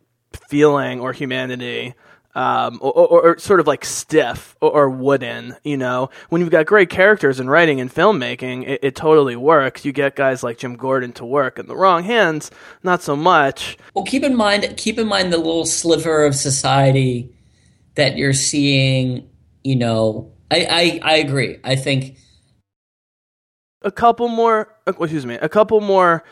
feeling or humanity, um, or, or, or sort of like stiff or, or wooden. You know, when you've got great characters in writing and filmmaking, it, it totally works. You get guys like Jim Gordon to work in the wrong hands, not so much. Well, keep in mind, keep in mind the little sliver of society that you're seeing. You know, I I, I agree. I think a couple more uh, excuse me a couple more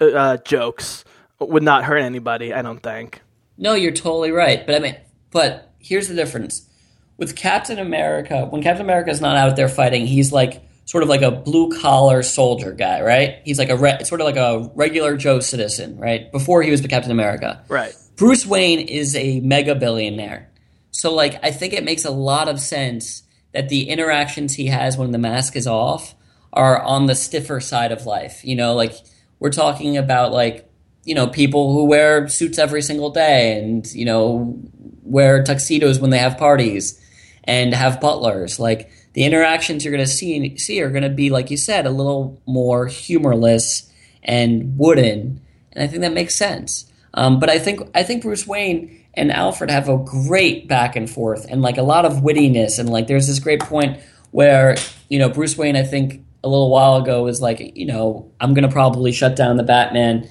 uh, uh, jokes would not hurt anybody i don't think no, you're totally right. But I mean, but here's the difference with Captain America. When Captain America is not out there fighting, he's like sort of like a blue collar soldier guy, right? He's like a re- sort of like a regular Joe citizen, right? Before he was the Captain America, right Bruce Wayne is a mega billionaire. So like I think it makes a lot of sense that the interactions he has when the mask is off are on the stiffer side of life. You know, like we're talking about like, you know, people who wear suits every single day and, you know, wear tuxedos when they have parties and have butlers. Like the interactions you're going to see see are going to be like you said a little more humorless and wooden. And I think that makes sense. Um, but I think I think Bruce Wayne and Alfred have a great back and forth and like a lot of wittiness and like there's this great point where you know Bruce Wayne I think a little while ago was like you know I'm gonna probably shut down the Batman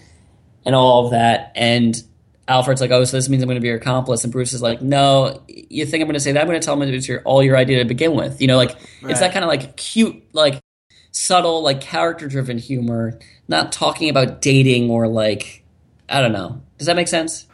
and all of that. And Alfred's like oh so this means I'm gonna be your accomplice. And Bruce is like no you think I'm gonna say that? I'm gonna tell him it was your all your idea to begin with. You know like it's that kind of like cute like subtle like character driven humor not talking about dating or like I don't know. Does that make sense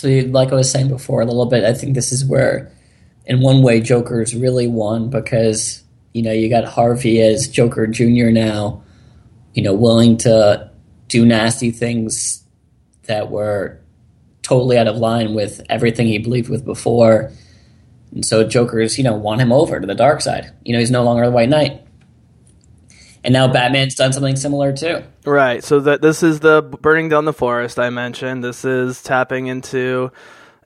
So, like I was saying before, a little bit, I think this is where, in one way, Joker's really won because you know you got Harvey as Joker Junior now, you know, willing to do nasty things that were totally out of line with everything he believed with before, and so Joker's you know won him over to the dark side. You know, he's no longer the White Knight, and now Batman's done something similar too. right so that this is the burning down the forest i mentioned this is tapping into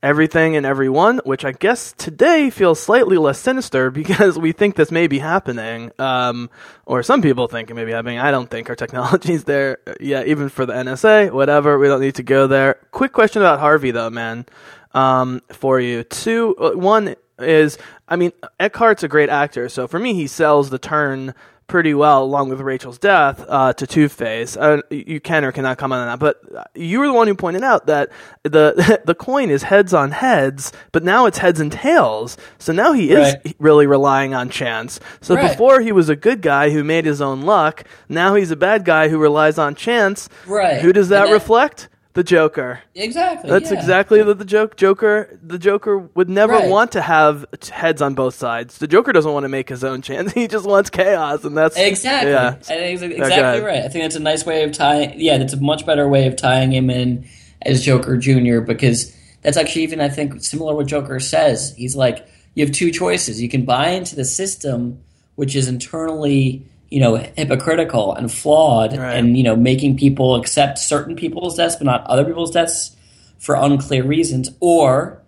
everything and everyone, which I guess today feels slightly less sinister (laughs) because we think this may be happening, um, or some people think it may be happening. I don't think our (laughs) technology's there yet, even for the NSA. Whatever, we don't need to go there. Quick question about Harvey, though, man, um, for you. Two, uh, one is, I mean, Eckhart's a great actor, so for me, he sells the turn pretty well, along with Rachel's death, uh, to Two Face. Uh, you can or cannot comment on that, but you were the one who pointed out that the (laughs) the coin is heads on heads, but now it's heads and tails. So now he is Right. really relying on chance. So Right. before he was a good guy who made his own luck. Now he's a bad guy who relies on chance. Right. Who does that, that- reflect? The Joker. Exactly. That's yeah. exactly what the joke Joker the Joker would never Right. want to have heads on both sides. The Joker doesn't want to make his own chance. (laughs) He just wants chaos and that's Exactly. Yeah. I think exactly right. I think that's a nice way of tying. Yeah, that's a much better way of tying him in as Joker Junior because that's actually even I think similar to what Joker says. He's like, you have two choices. You can buy into the system, which is internally you know hypocritical and flawed, Right. and you know making people accept certain people's deaths but not other people's deaths for unclear reasons, or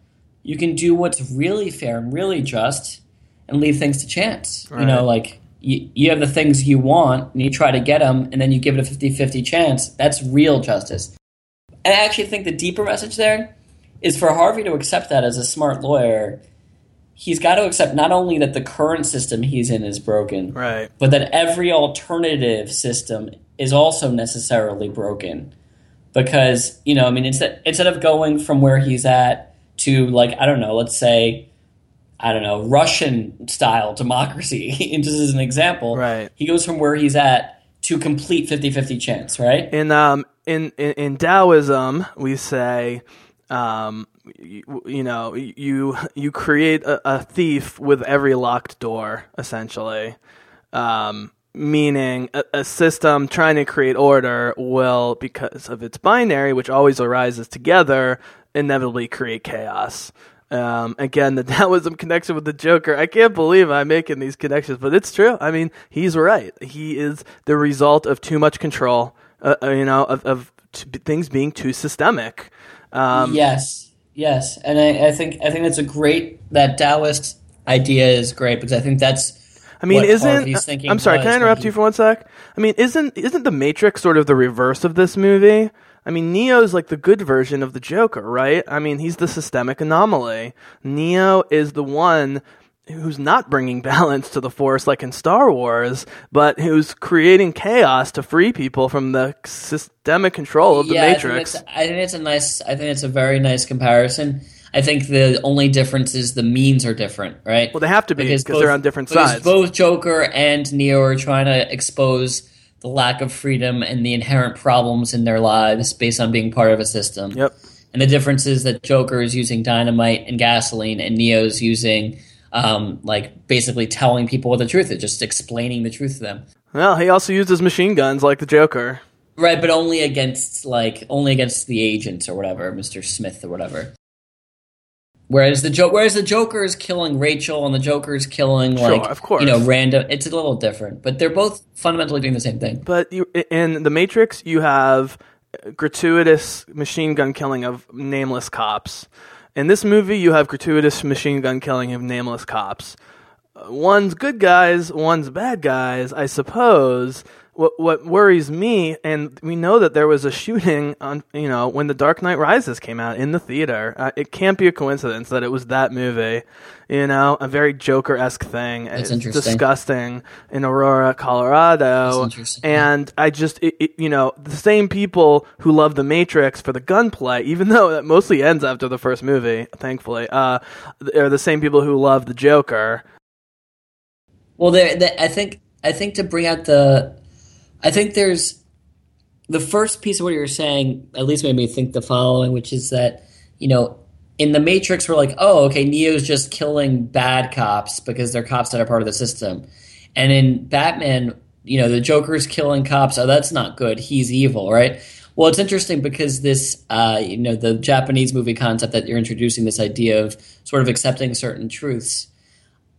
you can do what's really fair and really just and leave things to chance. You know, like you, you have the things you want and you try to get them and then you give it a 50-50 chance. That's real justice. And I actually think the deeper message there is for Harvey to accept that as a smart lawyer. He's got to accept not only that the current system he's in is broken, right. but that every alternative system is also necessarily broken because you know i mean instead instead of going from where he's at to like i don't know let's say i don't know russian style democracy (laughs) and just as an example Right. he goes from where he's at to complete 50-50 chance right In um in in, in Taoism, we say, um, you, you know, you you create a, a thief with every locked door, essentially. Um, meaning a, a system trying to create order will, because of its binary, which always arises together, inevitably create chaos. Um, again, the (laughs) Taoism connection with the Joker. I can't believe I'm making these connections, but it's true. I mean, he's right. He is the result of too much control. Uh, uh, you know, of, of t- things being too systemic. Um, yes yes and I, I think i think that's a great that taoist idea is great because i think that's I mean, isn't thinking I'm sorry, can I interrupt you for one sec? I mean, isn't isn't the Matrix sort of the reverse of this movie? I mean, Neo's like the good version of the Joker, right? I mean, he's the systemic anomaly. Neo is the one who's not bringing (laughs) balance to the Force like in Star Wars, but who's creating chaos to free people from the systemic control of the yeah, Matrix. I think, it's, I think it's a nice. I think it's a very nice comparison. I think the only difference is the means are different, right? Well, they have to be because both- they're on different sides. Both Joker and Neo are trying to expose the lack of freedom and the inherent problems in their lives based on being part of a system. Yep. And the difference is that Joker is using dynamite and gasoline, and Neo's using um, like basically telling people what the truth is, just explaining the truth to them. Well, he also uses machine guns like the Joker. Right, but only against like only against the agents or whatever, Mister Smith or whatever. Whereas the jo- whereas the Joker is killing Rachel and the Joker is killing Sure, like of course. you know random. It's a little different, but they're both fundamentally doing the same thing. But you, in the Matrix, you have gratuitous machine gun killing of nameless cops. In this movie, you have gratuitous machine gun killing of nameless cops. Uh, One's good guys, one's bad guys, I suppose. What what worries me, and we know that there was a shooting on, you know, when The Dark Knight Rises came out in the theater. Uh, it can't be a coincidence that it was that movie. You know, a very Joker esque thing. That's it's interesting. disgusting in Aurora, Colorado. And I just, it, it, you know, the same people who love The Matrix for the gunplay, even though that mostly ends after the first movie, thankfully, uh, are the same people who love the Joker. Well, there- I think I think to bring out the, I think there's the first piece of what you're saying. At least made me think the following, which is that you know in the Matrix we're like, oh, okay, Neo's just killing bad cops because they're cops that are part of the system, and in Batman, you know, the Joker's killing cops. Oh, that's not good. He's evil, right? Well, it's interesting because this, uh, you know, the Japanese movie concept that you're introducing, this idea of sort of accepting certain truths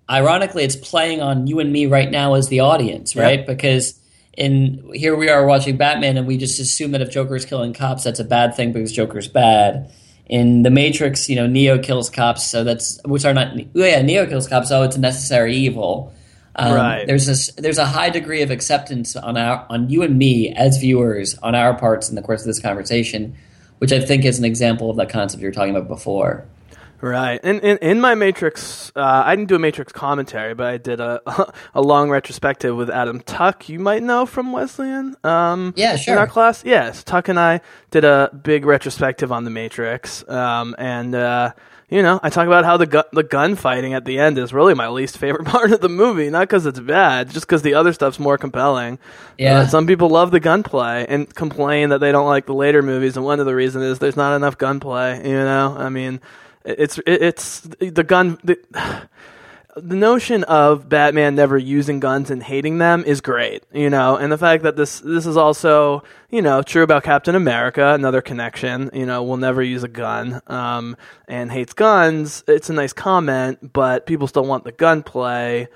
ironically it's playing on you and me right now as the audience right because in here we are watching batman and we just assume that if joker's killing cops that's a bad thing because joker's bad in the Matrix, you know, Neo kills cops, so that's which are not. Oh yeah, Neo kills cops, so it's a necessary evil. Um, Right. There's this. There's a high degree of acceptance on our on you and me as viewers on our parts in the course of this conversation, which I think is an example of that concept you were talking about before. Right. In, in, in my Matrix, uh, I didn't do a Matrix commentary, but I did a, (laughs) a long retrospective with Adam Tuck, you might know from Wesleyan. Um, Yeah, sure. In our class. Yes. Tuck and I did a big retrospective on the Matrix. Um, and, uh, you know, I talk about how the gu- the gunfighting at the end is really my least favorite (laughs) part of the movie. Not because it's bad, just because the other stuff's more compelling. Yeah. Uh, some people love the gunplay and complain that they don't like the later movies, and one of the reasons is there's not enough gunplay. You know, I mean, it's it's the gun. The, the notion of Batman never using guns and hating them is great, you know, and the fact that this this is also, you know, true about Captain America, another connection, you know, will never use a gun, um, and hates guns. It's a nice comment, but people still want the gunplay.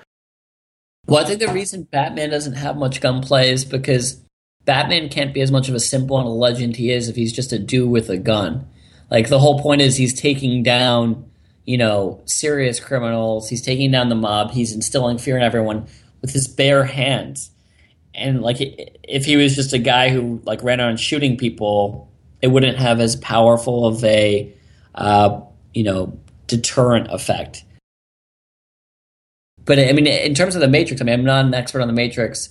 Well, I think the reason Batman doesn't have much gunplay is because Batman can't be as much of a symbol and a legend he is if he's just a dude with a gun. Like the whole point is he's taking down, you know, serious criminals. He's taking down the mob. He's instilling fear in everyone with his bare hands. And like, if he was just a guy who like ran around shooting people, it wouldn't have as powerful of a, uh, you know, deterrent effect. But I mean, in terms of the Matrix, I mean, I'm not an expert on the Matrix,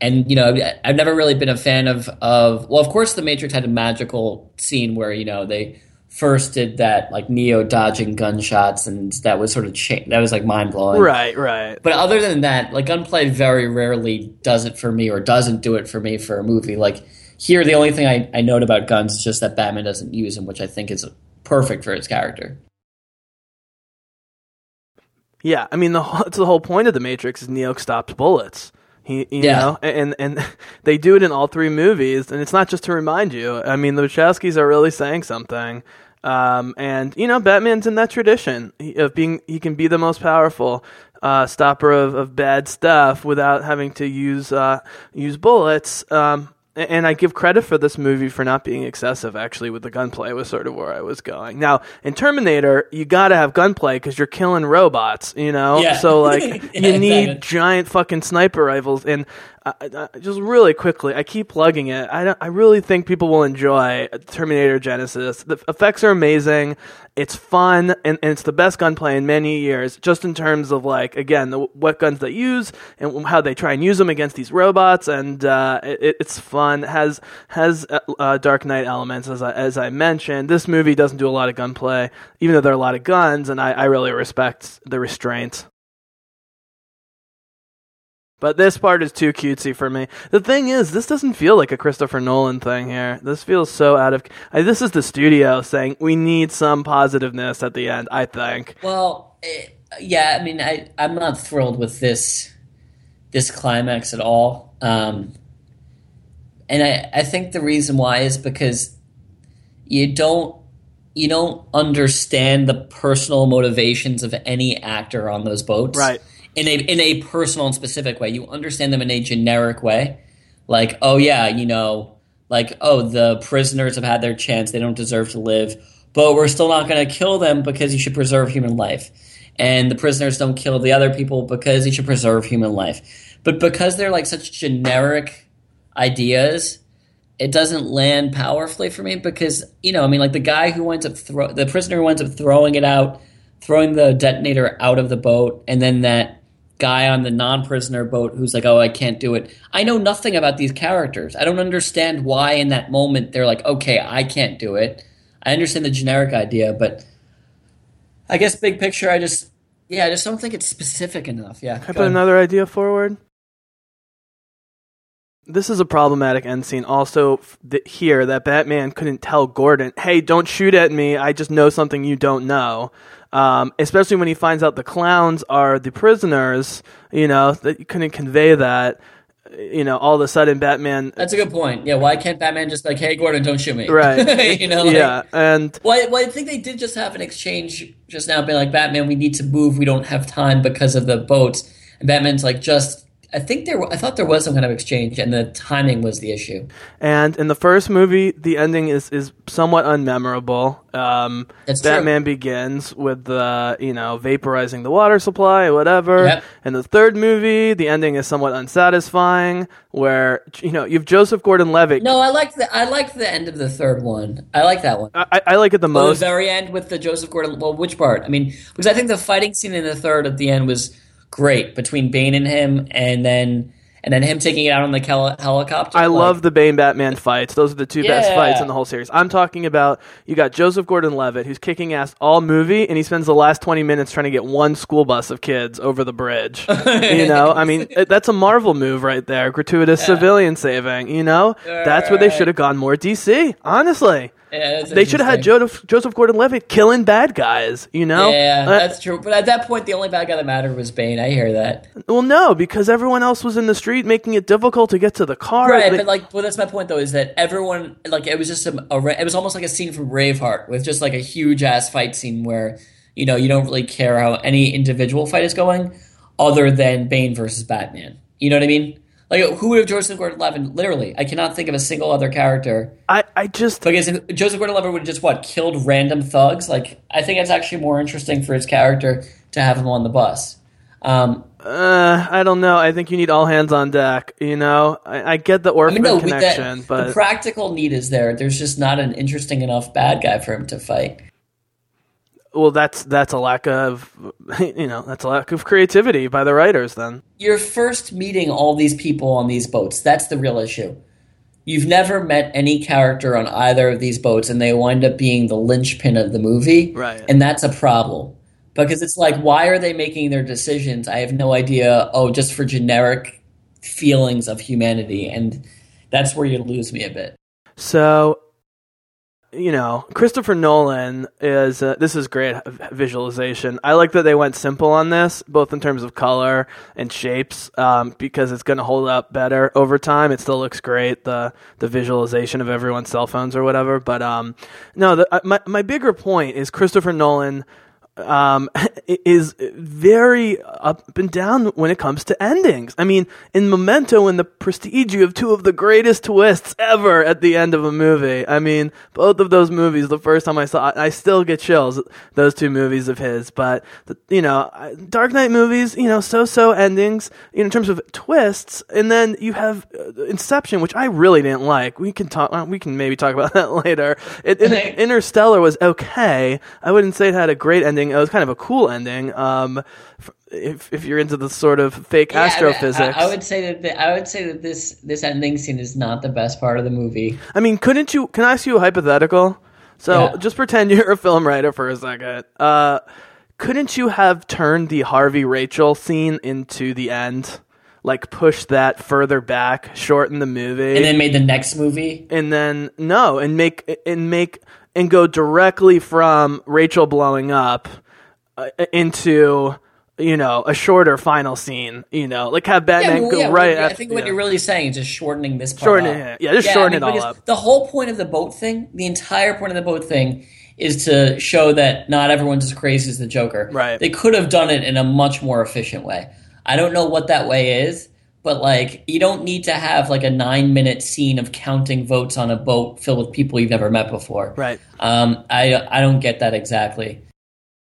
and you know, I've never really been a fan of of. Well, of course, the Matrix had a magical scene where you know they first did that like Neo dodging gunshots, and that was sort of cha- that was like mind blowing. Right, right. But other than that, like gunplay very rarely does it for me, or doesn't do it for me for a movie. Like here, the only thing I, I note about guns is just that Batman doesn't use them, which I think is perfect for his character. Yeah, I mean the whole, (laughs) it's the whole point of the Matrix is Neo stops bullets. He, you Yeah. know, and and (laughs) they do it in all three movies, and it's not just to remind you. I mean, the Wachowskis are really saying something. Um, and you know, Batman's in that tradition of being he can be the most powerful uh, stopper of, of bad stuff without having to use uh, use bullets. Um, and I give credit for this movie for not being excessive. Actually, with the gunplay was sort of where I was going. Now, in Terminator, you got to have gunplay because you're killing robots. You know, Yeah. so like (laughs) Yeah, you need exactly. giant fucking sniper rifles and uh, uh, just really quickly i keep plugging it. I, I really think people will enjoy terminator genisys. The effects are amazing. It's fun and, and it's the best gunplay in many years just in terms of like again the, what guns they use and how they try and use them against these robots and uh, it, it's fun. Has has uh, uh, dark knight elements as I, as I mentioned. This movie doesn't do a lot of gunplay even though there are a lot of guns and i, I really respect the restraint but this part is too cutesy for me. The thing is, this doesn't feel like a Christopher Nolan thing here. This feels so out of. I, this is the studio saying we need some positiveness at the end. I think. Well, eh, yeah, I mean, I I'm not thrilled with this this climax at all, um, and I I think the reason why is because you don't you don't understand the personal motivations of any actor on those boats, Right. In a in a personal and specific way, you understand them in a generic way, like oh yeah, you know, like oh the prisoners have had their chance, they don't deserve to live, but we're still not going to kill them because you should preserve human life, and the prisoners don't kill the other people because you should preserve human life, but because they're like such generic ideas it doesn't land powerfully for me because you know I mean like the guy who winds up throw the prisoner who winds up throwing it out, throwing the detonator out of the boat, and then that guy on the non-prisoner boat who's like oh I can't do it. I know nothing about these characters. I don't understand why in that moment they're like okay I can't do it. I understand the generic idea, but I guess big picture I just yeah I just don't think it's specific enough. Yeah. Can I put another idea forward? This is a problematic end scene. Also, th- here that Batman couldn't tell Gordon, "Hey, don't shoot at me. I just know something you don't know." Um, especially when he finds out the clowns are the prisoners. You know that you couldn't convey that. You know, all of a sudden, Batman. That's a good point. Yeah, why can't Batman just like, hey, Gordon, don't shoot me? Right. (laughs) you know, like, yeah, and Well, I, well, I think they did just have an exchange just now, being like, Batman, we need to move. We don't have time because of the boats. And Batman's like, just I think there. I thought there was some kind of exchange, and the timing was the issue. And in the first movie, the ending is, is somewhat unmemorable. Um, That's true. Batman begins with the you know vaporizing the water supply, whatever. Yep. In the third movie, the ending is somewhat unsatisfying, where you know you've Joseph Gordon-Levitt. No, I like the I like the end of the third one. I like that one. I, I like it the most. the very end with the Joseph Gordon. Well, which part? I mean, because I think the fighting scene in the third at the end was great between Bane and him, and then and then him taking it out on the heli- helicopter. I like- love the Bane Batman fights. Those are the two best fights in the whole series. I'm talking about you got Joseph Gordon-Levitt who's kicking ass all movie, and he spends the last 20 minutes trying to get one school bus of kids over the bridge. (laughs) you know, I mean, it- that's a Marvel move right there. Gratuitous civilian saving. You know, that's where they should have gone more DC. Honestly, Yeah, they should have had. Joseph, Joseph Gordon-Levitt killing bad guys. You know, Yeah, Uh, that's true. But at that point, the only bad guy that mattered was Bane. I hear that. well, no, because everyone else was in the street making it difficult to get to the car. Right, They- but like, well, that's my point though. Is that everyone like it was just a, a it was almost like a scene from Braveheart with just like a huge ass fight scene where you know you don't really care how any individual fight is going, other than Bane versus Batman. You know what I mean? Like, who would have Joseph Gordon-Levitt? Literally, I cannot think of a single other character. I, I just Because if Joseph Gordon-Levitt would have just what killed random thugs. Like, I think it's actually more interesting for his character to have him on the bus. Um, Uh, I don't know. I think you need all hands on deck. You know, I, I get the I mean, no, connection, that, but the practical need is there. There's just not an interesting enough bad guy for him to fight. Well, that's that's a lack of, (laughs) you know, that's a lack of creativity by the writers. Then You're first meeting all these people on these boats. That's the real issue. You've never met any character on either of these boats, and they wind up being the linchpin of the movie. Right. And that's a problem. Because it's like, why are they making their decisions? I have no idea. Oh, just for generic feelings of humanity. And that's where you lose me a bit. so. You know, Christopher Nolan is. Uh, this is great visualization. I like that they went simple on this, both in terms of color and shapes, um, because it's going to hold up better over time. It still looks great, the the visualization of everyone's cell phones or whatever. But um, no, the, uh, my my bigger point is Christopher Nolan um, (laughs) is very up and down when it comes to endings. I mean, in Memento and The Prestige, you have two of the greatest twists ever at the end of a movie. I mean, both of those movies, the first time I saw it, I still get chills, those two movies of his. But, you know, Dark Knight movies, you know, so-so endings, you know, in terms of twists. And then you have uh, Inception, which I really didn't like. We can talk, we can maybe talk about (laughs) that later. It, it, Interstellar was okay. I wouldn't say it had a great ending. It was kind of a cool ending. Um, if if you're into the sort of fake Yeah, I mean, astrophysics, I, I would say that the, I would say that this this ending scene is not the best part of the movie. I mean, couldn't you? Can I ask you a hypothetical? So Yeah. just pretend (laughs) you're a film writer for a second. Uh, couldn't you have turned the Harvey Rachel scene into the end? Like push that further back, shorten the movie, And then made the next movie. and then no, and make and make and go directly from Rachel blowing up uh, into you know a shorter final scene. You know, like have Batman well, go yeah, right. I think what yeah. you're really saying is just shortening this part. Shortening up. it. Yeah, just shorten it all up. The whole point of the boat thing, the entire point of the boat thing, is to show that not everyone's as crazy as the Joker. Right. They could have done it in a much more efficient way. I don't know what that way is, but like you don't need to have like a nine minute scene of counting votes on a boat filled with people you've never met before. Right. Um, I I don't get that exactly.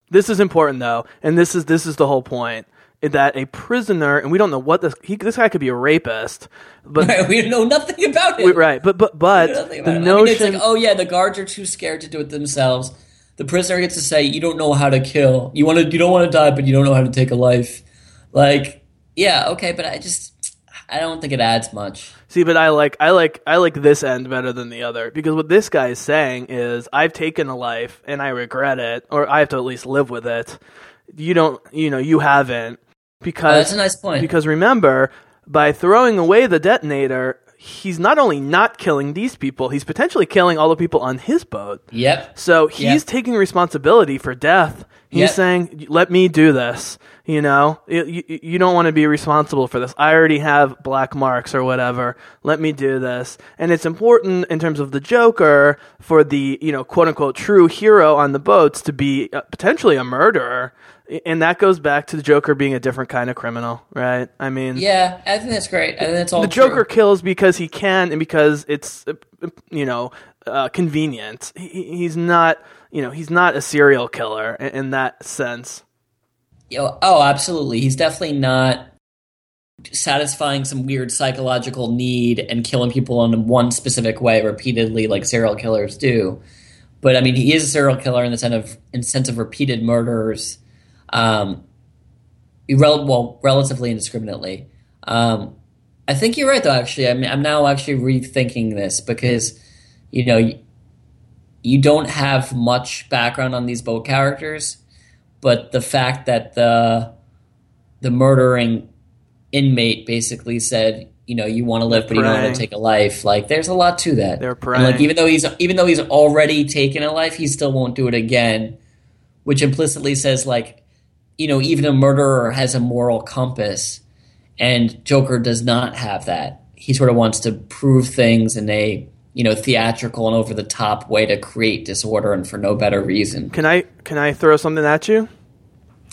This is important though, and this is this is the whole point. That a prisoner, and we don't know what this he, this guy could be a rapist, but (laughs) we know nothing about it. we- right, but but but the it. I mean, notion, it's like, oh yeah, the guards are too scared to do it themselves. The prisoner gets to say, "You don't know how to kill. You want to. You don't want to die, but you don't know how to take a life." Like, yeah, okay, but I just, I don't think it adds much. See, but I like I like I like this end better than the other because what this guy is saying is I've taken a life and I regret it, or I have to at least live with it. You don't, you know, you haven't Oh, because that's a nice point. because remember by throwing away the detonator, he's not only not killing these people, he's potentially killing all the people on his boat. yep. So he's Yeah. taking responsibility for death He's Yep. saying, "Let me do this." You know, you, you, you don't want to be responsible for this. I already have black marks or whatever. Let me do this. And it's important in terms of the Joker for the you know quote unquote true hero on the boats to be uh, potentially a murderer. And that goes back to the Joker being a different kind of criminal, right? I mean, Yeah, I think that's great. I think that's all. the true. Joker kills because he can and because it's uh, you know uh, convenient. He- he's not you know he's not a serial killer in, in that sense. Yo- Oh, absolutely. He's definitely not satisfying some weird psychological need and killing people in one specific way repeatedly, like serial killers do. But I mean, he is a serial killer in the sense of in sense of repeated murders, um, rel- well, relatively indiscriminately. Um, I think you're right, though. Actually, I mean, I'm now actually rethinking this because you know you, you don't have much background on these boat characters but the fact that the the murdering inmate basically said, you know, you want to live, but you don't want to take a life. Like, there's a lot to that. They're And, like, even though he's even though he's already taken a life, he still won't do it again, which implicitly says, like, you know, even a murderer has a moral compass, and Joker does not have that. He sort of wants to prove things in a you know theatrical and over the top way to create disorder, and for no better reason. Can I can I throw something at you?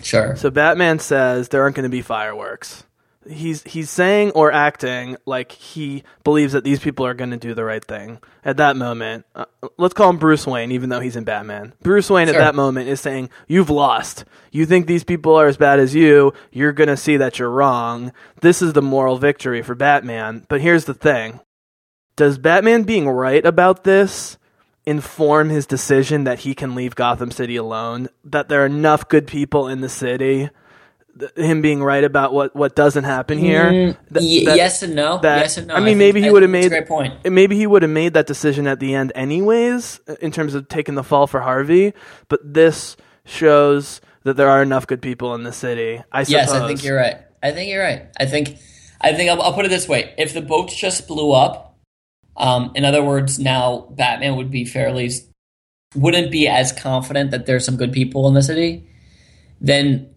Sure. So Batman says there aren't going to be fireworks. He's he's saying or acting like he believes that these people are going to do the right thing at that moment. Uh, let's call him Bruce Wayne, even though he's in Batman. Bruce Wayne Sure. at that moment is saying, "You've lost. You think these people are as bad as you. You're going to see that you're wrong. This is the moral victory for Batman." But here's the thing: Does Batman being right about this inform his decision that he can leave Gotham City alone? That there are enough good people in the city? Th- Him being right about what, what doesn't happen here. Mm, Th- y- that- yes and no. that- yes and no. I mean, think- maybe he would have made great point. Maybe he would have made that decision at the end, anyways, in terms of taking the fall for Harvey. But this shows that there are enough good people in the city. I suppose. Yes, I think you're right. I think you're right. I think, I think I'll, I'll put it this way: if the boats just blew up, um, in other words, now Batman would be fairly, wouldn't be as confident that there's some good people in the city. Then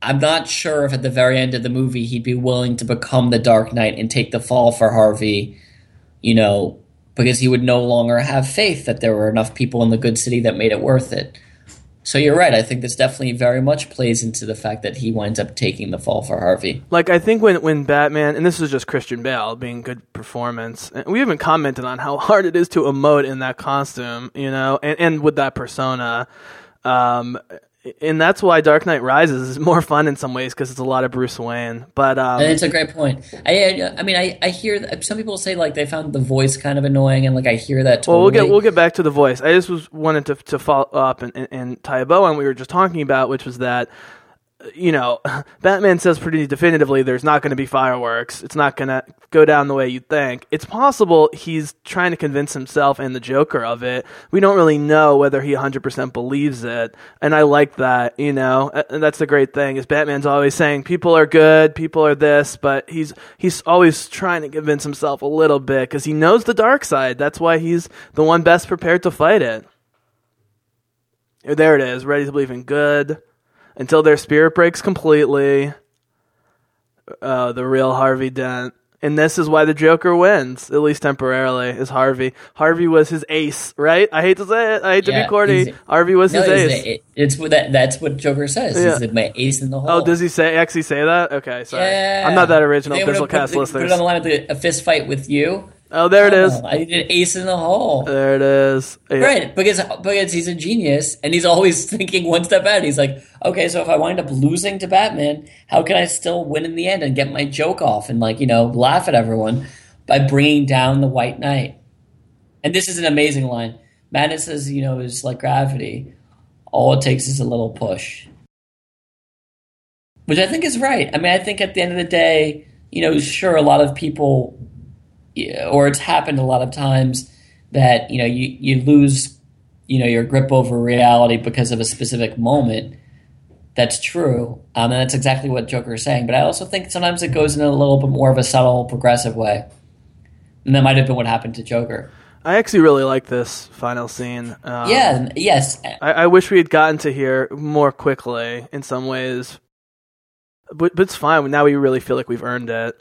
I'm not sure if at the very end of the movie he'd be willing to become the Dark Knight and take the fall for Harvey. You know, because he would no longer have faith that there were enough people in the good city that made it worth it. So you're right. I think this definitely very much plays into the fact that he winds up taking the fall for Harvey. Like I think when when Batman and this is just Christian Bale being good performance. We haven't commented on how (laughs) hard it is to emote in that costume, you know, and, and with that persona. Um, and that's why Dark Knight Rises is more fun in some ways because it's a lot of Bruce Wayne. But um, And it's a great point. I, I, I mean, I, I hear that some people say like they found the voice kind of annoying, and like I hear that. Totally. Well, we'll get we'll get back to the voice. I just was wanted to to follow up and, and, and tie a bow on what we were just talking about, which was that you know (laughs) Batman says pretty definitively there's not going to be fireworks. It's not going to go down the way you think. It's possible he's trying to convince himself and the Joker of it. We don't really know whether he 100% believes it, and I like that. You know, and that's the great thing is Batman's always saying people are good, people are this, but he's he's always trying to convince himself a little bit because he knows the dark side. That's why he's the one best prepared to fight it. There it is, ready to believe in good until their spirit breaks completely. Uh, the real Harvey Dent. And this is why the Joker wins, at least temporarily, is Harvey. Harvey was his ace, right? I hate to say it. I hate to Yeah, be corny. Harvey was No, his ace. it, it's that, that's what Joker says. Yeah. He's my ace in the hole. oh, does he say actually say that? Okay, sorry. Yeah. I'm not that original, They would've Bizzlecast put, Put it on the line the, a fist fight with you. Oh, there it is. Oh, I did ace in the hole. There it is. Yeah. Right, because because he's a genius and he's always (laughs) thinking one step ahead. He's like, okay, so if I wind up losing to Batman, how can I still win in the end and get my joke off and like you know laugh at everyone by bringing down the White Knight? And this is an amazing line. Madness says, you know, is like gravity. All it takes is a little push, which I think is right. I mean, I think at the end of the day, you know, sure, a lot of people or it's happened a lot of times that you know you, you lose you know your grip over reality because of a specific moment that's true um, and that's exactly what joker is saying but i also think sometimes it goes in a little bit more of a subtle progressive way and that might have been what happened to joker I actually really like this final scene. Um, yeah, yes. I, I wish we had gotten to here more quickly in some ways, but but it's fine. Now we really feel like we've earned it.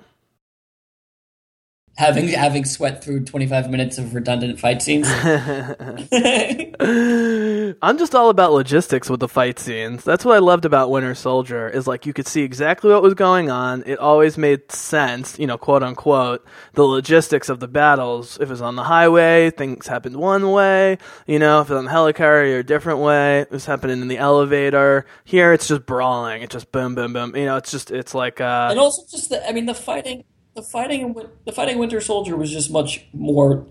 Having having sweat through 25 minutes of redundant fight scenes. (laughs) (laughs) I'm just all about logistics with the fight scenes. That's what I loved about Winter Soldier is like you could see exactly what was going on. It always made sense, you know, quote unquote, the logistics of the battles. If it was on the highway, things happened one way. You know, if it was on the helicarrier, a different way. It was happening in the elevator. Here, it's just brawling. It's just boom, boom, boom. You know, it's just it's like uh, and also just the I mean the fighting the fighting the fighting Winter Soldier was just much more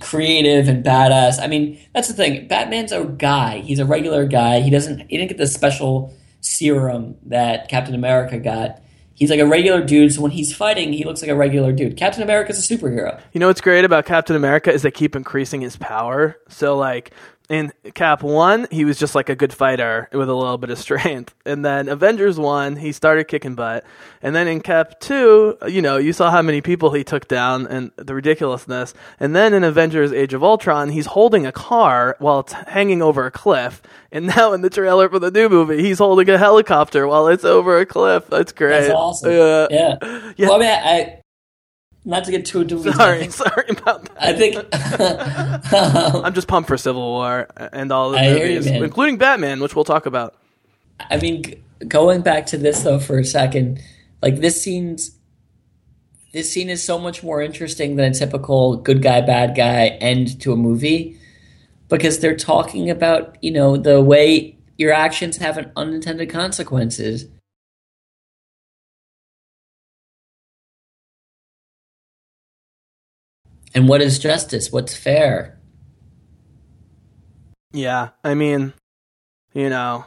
creative and badass. I mean, that's the thing. Batman's a guy. He's a regular guy. He doesn't. He didn't get the special serum that Captain America got. He's like a regular dude. So when he's fighting, he looks like a regular dude. Captain America's a superhero. You know what's great about Captain America is they keep increasing his power. So like in Cap 1, he was just like a good fighter with a little bit of strength. (laughs) And then Avengers 1, he started kicking butt. And then in Cap 2, you know, you saw how many people he took down and the ridiculousness. And then in Avengers Age of Ultron, he's holding a car while it's hanging over a cliff. And (laughs) now in the trailer for the new movie, he's holding a helicopter while it's over a cliff. That's great. That's awesome. Yeah. Yeah. Yeah. Well, I mean, I, not to get too into Sorry, (laughs) sorry about that. I think (laughs) I'm just pumped for Civil War and all the I hear you, movies, including Batman, which we'll talk about. I mean, g- going back to this though for a second, like this scene's this scene is so much more interesting than a typical good guy bad guy end to a movie because they're talking about you know the way your actions have an unintended consequences. And what is justice? What's fair? Yeah, I mean, you know,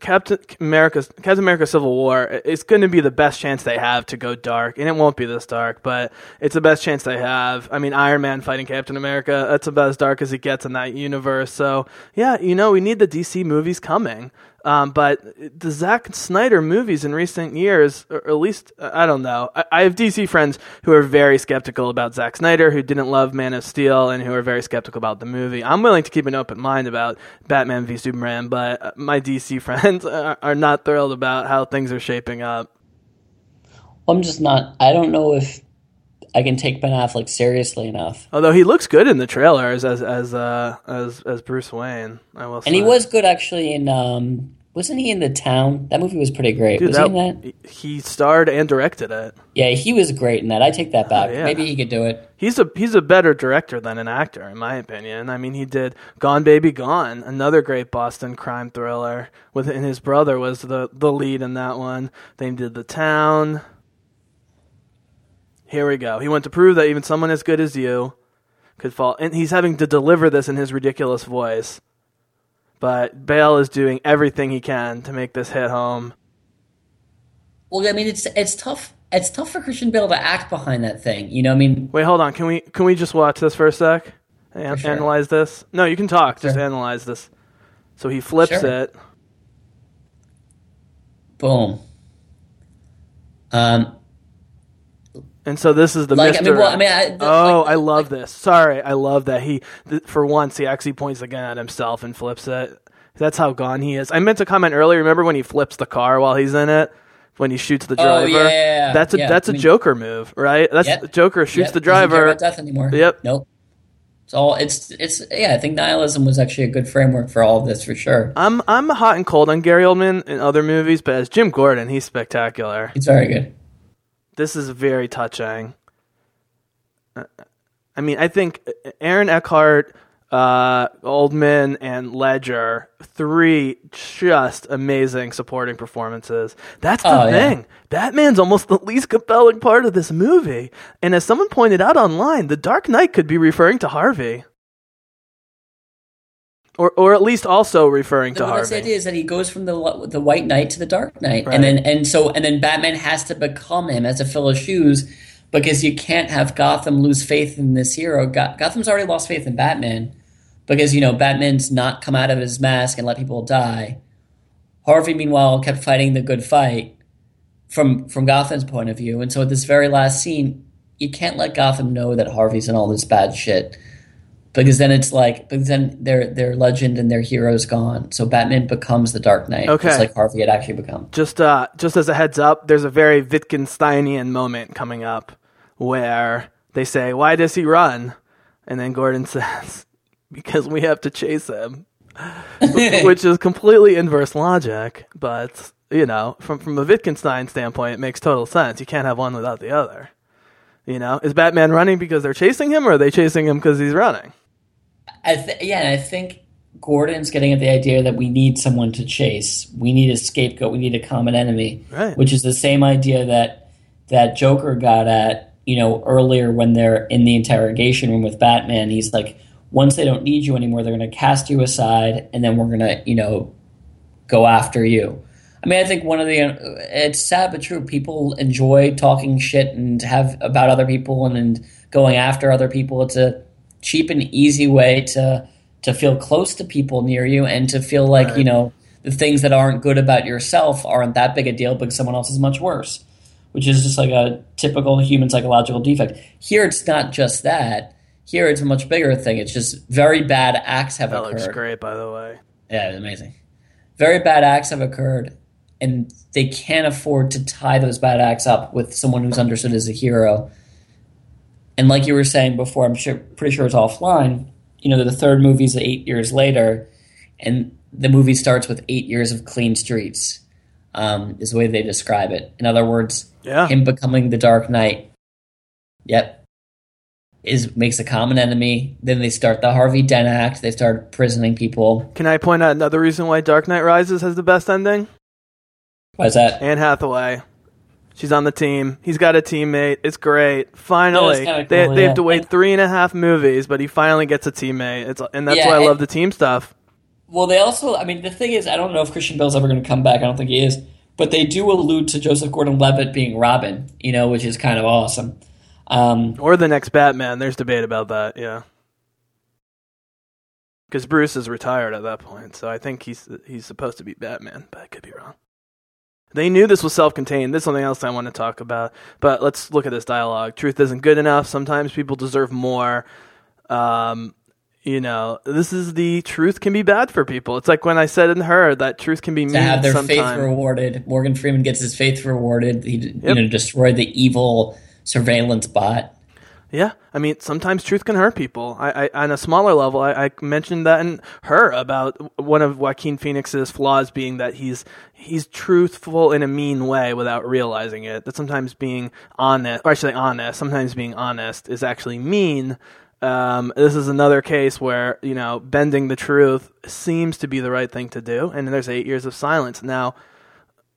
Captain America's Captain America: Civil War. It's going to be the best chance they have to go dark, and it won't be this dark, but it's the best chance they have. I mean, Iron Man fighting Captain America. That's about as dark as it gets in that universe. So yeah, you know, we need the DC movies coming. Um, but the Zack Snyder movies in recent years, or at least I don't know. I, I have DC friends who are very skeptical about Zack Snyder, who didn't love Man of Steel, and who are very skeptical about the movie. I'm willing to keep an open mind about Batman v Superman, but uh, my DC (laughs) friends are, are not thrilled about how things are shaping up. I'm just not. I don't know if I can take Ben Affleck seriously enough. Although he looks good in the trailers as as uh, as as Bruce Wayne, I will. And he was good actually in um wasn't he in the town? That movie was pretty great. Dude, was that, he in that? he starred and directed it. Yeah, he was great in that. I take that back. Oh, yeah. Maybe he could do it. He's a he's a better director than an actor, in my opinion. I mean, he did Gone Baby Gone, another great Boston crime thriller. With and his brother was the the lead in that one. They did The Town. Here we go. He went to prove that even someone as good as you could fall, and he's having to deliver this in his ridiculous voice. But Bale is doing everything he can to make this hit home. Well, I mean, it's it's tough. It's tough for Christian Bale to act behind that thing. You know, I mean, Wait, hold on. Can we can we just watch this for a sec? An- sure. Analyze this. No, you can talk. Just analyze this. So he flips Sure. it. boom. Um, And so this is the Like, I mean, well, I mean, I- oh, like- I love this. Sorry, I love that he, th- for once, he actually points the gun at himself and flips it. That's how gone he is. I meant to comment earlier. Remember when he flips the car while he's in it? When he shoots the Oh, driver? yeah, yeah, yeah. That's a Yeah, that's I a mean- Joker move, right? That's. Joker shoots the driver. about death anymore. Yep. Nope. It's all. It's it's yeah. I think nihilism was actually a good framework for all of this for sure. I'm I'm hot and cold on Gary Oldman in other movies, but as Jim Gordon, he's spectacular. It's very good. This is very touching. I mean, I think Aaron Eckhart, uh, Oldman, and Ledger, three just amazing supporting performances. That's the Oh, yeah. thing. Batman's almost the least compelling part of this movie. And as someone pointed out online, The Dark Knight could be referring to Harvey. Or, or at least also referring to Well, that's the Harvey. idea is that he goes from the the White Knight to the Dark Knight, Right. and then and so and then Batman has to become him, as a fill of shoes, because you can't have Gotham lose faith in this hero. Go- Gotham's already lost faith in Batman because you know Batman's not come out of his mask and let people die. Harvey, meanwhile, kept fighting the good fight from from Gotham's point of view, and so at this very last scene, you can't let Gotham know that Harvey's in all this bad shit because then it's like because then their their legend and their hero's gone. So Batman becomes the Dark Knight, Okay. just like Harvey had actually become. Just uh, just as a heads up, there's a very Wittgensteinian moment coming up where they say, "Why does he run?" And then Gordon (laughs) says, "Because we have to chase him," (laughs) which is completely inverse logic. But you know, from from a Wittgenstein standpoint, it makes total sense. You can't have one without the other. You know, is Batman running because they're chasing him, or are they chasing him because he's running? I th- yeah, I think Gordon's getting at the idea that we need someone to chase. We need a scapegoat. We need a common enemy, Right. which is the same idea that that Joker got at. You know, earlier when they're in the interrogation room with Batman, he's like, once they don't need you anymore, they're going to cast you aside, and then we're going to, you know, go after you. I mean, I think one of the uh, it's sad but true. People enjoy talking shit and have about other people and, and going after other people. It's a cheap and easy way to to feel close to people near you and to feel like you know the things that aren't good about yourself aren't that big a deal because someone else is much worse, which is just like a typical human psychological defect. Here, it's not just that. Here, it's a much bigger thing. It's just very bad acts have That occurred. looks great, by the way. Yeah, amazing. Very bad acts have occurred, and they can't afford to tie those bad acts up with someone who's understood as a hero. And like you were saying before, I'm sure, pretty sure it's offline. You know, the third movie's eight years later, and the movie starts with eight years of clean streets. Um, is the way they describe it. In other words, Yeah. him becoming the Dark Knight. Yep. Is makes a common enemy. Then they start the Harvey Dent Act. They start prisoning people. Can I point out another reason why Dark Knight Rises has the best ending? Why is that? Anne Hathaway. She's on the team. He's got a teammate. It's great. Finally, Yeah, it's they, cool, they yeah. have to wait And- three and a half movies, but he finally gets a teammate. It's and that's Yeah, why I love the team stuff. Well, they also, I mean, the thing is, I don't know if Christian Bale's ever going to come back. I don't think he is. But they do allude to Joseph Gordon Levitt being Robin, you know, which is kind of awesome. Um, Or the next Batman. There's debate about that. Yeah, because Bruce is retired at that point, so I think he's he's supposed to be Batman, but I could be wrong. They knew this was self-contained. This is something else I want to talk about. But let's look at this dialogue. Truth isn't good enough. Sometimes people deserve more. Um, you know, this is the truth can be bad for people. It's like when I said in her that truth can be mean to have their faith rewarded. Morgan Freeman gets his faith rewarded. He, you know, destroyed the evil surveillance bot. Yeah, I mean, sometimes truth can hurt people. I, I on a smaller level, I, I mentioned that in her about one of Joaquin Phoenix's flaws being that he's he's truthful in a mean way without realizing it. That sometimes being honest, or actually honest, sometimes being honest is actually mean. Um, this is another case where you know bending the truth seems to be the right thing to do, and there's eight years of silence now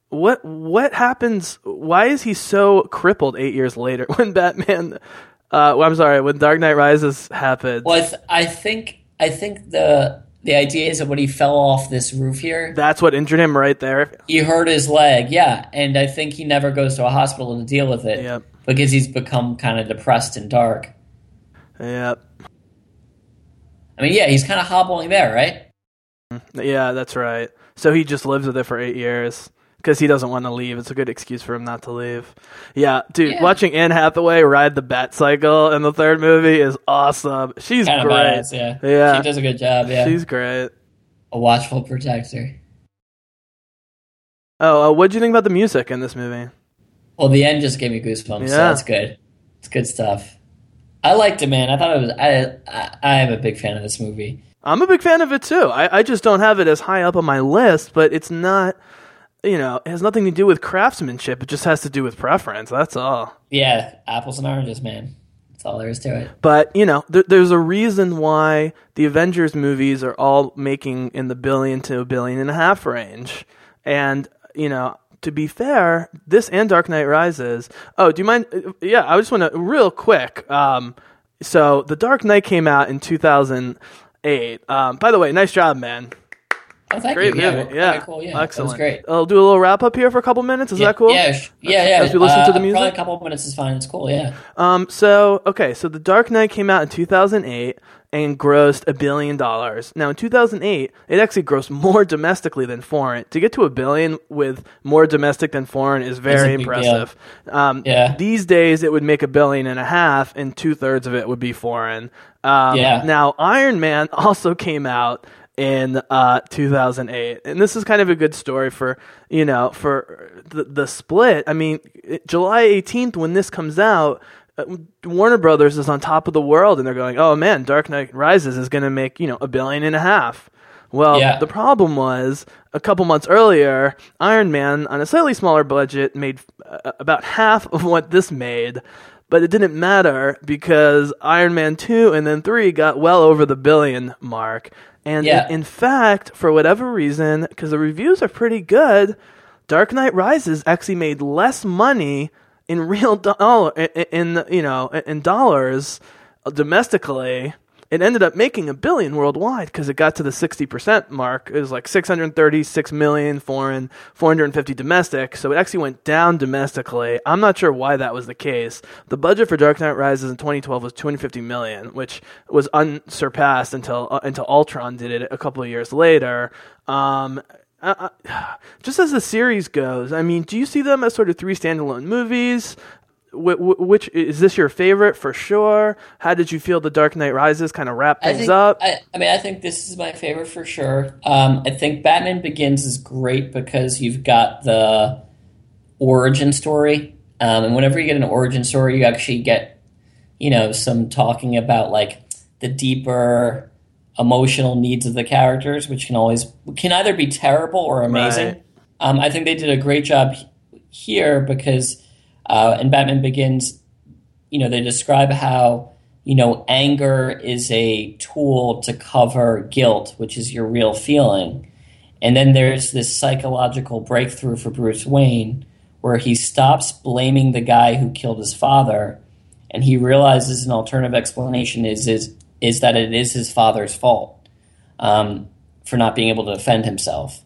what what happens why is he so crippled eight years later (laughs) when batman uh well, i'm sorry when dark knight rises happened Well, I, th- I think I think the the idea is that when he fell off this roof here, that's what injured him right there he hurt his leg. Yeah, and I think he never goes to a hospital to deal with it Yep. because he's become kind of depressed and dark. yep I mean, yeah, he's kind of hobbling there, right? yeah that's right so he just lives with it for eight years because he doesn't want to leave it's a good excuse for him not to leave yeah dude Yeah. watching anne hathaway ride the bat cycle in the third movie is awesome she's Kind great badass, yeah. Yeah. she does a good job. Yeah, she's great a watchful protector. oh uh, what do you think about the music in this movie Well, the end just gave me goosebumps. So Yeah. that's good. It's good stuff. I liked it, man. I thought it was. I I, I am a big fan of this movie. I'm a big fan of it too. I, I just don't have it as high up on my list, but it's not, you know, it has nothing to do with craftsmanship. It just has to do with preference. That's all. Yeah, apples and oranges, man. That's all there is to it. But, you know, there, there's a reason why the Avengers movies are all making in the billion to a billion and a half range. And, you know, to be fair, this and Dark Knight Rises. Oh, do you mind? uh, Yeah, I just want to, real quick. Um, so The Dark Knight came out in 2008. Um, by the way, nice job, man. Oh, thank Great you. Yeah, Yeah, okay, cool. Yeah, excellent. great. I'll do a little wrap up here for a couple minutes. Is yeah, that cool? Yeah, sh- yeah, yeah. As we listen to the Uh, music? probably a couple minutes is fine. It's cool. Yeah. Um. So okay. So The Dark Knight came out in 2008, and grossed a billion dollars. Now in 2008, it actually grossed more domestically than foreign. To get to a billion with more domestic than foreign is very impressive. Um, yeah. These days, it would make a billion and a half, and two thirds of it would be foreign. Um, yeah. Now, Iron Man (laughs) also came out in uh, 2008, and this is kind of a good story for you know for the the split. I mean, July 18th when this comes out. Uh, Warner Brothers is on top of the world, and they're going, "Oh man, Dark Knight Rises is going to make you know a billion and a half." Well, yeah. the problem was a couple months earlier, Iron Man on a slightly smaller budget made uh, about half of what this made, but it didn't matter because Iron Man 2 and then 3 got well over the billion mark. And yeah. in, in fact, for whatever reason, because the reviews are pretty good, Dark Knight Rises actually made less money in real dollar oh, in, in you know in dollars uh, domestically it ended up making a billion worldwide because it got to the 60% mark. It was like 636 million foreign, 450 domestic. So it actually went down domestically. I'm not sure why that was the case. The budget for Dark Knight Rises in 2012 was 250 million, which was unsurpassed until uh, until Ultron did it a couple of years later. Um, uh, (sighs) just as the series goes, I mean, do you see them as sort of three standalone movies? Which is this your favorite for sure? How did you feel the Dark Knight Rises kind of wrap things I think, up? I, I, mean, I think this is my favorite for sure. Um, I think Batman Begins is great because you've got the origin story, um, and whenever you get an origin story, you actually get, you know, some talking about like the deeper emotional needs of the characters, which can always can either be terrible or amazing. Right. Um, I think they did a great job here because uh, and Batman Begins, you know, they describe how you know anger is a tool to cover guilt, which is your real feeling. And then there's this psychological breakthrough for Bruce Wayne where he stops blaming the guy who killed his father and he realizes an alternative explanation is is is that it is his father's fault um, for not being able to defend himself.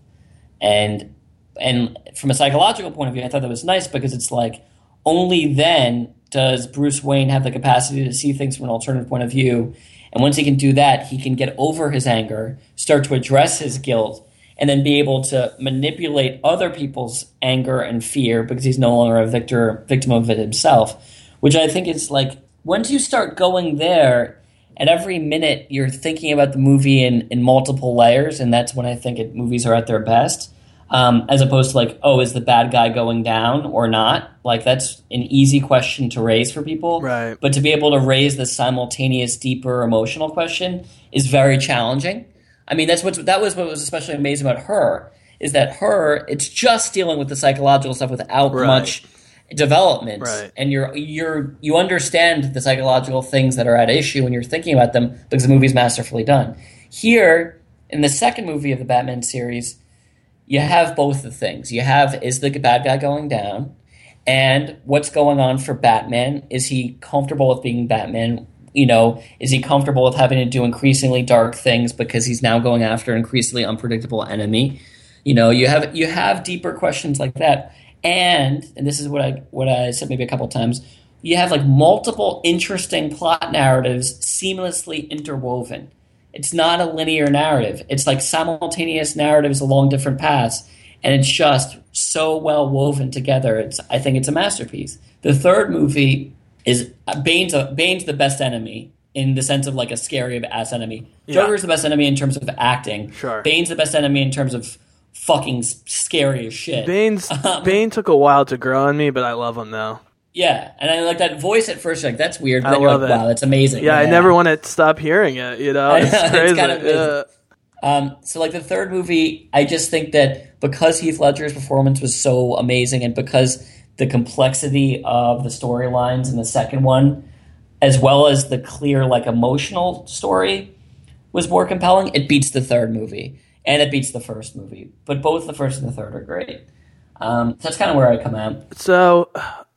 And and from a psychological point of view, I thought that was nice because it's like only then does Bruce Wayne have the capacity to see things from an alternative point of view. And once he can do that, he can get over his anger, start to address his guilt, and then be able to manipulate other people's anger and fear because he's no longer a victor, victim of it himself. Which I think is like once you start going there, at every minute you're thinking about the movie in, in multiple layers, and that's when I think it, movies are at their best um, as opposed to like, oh, is the bad guy going down or not? Like that's an easy question to raise for people. Right. But to be able to raise the simultaneous, deeper emotional question is very challenging. I mean, that's what that was what was especially amazing about her is that her it's just dealing with the psychological stuff without right. much development right. and you're you're you understand the psychological things that are at issue when you're thinking about them because the movie's masterfully done here in the second movie of the batman series you have both the things. You have is the bad guy going down, and what's going on for Batman? Is he comfortable with being Batman? You know, is he comfortable with having to do increasingly dark things because he's now going after an increasingly unpredictable enemy? You know, you have you have deeper questions like that, and and this is what I what I said maybe a couple times. You have like multiple interesting plot narratives seamlessly interwoven it's not a linear narrative. It's like simultaneous narratives along different paths, and it's just so well woven together. It's I think it's a masterpiece. The third movie is Bane's a, Bane's the best enemy in the sense of like a scary ass enemy. Yeah. Joker's the best enemy in terms of acting. Sure. Bane's the best enemy in terms of fucking scary as shit. Bane's (laughs) Um, Bane took a while to grow on me, but I love him though. Yeah, and I like that voice at first. Like that's weird. But I then you're love like, it. wow, that's amazing. Yeah, I never want to stop hearing it. You know, (laughs) it's know, it's crazy. kind of. Yeah. Um, so like the third movie, I just think that because Heath Ledger's performance was so amazing, and because the complexity of the storylines in the second one, as well as the clear like emotional story, was more compelling. It beats the third movie, and it beats the first movie. But both the first and the third are great. Um, so that's kind of where I come out. So,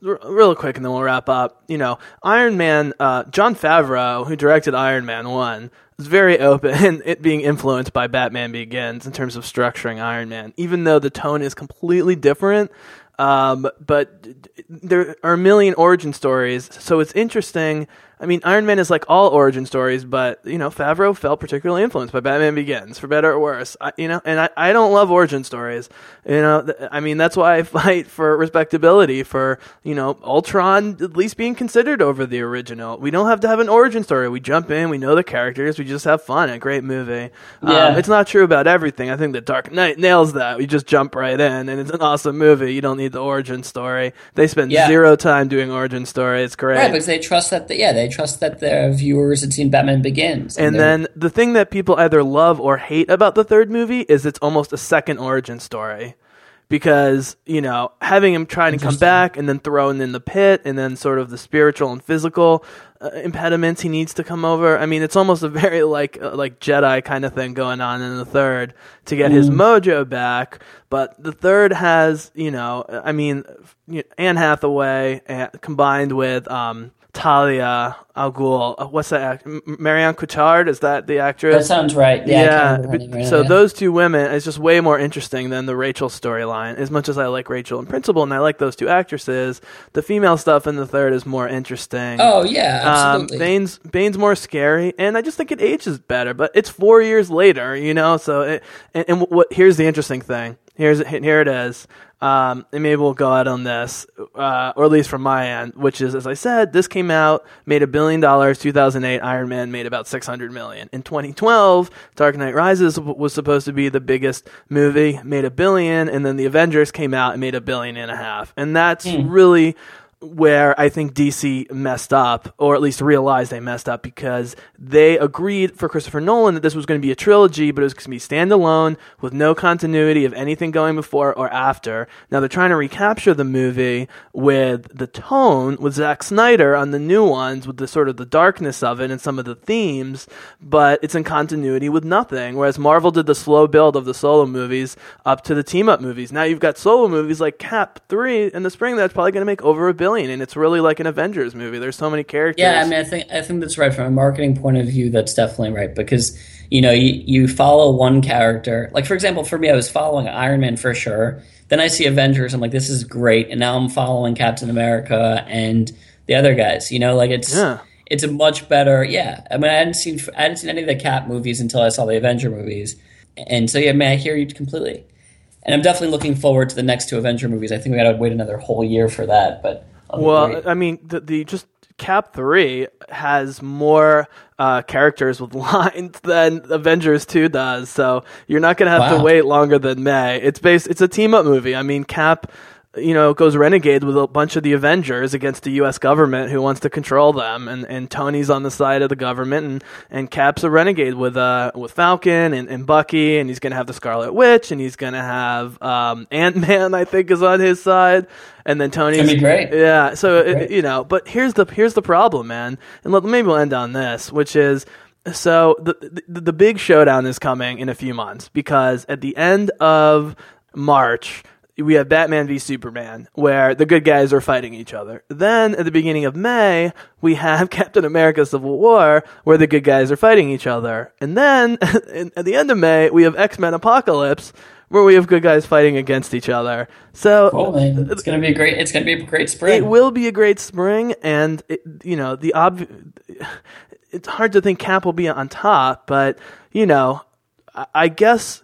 real quick, and then we'll wrap up. You know, Iron Man, uh, Jon Favreau, who directed Iron Man 1, is very open (laughs) it being influenced by Batman Begins in terms of structuring Iron Man, even though the tone is completely different. Um, but there are a million origin stories, so it's interesting I mean, Iron Man is like all origin stories, but you know, Favreau felt particularly influenced by Batman Begins, for better or worse. I, you know, and I, I don't love origin stories. You know, th- I mean, that's why I (laughs) fight for respectability for you know Ultron at least being considered over the original. We don't have to have an origin story. We jump in, we know the characters, we just have fun. A great movie. Yeah. Um, it's not true about everything. I think The Dark Knight nails that. We just jump right in, and it's an awesome movie. You don't need the origin story. They spend Yeah. zero time doing origin story. It's great. Right, because they trust that. The, yeah, they trust that the viewers had seen Batman Begins, And they're- then the thing that people either love or hate about the third movie is it's almost a second origin story. Because, you know, having him try to come back and then thrown in the pit and then sort of the spiritual and physical uh, impediments he needs to come over. I mean, it's almost a very (laughs) like uh, like Jedi kind of thing going on in the third to get his mojo back. But the third has, you know, I mean, Anne Hathaway uh, combined with um, Talia Al Ghul. Uh, what's that? Act- Marianne Cotillard is that the actress? that sounds right. Yeah, yeah. name so now. those two women is just way more interesting than the Rachel storyline. As much as I like Rachel in principle and I like those two actresses, the female stuff in the third is more interesting. Oh yeah, Um, absolutely. Bane's Bane's more scary, and I just think it ages better. But it's four years later, you know. So, it, and, and what here's the interesting thing. Here's here it is. Um, and maybe we'll go out on this, uh, or at least from my end, which is, as I said, this came out, made a billion dollars. 2008, Iron Man made about 600 million. In 2012, Dark Knight Rises was supposed to be the biggest movie, made a billion, and then the Avengers came out and made a billion and a half. And that's really where I think DC messed up, or at least realized they messed up, because they agreed for Christopher Nolan that this was going to be a trilogy, but it was going to be standalone with no continuity of anything going before or after. Now they're trying to recapture the movie with the tone with Zack Snyder on the new ones, with the sort of the darkness of it and some of the themes, but it's in continuity with nothing. Whereas Marvel did the slow build of the solo movies up to the team up movies. Now you've got solo movies like Cap 3 in the spring that's probably going to make over a billion, and it's really like an Avengers movie. There's so many characters. Yeah, I mean, I think I think that's right from a marketing point of view. That's definitely right because you know you, you follow one character. Like for example, for me, I was following Iron Man for sure. Then I see Avengers. I'm like, this is great, and now I'm following Captain America and the other guys. You know, like it's Yeah. it's a much better. Yeah, I mean, I hadn't seen I hadn't seen any of the Cap movies until I saw the Avenger movies, and so yeah, man, I hear you completely. And I'm definitely looking forward to the next two Avenger movies. I think we got to wait another whole year for that, but. Well. I mean, the, the just Cap three has more uh, characters with (laughs) lines than Avengers two does, so you're not gonna have to wait longer than May. It's based. It's a team up movie. I mean, Cap. You know, goes renegade with a bunch of the Avengers against the U.S. government who wants to control them, and, and Tony's on the side of the government, and, and Cap's a renegade with uh with Falcon and, and Bucky, and he's gonna have the Scarlet Witch, and he's gonna have um, (laughs) Ant Man, I think, is on his side, and then Tony's be great. yeah. So it, Great. you know, but here's the here's the problem, man. And maybe we'll end on this, which is so the, the the big showdown is coming in a few months because at the end of March we have Batman v Superman, where the good guys are fighting each other. Then at the beginning of May, we have (laughs) Captain America Civil War, where the good guys are fighting each other. And then (laughs) at the end of May, we have X Men Apocalypse, where we have good guys fighting against each other. So it's gonna be a great. It's gonna be a great spring. it will be a great spring, and it, you know the ob. It's hard to think Cap will be on top, but you know, I, I guess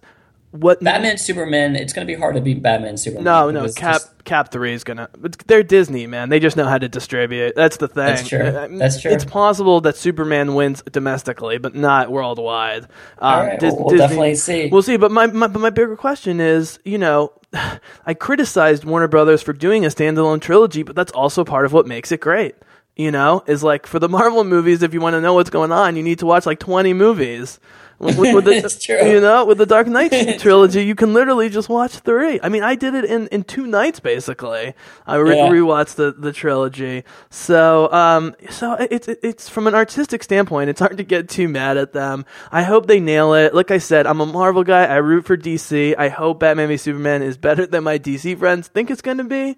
what Batman, Superman. It's gonna be hard to beat Batman, Superman. no, no, Cap just- Cap three is gonna. They're Disney, man. They just know how to distribute. That's the thing. That's true. Uh, That's true. It's possible that Superman wins domestically, but not worldwide. Um, All right, Dis- we'll- we'll definitely see. We'll see. But my, my but my bigger question is, you know, (sighs) I criticized Warner Brothers for doing a standalone trilogy, but that's also part of what makes it great. You know, is like for the (laughs) Marvel movies, if you want to know what's going on, you need to watch like twenty movies. With, with (laughs) the. You know, with the Dark Knight (laughs) trilogy, you can literally just watch three. I mean, I did it in, in two nights basically. I re- Yeah. rewatched the, the trilogy. So, um, so it's it's from an artistic standpoint, it's hard to get too mad at them. I hope they nail it. Like I said, I'm a Marvel guy. I root for DC. I hope Batman v Superman is better than my DC friends think it's going to be.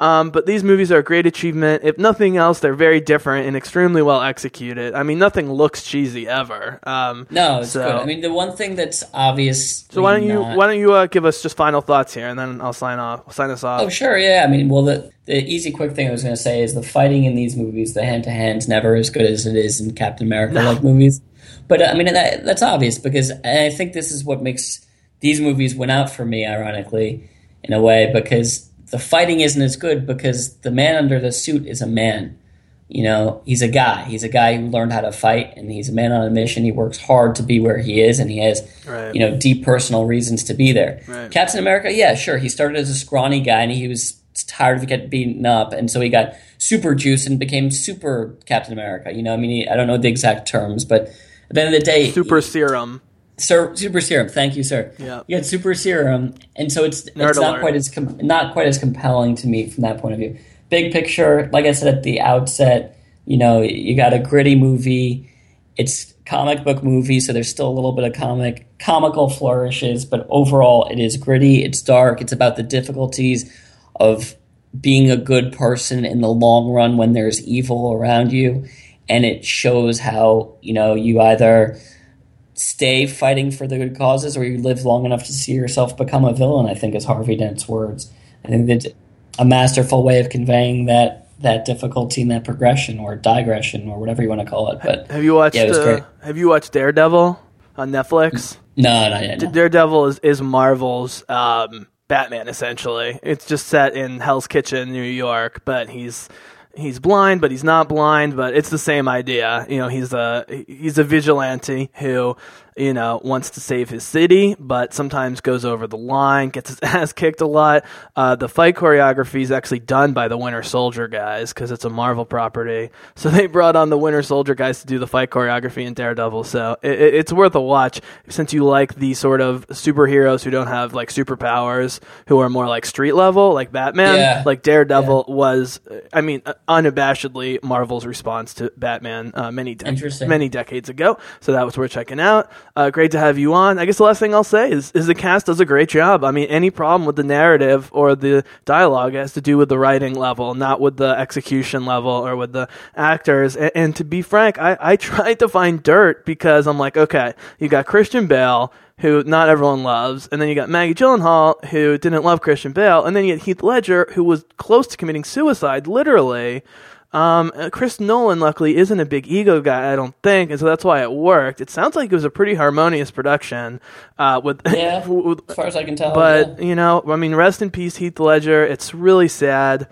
Um, but these movies are a great achievement. If nothing else, they're very different and extremely well executed. I mean, nothing looks cheesy ever. Um, No, it's so, good. I mean, the one thing that's obvious. so why don't you why don't you uh, give us just final thoughts here, and then I'll sign off, sign us off. Oh, sure, yeah. I mean, well, the, the easy, quick thing I was going to say is the fighting in these movies, the hand to hand's never as good as it is in Captain America like movies. But uh, I mean, that, that's obvious because I think this is what makes these movies win out for me, ironically, in a way, because the fighting isn't as good because the man under the suit is a man. You know, he's a guy. He's a guy who learned how to fight, and he's a man on a mission. He works hard to be where he is, and he has, Right. you know, deep personal reasons to be there. Right. Captain America, yeah, sure. He started as a scrawny guy, and he was tired of getting beaten up, and so he got super juice and became super Captain America. You know, I mean, he, I don't know the exact terms, but at the end of the day, Super serum. Sir, super serum. Thank you, sir. Yeah. You got super serum, and so it's Nerd it's not quite as com- not quite as compelling to me from that point of view. Big picture, like I said at the outset, you know, you got a gritty movie. It's comic book movie, so there's still a little bit of comic comical flourishes, but overall, it is gritty. It's dark. It's about the difficulties of being a good person in the long run when there's evil around you, and it shows how you know you either stay fighting for the good causes or you live long enough to see yourself become a villain i think is harvey dent's words i think that's a masterful way of conveying that that difficulty and that progression or digression or whatever you want to call it but Have you watched? Yeah, it was uh, have you watched Daredevil on Netflix? no not yet no. Daredevil is, is Marvel's um, Batman essentially. It's just set in Hell's Kitchen, New York, but he's he's blind, but he's not blind. But it's the same idea. You know, he's a he's a vigilante who you know wants to save his city, but sometimes goes over the line, gets his (laughs) ass kicked a lot. Uh, the fight choreography is actually done by the Winter Soldier guys because it's a Marvel property. (laughs) So they brought on the Winter Soldier guys to do the fight choreography in Daredevil. So it, it- it's worth a watch since you like the sort of superheroes who don't have like superpowers, who are more like street level, like Batman. Yeah. Like Daredevil was, uh, I mean, uh, unabashedly Marvel's response to Batman uh, many de- many decades ago. So that was worth checking out. Uh, great to have you on. I guess the last thing I'll say is, is the cast does a great job. I mean, any problem with the narrative or the dialogue has to do with the writing level, not with the execution level or with the actors. And, and to be frank, I, I (laughs) tried to find dirt because I'm like, okay, you got Christian Bale, who not everyone loves, and then you got Maggie Gyllenhaal, who didn't love Christian Bale, and then you had Heath Ledger, who was close to committing suicide, literally. Um, uh, Chris Nolan, luckily, isn't a big ego guy, I don't think, and so that's why it worked. It sounds like it was a pretty harmonious production. Uh, with, (laughs) yeah (laughs) with as far as i can tell but yeah. you know, I mean, rest in peace, Heath Ledger. It's really sad.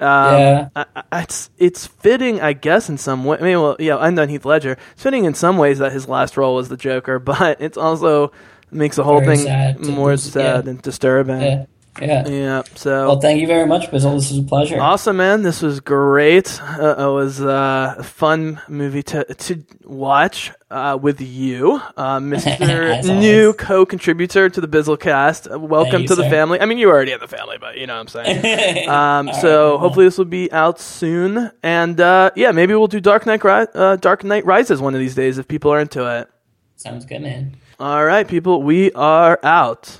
Um, Yeah. I, I, it's it's fitting, I guess, in some way. I mean, well, yeah, I'm done Heath Ledger. It's fitting in some ways that his last role was the Joker, (laughs) but it's also makes the whole Very thing sad more lose- sad yeah. and disturbing. yeah yeah Yeah, so well thank you very much bizzle this was a pleasure Awesome, man. This was great. Uh, it was uh, a fun movie to to watch uh, with you, uh, (laughs) Mr. New always. co-contributor to the Bizzle cast. Uh, Welcome you, to the sir. family. I mean, you already in the family, but you know what I'm saying. (laughs) um, so right, hopefully this will be out soon, and uh, yeah, maybe we'll do Dark Knight Ri- uh, Dark Knight Rises one of these days if people are into it. sounds good man All right, people, we are out.